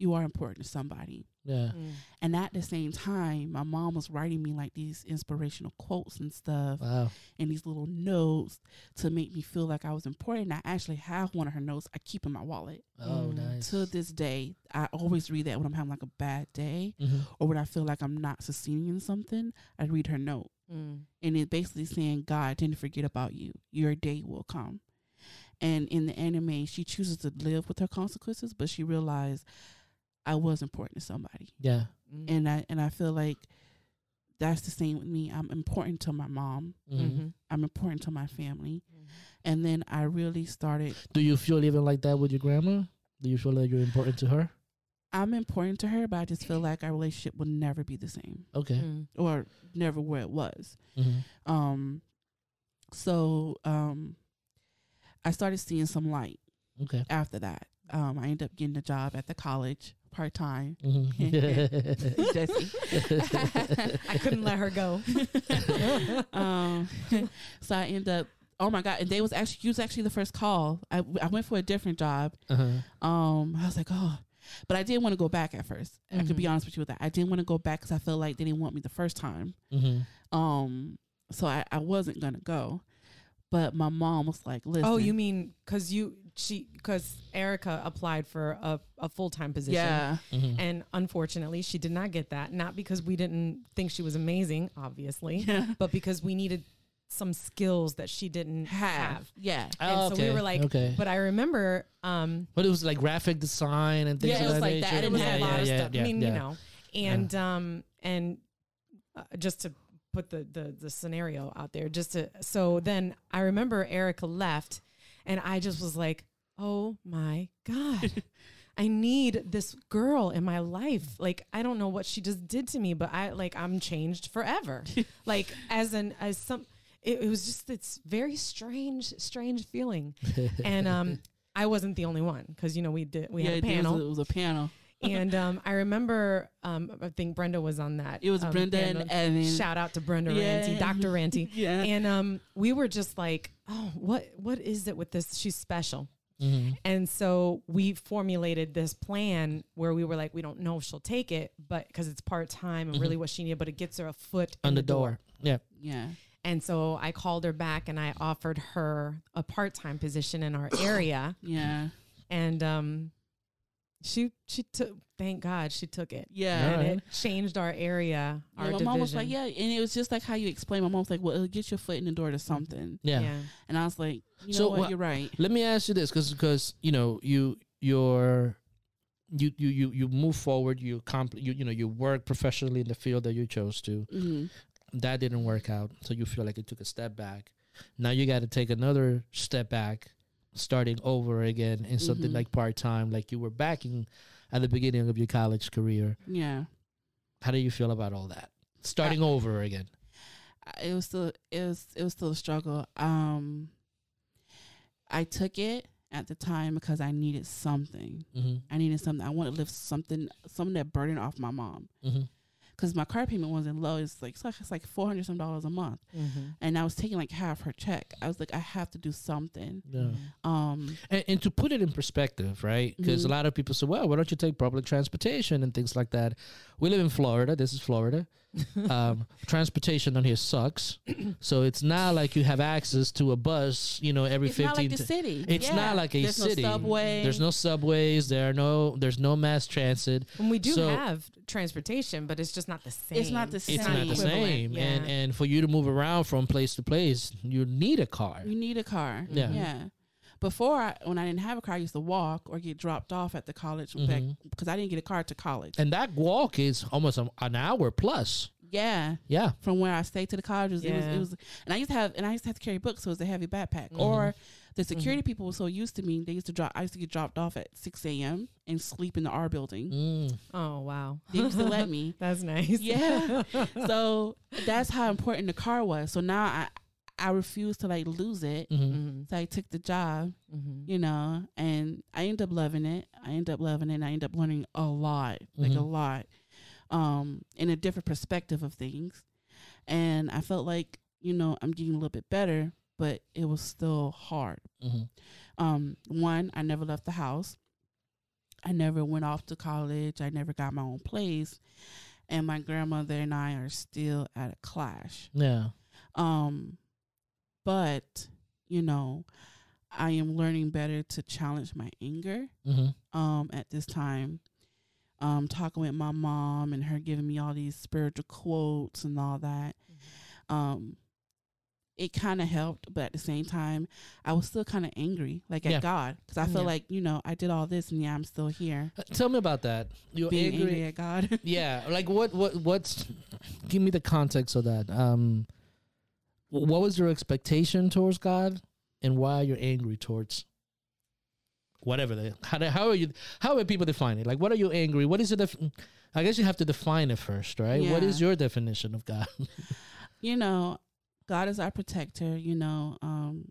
you are important to somebody Yeah. Mm. and at the same time my mom was writing me like these inspirational quotes and stuff Wow. and these little notes to make me feel like i was important i actually have one of her notes i keep in my wallet Oh, Mm. nice. to this day i always read that when i'm having like a bad day Mhm. or when i feel like i'm not succeeding in something i read her note Mm. and it's basically saying God didn't forget about you. Your day will come. And in the anime, she chooses to live with her consequences, but she realized I was important to somebody, Yeah. Mm. and I and I feel like that's the same with me. I'm important to my mom. Mhm. Mhm. I'm important to my family, Mhm. and then I really started. Do you feel even like that with your grandma? Do you feel like you're important to her? I'm important to her, but I just feel like our relationship will never be the same, Okay. Mm. or never where it was. Mhm. Um, so um, I started seeing some light. Okay. after that. Um, I ended up getting a job at the college part time. Mhm. Jesse. I couldn't let her go. um, so I ended up oh my god! And they was actually you was actually the first call. I I went for a different job. Uh-huh. Um, I was like, oh, but I didn't want to go back at 1st I could be Mhm. honest with you with that. I didn't want to go back because I felt like they didn't want me the first time. Mm-hmm. Um, so I I wasn't gonna go. But my mom was like, listen. Oh, you mean because you she because Erika applied for a, a full time position. yeah. Mm-hmm. And unfortunately, she did not get that. Not because we didn't think she was amazing, obviously, Yeah. but because we needed some skills that she didn't have. Have. Yeah. And Oh, so we were like, okay. but I remember, um, But it was like graphic design and things Yeah, of it was like nature. that. It was have a lot that. of yeah, stuff. Yeah, I mean, yeah. you know, and um, and uh, just to put the, the the scenario out there, just to so then I remember Erika left, and I just was like, oh my god. I need this girl in my life. Like I don't know what she just did to me, but I like I'm changed forever. like as an as some it, it was just it's very strange strange feeling. and um I wasn't the only one because you know we did we yeah, had a it was panel It was a panel. and um, I remember, um, I think Brenda was on that. It was um, Brenda panel. and Evan. Shout out to Brenda Yeah. Ranty, Dr. Ranty. Yeah. And um, we were just like, oh, what what is it with this? She's special. Mhm. And so we formulated this plan where we were like, we don't know if she'll take it, but because it's part time and really what she needed, but it gets her a foot On in the door. Yeah. yeah. And so I called her back and I offered her a part time position in our area. Yeah. And um, she she took. Thank God she took it. Yeah. All and right. it changed our area. Yeah, our my division. mom was like, yeah, and it was just like how you explain. My mom was like, well, it'll get your foot in the door to something, Yeah. yeah. and I was like, you know So what, what- you're right. Let me ask you this, because because you know you your you you you you move forward. You compl- you you know you work professionally in the field that you chose to. hmm That didn't work out, so you feel like it took a step back. Now you got to take another step back, starting over again in something Mhm. like part time, like you were backing at the beginning of your college career. Yeah, How do you feel about all that? Starting over again. It was still it was it was still a struggle. Um, I took it at the time because I needed something. Mm-hmm. I needed something. I wanted to lift something, something that burden off my mom Mm-hmm. Because my car payment wasn't low. It's like it's like, it's like four hundred some dollars a month, Mm-hmm. and I was taking like half her check. I was like, I have to do something. Yeah. Um, And, and to put it in perspective, right? Because Mhm. a lot of people say, well, why don't you take public transportation and things like that? We live in Florida. This is Florida. um, transportation on here sucks. so it's not like you have access to a bus, you know, every it's 15 not like the city. It's Yeah. not like a There's city. No subway. There's no subways. There are no. There's no mass transit. And we do So- have transportation, but it's just not the same. It's not the same. It's Same. not the same. Yeah. And and for you to move around from place to place, you need a car. You need a car. Yeah. Yeah. Before, I, when I didn't have a car, I used to walk or get dropped off at the college back Mhm. because I didn't get a car to college. And that walk is almost a- an hour plus. yeah. Yeah. From where I stayed to the college, it was, it was, it was, and I used to have, and I used to have to carry books, so it was a heavy backpack. Mhm. Or the security people were so used to me, they used to drop. I used to get dropped off at six a.m. and sleep in the R building. Mm. Oh wow. They used to let me. That's nice. Yeah. so that's how important the car was. So now I, I refuse to like lose it. Mhm. Mm-hmm. So I took the job. Mm-hmm. you know, and I end up loving it. I end up loving it. And I end up learning a lot, like a Mhm. lot, um, in a different perspective of things. And I felt like, you know, I'm getting a little bit better, but it was still hard. Mhm. Um, one, I never left the house. I never went off to college. I never got my own place. And my grandmother and I are still at a clash. Yeah. Um, but you know, I am learning better to challenge my anger. Mm-hmm. Um, at this time, um, talking with my mom and her giving me all these spiritual quotes and all that. Um, it kind of helped, but at the same time, I was still kind of angry, like at God, because I feel Yeah. like you know I did all this and yeah, I'm still here, Uh, Tell me about that. You're being angry. angry at God. Yeah. Like what? What? What's? Give me the context of that. Um, what was your expectation towards God, and why you're angry towards? Whatever they, how they, how are you? How are people define it? Like, what are you angry? What is it? Def- I guess you have to define it first, right? What Yeah. is your definition of God? you know, God is our protector, you know, um,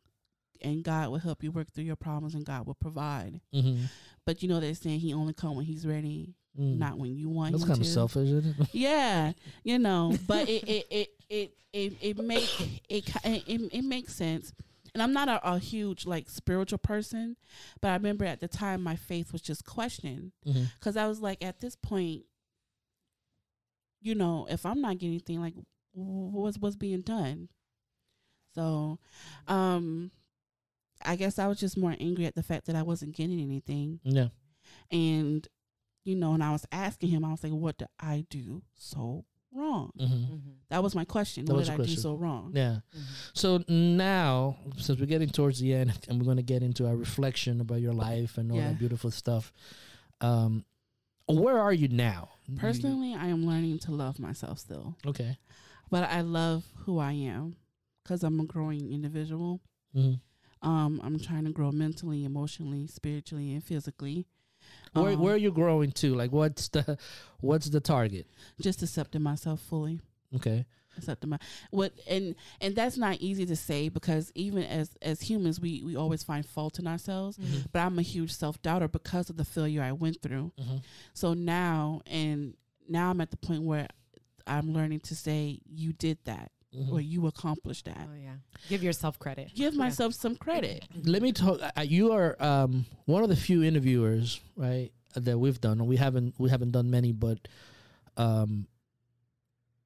and God will help you work through your problems and God will provide. mm-hmm. But you know they're saying he only come when he's ready, not when you want Mm. That's him kind to. of selfish, isn't it? Yeah, you know, but it it it it it, it make it, it it makes sense and I'm not a, a huge like spiritual person, but I remember at the time my faith was just questioned because I was like, at this point, you know, if I'm not getting anything, like, wh- what's what's being done? So, um, I guess I was just more angry at the fact that I wasn't getting anything, Yeah. and you know, and I was asking him, I was like, what did I do so wrong? hmm Mhm. That was my question. That what did your I do so wrong? Yeah. Mhm. So now, since we're getting towards the end, and we're going to get into our reflection about your life and all Yeah. that beautiful stuff, um, where are you now? Personally, I am learning to love myself still, okay. but I love who I am because I'm a growing individual. hmm Um, I'm trying to grow mentally, emotionally, spiritually, and physically. Where Um, where are you growing to? Like, what's the what's the target? just accepting myself fully. Okay. Accepting my what and and that's not easy to say because even as as humans we we always find fault in ourselves. Mhm. But I'm a huge self doubter because of the failure I went through. hmm So now and now I'm at the point where I'm learning to say you did that Mm-hmm. or you accomplished that. Oh yeah. Give yourself credit. Give Yeah. myself some credit. Let me talk. Uh, you are um, one of the few interviewers, right, that we've done. We haven't we haven't done many, but um,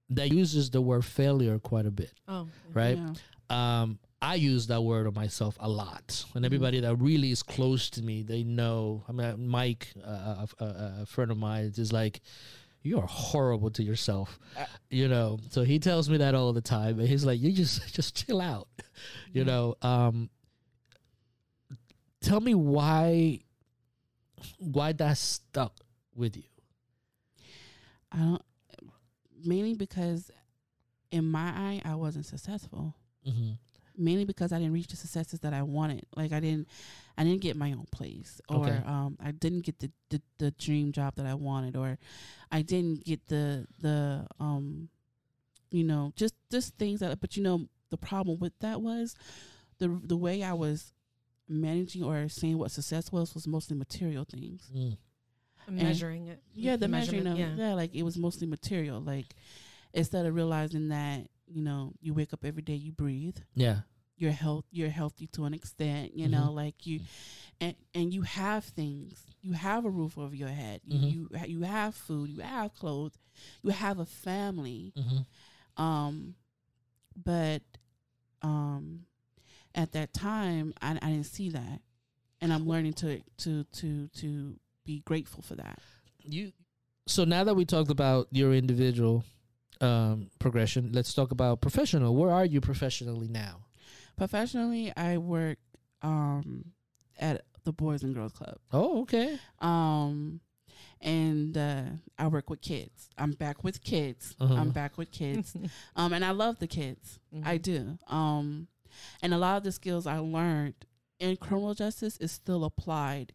that uses the word failure quite a bit, Oh. right? Yeah. um, I use that word on myself a lot. And everybody that really is close to me, they know. I mean, Mike, uh, a, a, a friend of mine, is like, "You are horrible to yourself," Uh, you know. So he tells me that all the time, and he's like, "You just just chill out," you know. Um, tell me why why that stuck with you. I don't mainly because in my eye I wasn't successful. Mm-hmm. Mainly because I didn't reach the successes that I wanted. Like I didn't I didn't get my own place or Okay. um I didn't get the, the the dream job that I wanted or I didn't get the the um you know just just things that but you know the problem with that was the the way I was managing or saying what success was was mostly material things. Mm. Measuring it. Yeah, the measuring of measurement, yeah. like it was mostly material. Like instead of realizing that you know you wake up every day, you breathe, Yeah. you're health, you're healthy to an extent. You Mhm. know, like you, and and you have things. You have a roof over your head. You Mhm. you, you have food. You have clothes. You have a family. Mm-hmm. Um, but um, at that time, I, I didn't see that, and I'm learning to to to to be grateful for that. you so now that we talked about your individual um progression let's talk about professional where are you professionally now Professionally, I work um at the Boys and Girls Club. oh okay Um and uh I work with kids. I'm back with kids. Uh-huh. I'm back with kids. um and I love the kids. Mhm. I do. Um and a lot of the skills I learned in criminal justice is still applied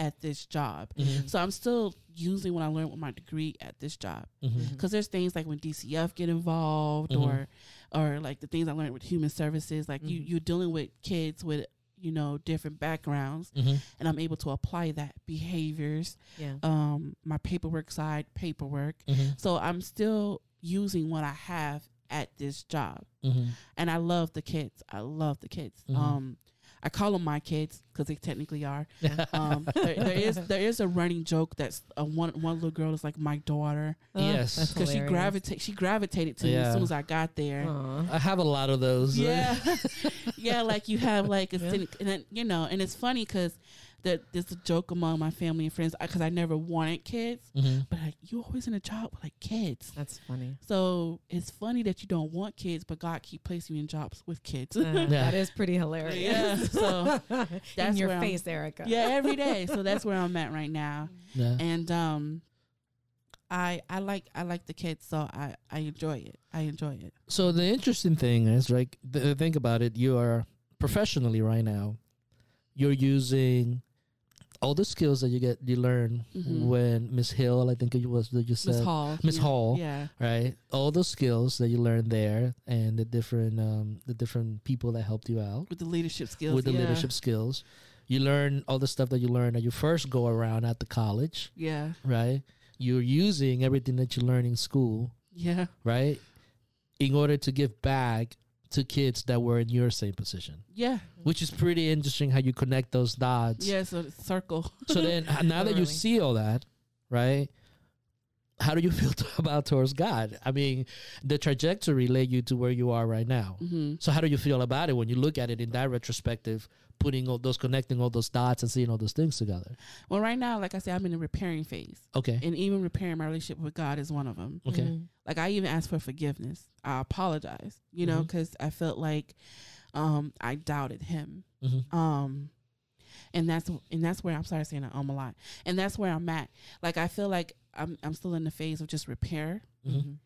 at this job. Mhm. So I'm still using what I learned with my degree at this job. Mhm. because there's things like when DCF get involved Mhm. or or like the things I learned with human services like you Mhm. you're dealing with kids with you know different backgrounds Mhm. and I'm able to apply that behaviors Yeah. um my paperwork side paperwork Mhm. so I'm still using what I have at this job Mhm. and I love the kids I love the kids um I call them my kids because they technically are um there, there is there is a running joke that's a one one little girl is like my daughter Oh, Yes. because she gravitate she gravitated to me as soon as I got there. Aw. i have a lot of those Yeah, yeah, like you have like a Yeah. and then, you know, and it's funny because that there's a joke among my family and friends because I never wanted kids, Mhm. but like you always in a job with like kids. That's funny. So it's funny that you don't want kids, but God keep placing you in jobs with kids. Uh, That is pretty hilarious. Yeah, so in that's your where I'm- face, Erika. yeah, every day. So that's where I'm at right now, yeah and um, I I like I like the kids, so I I enjoy it. I enjoy it. so the interesting thing is like th- think about it you are professionally right now you're using all the skills that you get you learn Mhm. when miss hill i think it was that you Miss Hall. Miss yeah. Hall. Yeah. right all those skills that you learn there and the different um the different people that helped you out With the leadership skills. with the yeah. leadership skills you learn all the stuff that you learn at your first go around at the college Yeah. right you're using everything that you learn in school Yeah. right in order to give back to kids that were in your same position, Yeah. which is pretty interesting how you connect those dots. Yeah. So circle. So then, now that you see all that, right? How do you feel about towards God? I mean, the trajectory led you to where you are right now. hmm So how do you feel about it when you look at it in that retrospective, putting all those, connecting all those dots and seeing all those things together? Well, right now, like I said, I'm in a repairing phase, Okay. and even repairing my relationship with God is one of them. Okay. Mhm. Like I even asked for forgiveness. I apologize, you know, Mhm. because I felt like um, I doubted Him. hmm Um, and that's and that's where I'm sorry saying um a lot, and that's where I'm at. Like I feel like I'm I'm still in the phase of just repair, Mhm.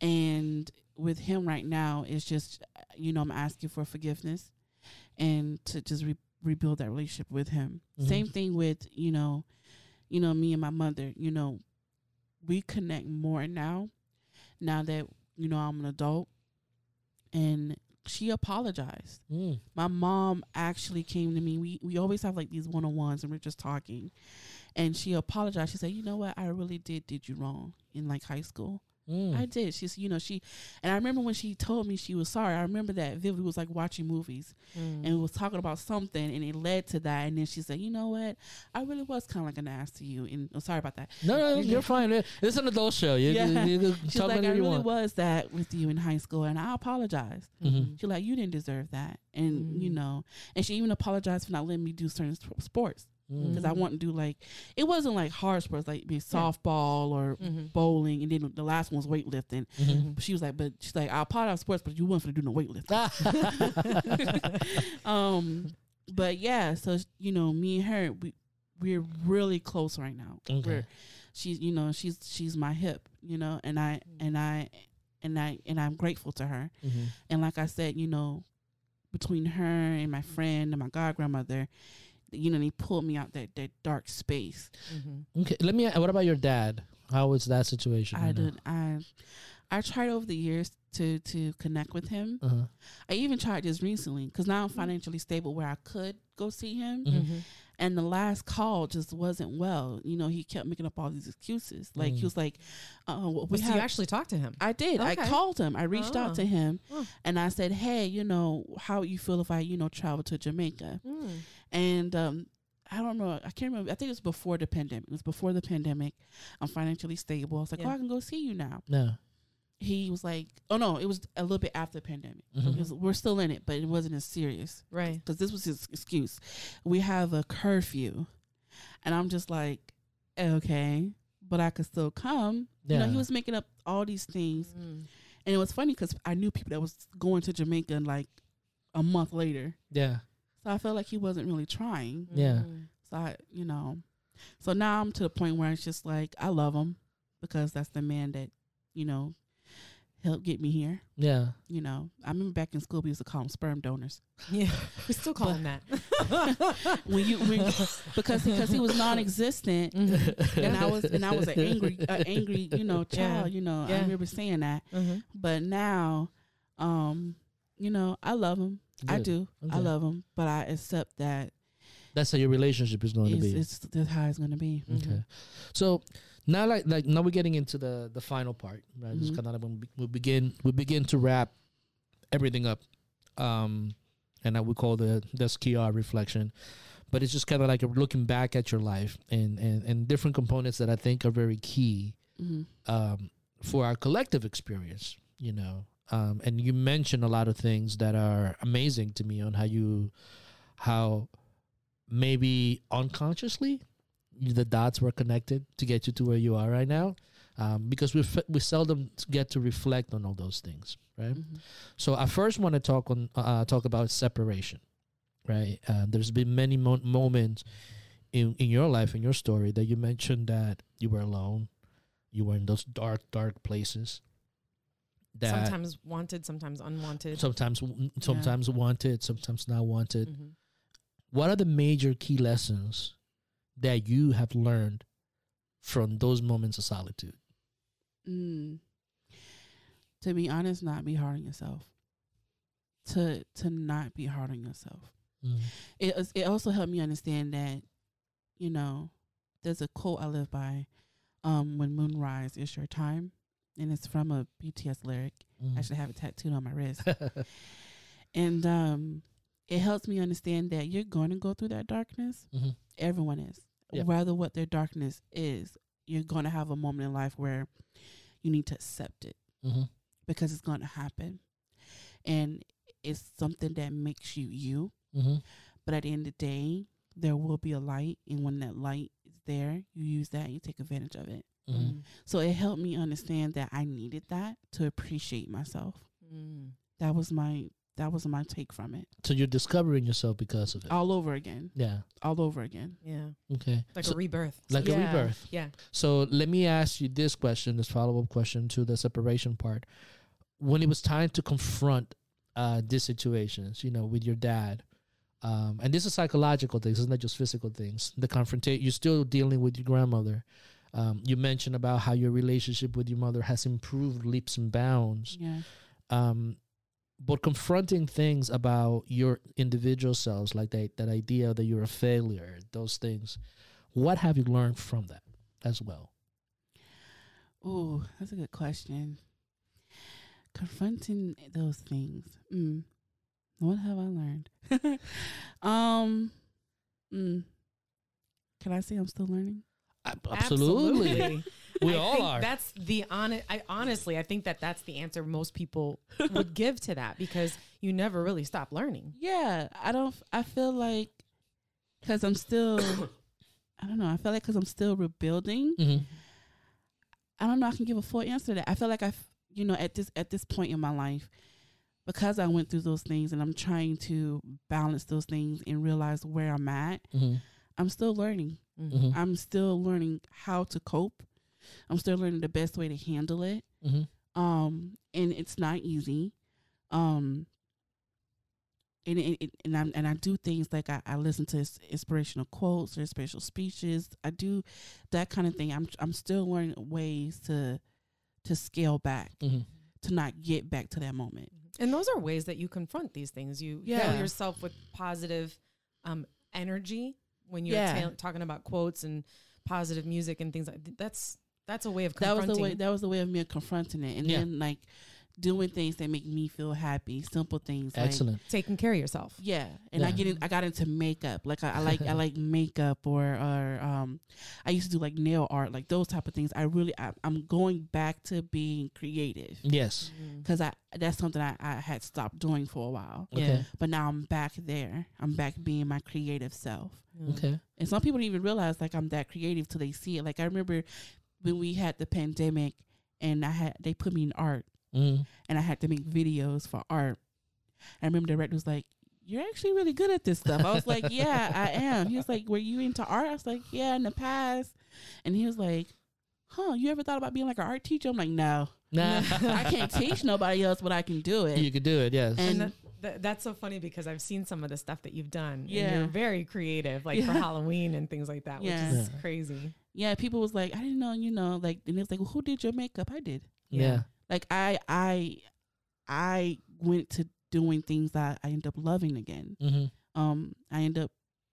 and with him right now, it's just you know I'm asking for forgiveness, and to just re- rebuild that relationship with him. Mhm. Same thing with you know, you know me and my mother. You know, we connect more now. Now that you know I'm an adult, and she apologized Mm. my mom actually came to me. We we always have like these one on ones and we're just talking. And she apologized. She said, You know what, I really did did you wrong in like high school. Mm. I did. She's you know, she and I remember when she told me she was sorry, I remember that Viv was like watching movies Mm. and was talking about something and it led to that and then she said, You know what? I really was kinda like an ass to you and I'm sorry about that. no, no, you you're fine. It's an adult show. You, Yeah. you, you, She's like, I you really want. was that with you in high school and I apologized. Mhm. She's like, you didn't deserve that, and you Mm. know, and she even apologized for not letting me do certain sp- sports Because I Mhm. want to do like it wasn't like hard sports like be softball or Mhm. bowling, and then the last one was weightlifting. Mhm. She was like, but she's like, I'll part of sports, but you weren't going to do no weightlifting. um, but yeah, so you know, me and her, we we're really close right now. Okay. We're, she's you know she's she's my hip, you know, and I and I and I and I'm grateful to her. Mhm. And like I said, you know, between her and my friend and my god grandmother, you know, they pulled me out that that dark space. Mhm. Okay, let me. What about your dad? How was that situation? I right now? did. I I tried over the years to to connect with him. Uh-huh. I even tried just recently because now I'm financially stable where I could go see him. Mhm. Mhm. And the last call just wasn't well. You know, he kept making up all these excuses. Like Mm. he was like, "Oh, we But so have." you actually talked to him. I did. I called him. I reached out Oh. to him, Oh. and I said, "Hey, you know, how you feel if I, you know, travel to Jamaica?" Mm. And um, I don't know. I can't remember. I think it was before the pandemic. It was before the pandemic. I'm financially stable. I was like, Yeah. "Oh, I can go see you now." No. He was like, "Oh no, it was a little bit after the pandemic. So Mhm. was- we're still in it, but it wasn't as serious Right. because this was his excuse. We have a curfew, and I'm just like, okay, but I could still come. You know, he was making up all these things, Mm. and it was funny because I knew people that was going to Jamaica like a month later, Yeah. So I felt like he wasn't really trying. Yeah. So I, you know, so now I'm to the point where it's just like I love him because that's the man that, you know, helped get me here. Yeah. You know, I remember back in school we used to call them sperm donors. Yeah. We still call him that. When you when, because because he was non-existent, Mhm. and I was and I was an angry uh, angry you know Yeah. child. You know, I Yeah. remember saying that. Mhm. But now, um, you know, I love him. I do. I love him, but I accept that That's how your relationship is going to be. it's that's how it's gonna be. Mhm. Okay. So now, like, like now we're getting into the the final part, right? Mhm. kind of when we, begin we begin to wrap everything up, um, and that we call the the SKR reflection. But it's just kind of like looking back at your life and and and different components that I think are very key hmm um, for our collective experience, you know. Um, and you mentioned a lot of things that are amazing to me on how you, how maybe unconsciously the dots were connected to get you to where you are right now. Um, because we f- we seldom get to reflect on all those things, right? hmm So I first want to talk on uh, talk about separation, right? Uh, there's been many mo- moments in in your life in your story that you mentioned that you were alone, you were in those dark dark places. That Sometimes wanted, sometimes unwanted. sometimes w- sometimes wanted, sometimes not wanted. Mhm. What are the major key lessons that you have learned from those moments of solitude? Mm. To be honest, not be hard on yourself. To to not be hard on yourself. It was- it also helped me understand that, you know, there's a quote I live by, um, when moonrise is your time, and it's from a BTS lyric, I should have it tattooed on my wrist. and um, it helps me understand that you're going to go through that darkness. hmm Everyone is. Yep. Rather what their darkness is, you're going to have a moment in life where you need to accept it hmm because it's going to happen. And it's something that makes you you. hmm But at the end of the day, there will be a light. And when that light is there, you use that, and you take advantage of it. Hmm So it helped me understand that I needed that to appreciate myself. Mm. That was my that was my take from it. So you're discovering yourself because of it. All over again. yeah. All over again. Yeah. Okay. Like So- a rebirth. like a rebirth. Yeah. So let me ask you this question, this follow up question to the separation part. When it was time to confront uh, these situations, you know, with your dad, um, and this is psychological things, it's not just physical things. The confrontation, you're still dealing with your grandmother. Um, you mentioned about how your relationship with your mother has improved leaps and bounds. Yeah. Um, but confronting things about your individual selves, like that, that idea that you're a failure, those things, what have you learned from that as well? Oh, that's a good question. Confronting those things. Mm. What have I learned? um mm. Can I say I'm still learning? Ab- Absolutely. Absolutely. We I all think are. That's the honest. I honestly, I think that that's the answer most people would give to that because you never really stop learning. Yeah, I don't. I feel like because I'm still. I don't know. I feel like because I'm still rebuilding. hmm I don't know. I can give a full answer to that. I feel like I, you know, at this at this point in my life, because I went through those things and I'm trying to balance those things and realize where I'm at. hmm I'm still learning. hmm I'm still learning how to cope. I'm still learning the best way to handle it. hmm Um, and it's not easy. Um, and it, it, and I and I do things like I, I listen to inspirational quotes or inspirational speeches. I do that kind of thing. I'm I'm still learning ways to to scale back hmm to not get back to that moment. And those are ways that you confront these things. You Yeah. fill yourself with positive um, energy when you're Yeah. ta- talking about quotes and positive music and things like that's that's a way of That was confronting. the way. That was the way of me confronting it, and Yeah. then like doing things that make me feel happy. Simple things. like, Excellent. taking care of yourself. Yeah, and I get in, I got into makeup. Like I, I like I like makeup or or um, I used to do like nail art, like those type of things. I really I, I'm going back to being creative Yes. because I that's something I, I had stopped doing for a while. Yeah. But now I'm back there. I'm back being my creative self. Okay. And some people don't even realize like I'm that creative till they see it. Like I remember when we had the pandemic and I had they put me in art Mm. and I had to make videos for art. I remember the director was like, You're actually really good at this stuff. I was like, Yeah, I am. He was like, Were you into art? I was like, Yeah, in the past. And he was like, Huh, you ever thought about being like an art teacher? I'm like, No. Nah. I can't teach nobody else, but I can do it. you could do it. Yes. And- And that, that, that's so funny because I've seen some of the stuff that you've done. Yeah. And you're very creative, like for Halloween and things like that, Yeah. which is Yeah. crazy. yeah, people was like, I didn't know, you know, like and it was like, well, who did your makeup? I did. yeah. Like I I I went to doing things that I end up loving again. hmm Um, I end up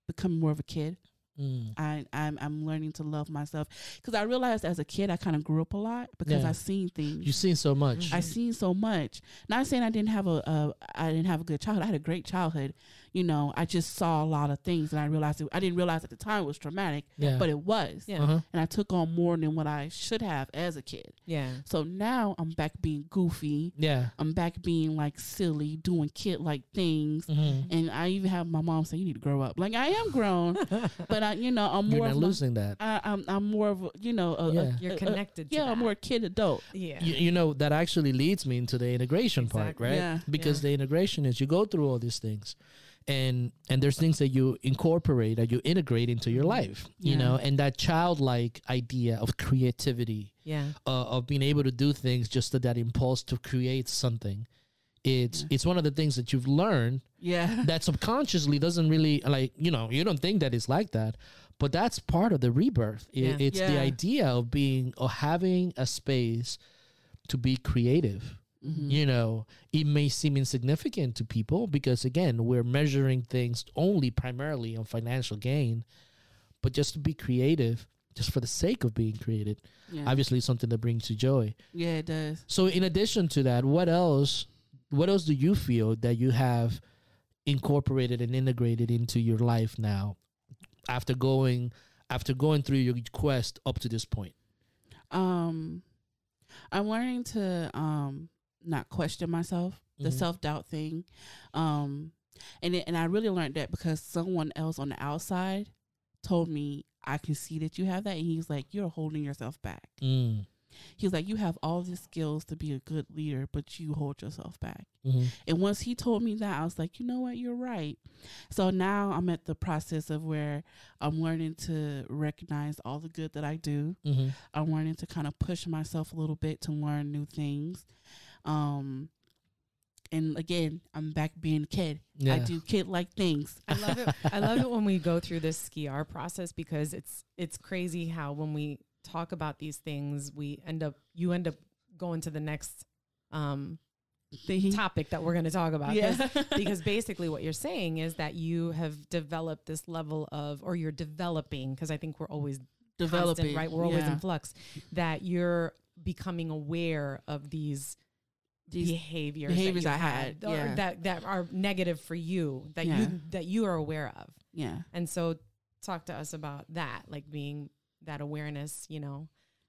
becoming more of a kid. Mm. I I'm I'm learning to love myself because I realized as a kid I kind of grew up a lot because Yeah. I seen things. You've seen so much. I seen so much. Not saying I didn't have a, a I didn't have a good childhood. I had a great childhood. You know, I just saw a lot of things and I realized it, I didn't realize at the time it was traumatic, yeah. but it was. Yeah. Uh-huh. And I took on more than what I should have as a kid. Yeah. So now I'm back being goofy. Yeah. I'm back being like silly, doing kid like things. hmm And I even have my mom say, "You need to grow up." Like I am grown, but I, you know, I'm You're more not of my- losing that. I, I'm I'm more of a, you know a, a- Yeah. You're a- a- connected to yeah, that. I'm more kid adult. Yeah. You, you know that actually leads me into the integration part, right? Yeah. Because Yeah. the integration is you go through all these things, and and there's things that you incorporate that you integrate into your life, you Yeah. know, and that childlike idea of creativity, yeah. uh, of being able to do things, just to that impulse to create something. It's Yeah. it's one of the things that you've learned Yeah, that subconsciously doesn't really like you know you don't think that it's like that but that's part of the rebirth I- Yeah. it's the idea of being or having a space to be creative Mhm. you know it may seem insignificant to people because again we're measuring things only primarily on financial gain but just to be creative just for the sake of being created. Yeah. Obviously, something that brings you joy. yeah, it does. So, in addition to that, what else? What else do you feel that you have incorporated and integrated into your life now, after going after going through your quest up to this point? Um, I'm learning to um not question myself, the Mhm. self doubt thing, um, and it, and I really learned that because someone else on the outside told me I can see that you have that, and he's like, you're holding yourself back. Mm. He's like, you have all the skills to be a good leader, but you hold yourself back. hmm And once he told me that, I was like, you know what, you're right. So now I'm at the process of where I'm learning to recognize all the good that I do. hmm I'm learning to kind of push myself a little bit to learn new things. Um, and again, I'm back being a kid. Yeah. I do kid like things. I love it. I love it when we go through this skier process because it's it's crazy how when we talk about these things, we end up you end up going to the next um, Thing. topic that we're going to talk about. 'Cause- Yeah. because basically what you're saying is that you have developed this level of, or you're developing, because I think we're always developing, constant, right? We're always yeah. in flux. That you're becoming aware of these. Behaviors, that behaviors I had, or yeah. that that are negative for you, that Yeah. you that you are aware of. Yeah. And so talk to us about that, like being that awareness, you know,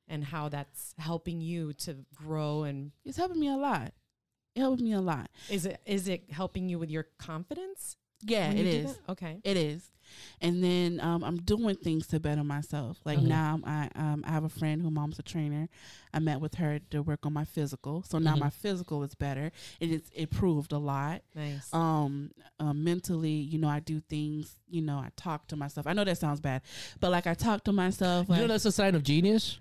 and how that's helping you to grow and It's helping me a lot. It helps me a lot. is it is it helping you with your confidence? Yeah, it is. that? Okay. It is. And then um, I'm doing things to better myself. Like Mhm. now, I um, I have a friend who mom's a trainer. I met with her to work on my physical. So now Mhm. my physical is better. and it's improved a lot. Nice. Um, uh, mentally, you know, I do things. You know, I talk to myself. I know that sounds bad, but like I talk to myself. You know that's a sign of genius.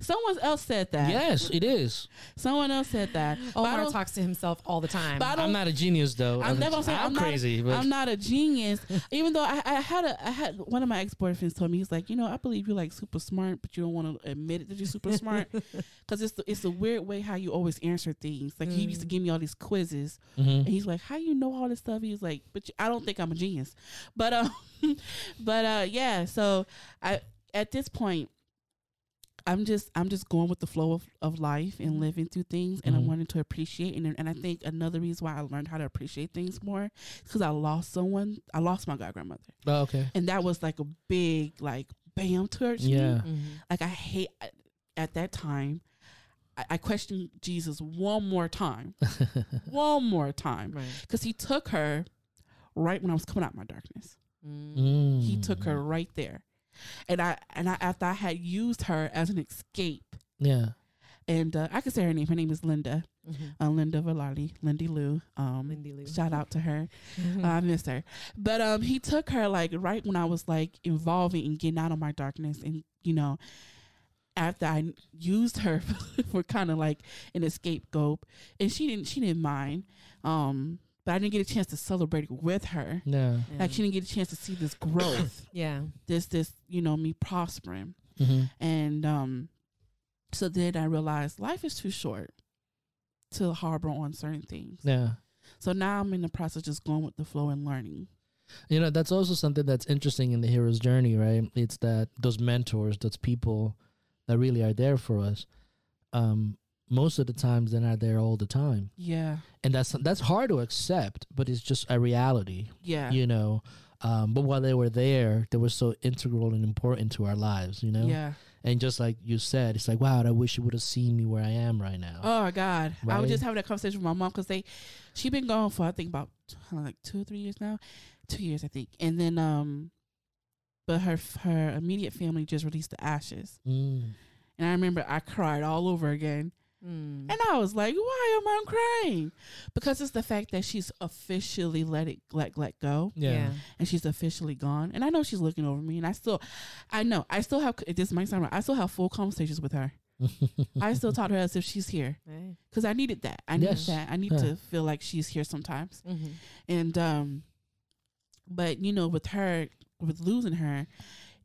Someone else said that. Yes, it is. Someone else said that. But I Omar don't- talks to himself all the time. But I don't- I'm not a genius though. I'm never saying I'm, I'm not- crazy, but I'm not a genius, even though I, I had a I had one of my ex boyfriends told me he's like you know I believe you're like super smart, but you don't want to admit it that you're super smart because it's the, it's a weird way how you always answer things. Like he used to Mm. give me all these quizzes, Mhm. and he's like, "How you know all this stuff?" He's like, "But you- I don't think I'm a genius." But um, but uh, yeah. So I at this point. I'm just I'm just going with the flow of, of life and living through things and Mhm. I'm learning to appreciate and and I think another reason why I learned how to appreciate things more because I lost someone I lost my god grandmother Oh, okay. and that was like a big like bam to me. Yeah. Mhm. like I hate at that time I, I questioned Jesus one more time one more time Right. because he took her right when I was coming out of my darkness Mm. Mm. he took her right there and I and I after I had used her as an escape Yeah. and uh, I can say her name her name is Linda Mhm. uh, Linda Valali Lindy Lou um Lindy Lou. shout out to her Mhm. I miss her. But um, he took her like right when I was like involving and getting out of my darkness, and you know, after I used her for kind of like an escape scapegoat, and she didn't she didn't mind. Um, but I didn't get a chance to celebrate with her. Yeah. Like she didn't get a chance to see this growth, yeah. this this you know me prospering, hmm and um, so then I realized life is too short to harbor on certain things. Yeah. So now I'm in the process of just going with the flow and learning. You know, that's also something that's interesting in the hero's journey, right? It's that those mentors, those people that really are there for us. Um, most of the times they're not there all the time. Yeah, And that's that's hard to accept, but it's just a reality. yeah. You know. Um, but while they were there, they were so integral and important to our lives, you know? Yeah. And just like you said, it's like, wow, I wish you would have seen me where I am right now. Oh God. I was just having that conversation with my mom because they, she been gone for I think about like two or three years now, two years I think, and then um, but her her immediate family just released the ashes, Mm. and I remember I cried all over again, Mm. and I was like, why am I crying? Because it's the fact that she's officially let it let let go, Yeah. and she's officially gone, and I know she's looking over me, and I still, I know I still have this might sound right, I still have full conversations with her. I still talk to her as if she's here. Because I needed that. I need Yes. that. I need Huh. to feel like she's here sometimes. Mhm. And um, but you know, with her, with losing her,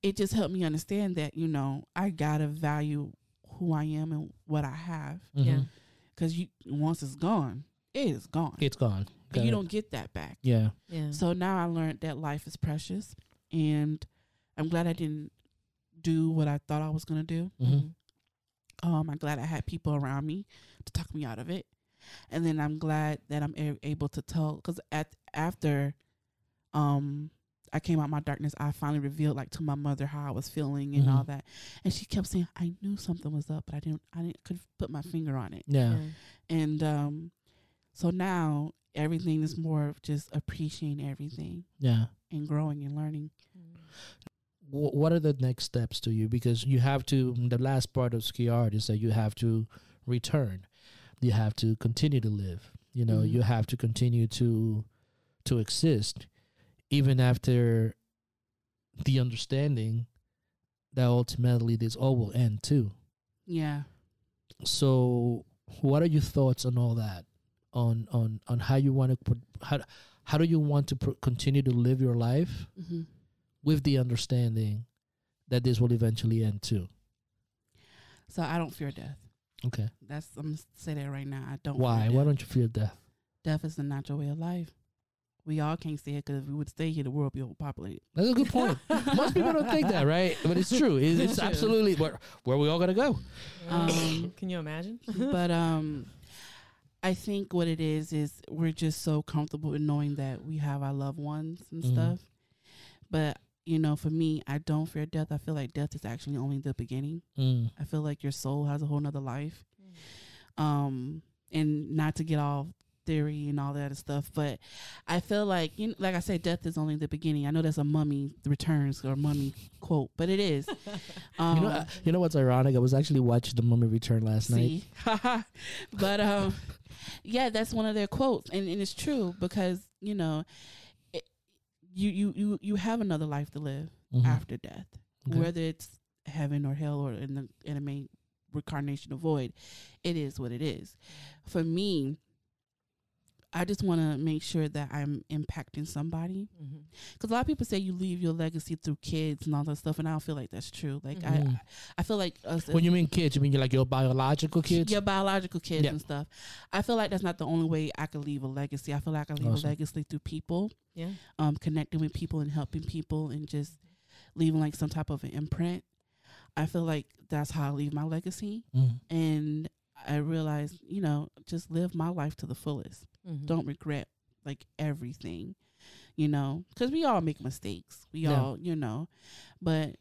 it just helped me understand that you know I gotta value who I am and what I have Yeah. Mhm. because you once it's gone, it is gone, It's gone. and Got you it. don't get that back. Yeah. Yeah. So now I learned that life is precious, and I'm glad I didn't do what I thought I was gonna do. Mhm. Um, I'm glad I had people around me to talk me out of it, and then I'm glad that I'm a- able to tell because at after, um, I came out my darkness, I finally revealed like to my mother how I was feeling and all Mhm. that, and she kept saying I knew something was up, but I didn't I didn't could put my finger on it, Yeah. and um, so now everything is more of just appreciating everything Yeah. and growing and learning. Wh- what are the next steps to you? Because you have to. The last part of ski art is that you have to return. You have to continue to live. You know, Mhm. you have to continue to to exist, even after the understanding that ultimately this all will end too. Yeah. So, what are your thoughts on all that? On on on how you want to put how how do you want to pr- continue to live your life hmm with the understanding that this will eventually end too? So I don't fear death. Okay. That's I'm gonna say that right now. I don't. Why? Why don't you fear death? Death is the natural way of life. We all can't say it because if we would stay here, the world would be overpopulated. That's a good point. Most people don't think that, right? But it's true. It's, it's True. absolutely where where we all gotta go. Um, Can you imagine? but um, I think what it is is we're just so comfortable in knowing that we have our loved ones and Mhm. stuff. But you know, for me, I don't fear death. I feel like death is actually only the beginning. Mm. I feel like your soul has a whole nother life. um and not to get all theory and all that stuff but i feel like you know, like i said death is only the beginning i know that's a mummy returns or mummy quote but it is um you know, uh, you know what's ironic? I was actually watching The Mummy Return last night. but um yeah that's one of their quotes and, and it's true because you know it, you you you you have another life to live Mhm. after death Okay. whether it's heaven or hell or in the in a main reincarnation of void, it is what it is. For me, I just want to make sure that I'm impacting somebody Mm-hmm. because a lot of people say you leave your legacy through kids and all that stuff, and I don't feel like that's true. Like Mhm. I, I feel like us When you mean kids, you mean you're like your biological kids? your biological kids Yeah. and stuff. I feel like that's not the only way I could leave a legacy. I feel like I leave Awesome. a legacy through people, Yeah. um, connecting with people and helping people and just leaving like some type of an imprint. I feel like that's how I leave my legacy. Mm. And I realized, you know, just live my life to the fullest. Mm-hmm. Don't regret like everything, you know, because we all make mistakes. We Yeah. all, you know, but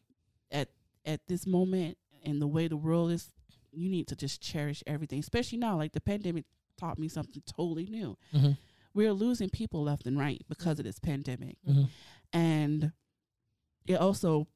at at this moment and the way the world is, you need to just cherish everything. Especially now, like the pandemic taught me something totally new. Mhm. We're losing people left and right because of this pandemic, Mhm. and it also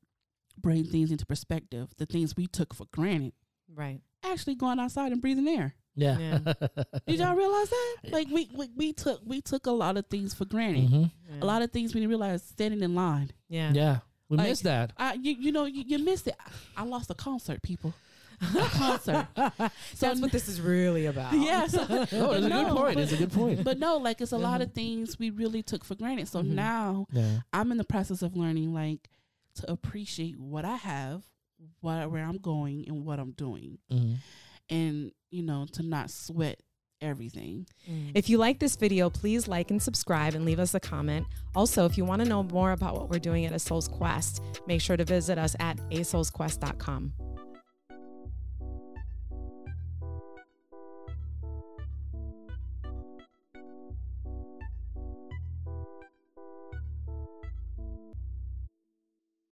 brings things into perspective. The things we took for granted, Right. actually going outside and breathing air. Yeah. Yeah. Did y'all realize that? Like we, we we took we took a lot of things for granted. Mhm. A lot of things we didn't realize standing in line. Yeah. Yeah. We Like- missed that. I you, you know you, you missed it. I, I lost a concert, people. A concert. So That's what this is really about. yeah. So, Oh, it's a but good point. but- It's a good point. But no, like it's a lot Mhm. of things we really took for granted. So Mhm. now Yeah. I'm in the process of learning like to appreciate what I have, what where I'm going, and what I'm doing, Mhm. and you know to not sweat everything. Mm. If you like this video, please like and subscribe and leave us a comment. Also, if you want to know more about what we're doing at A Soul's Quest, make sure to visit us at asoulsquest.com.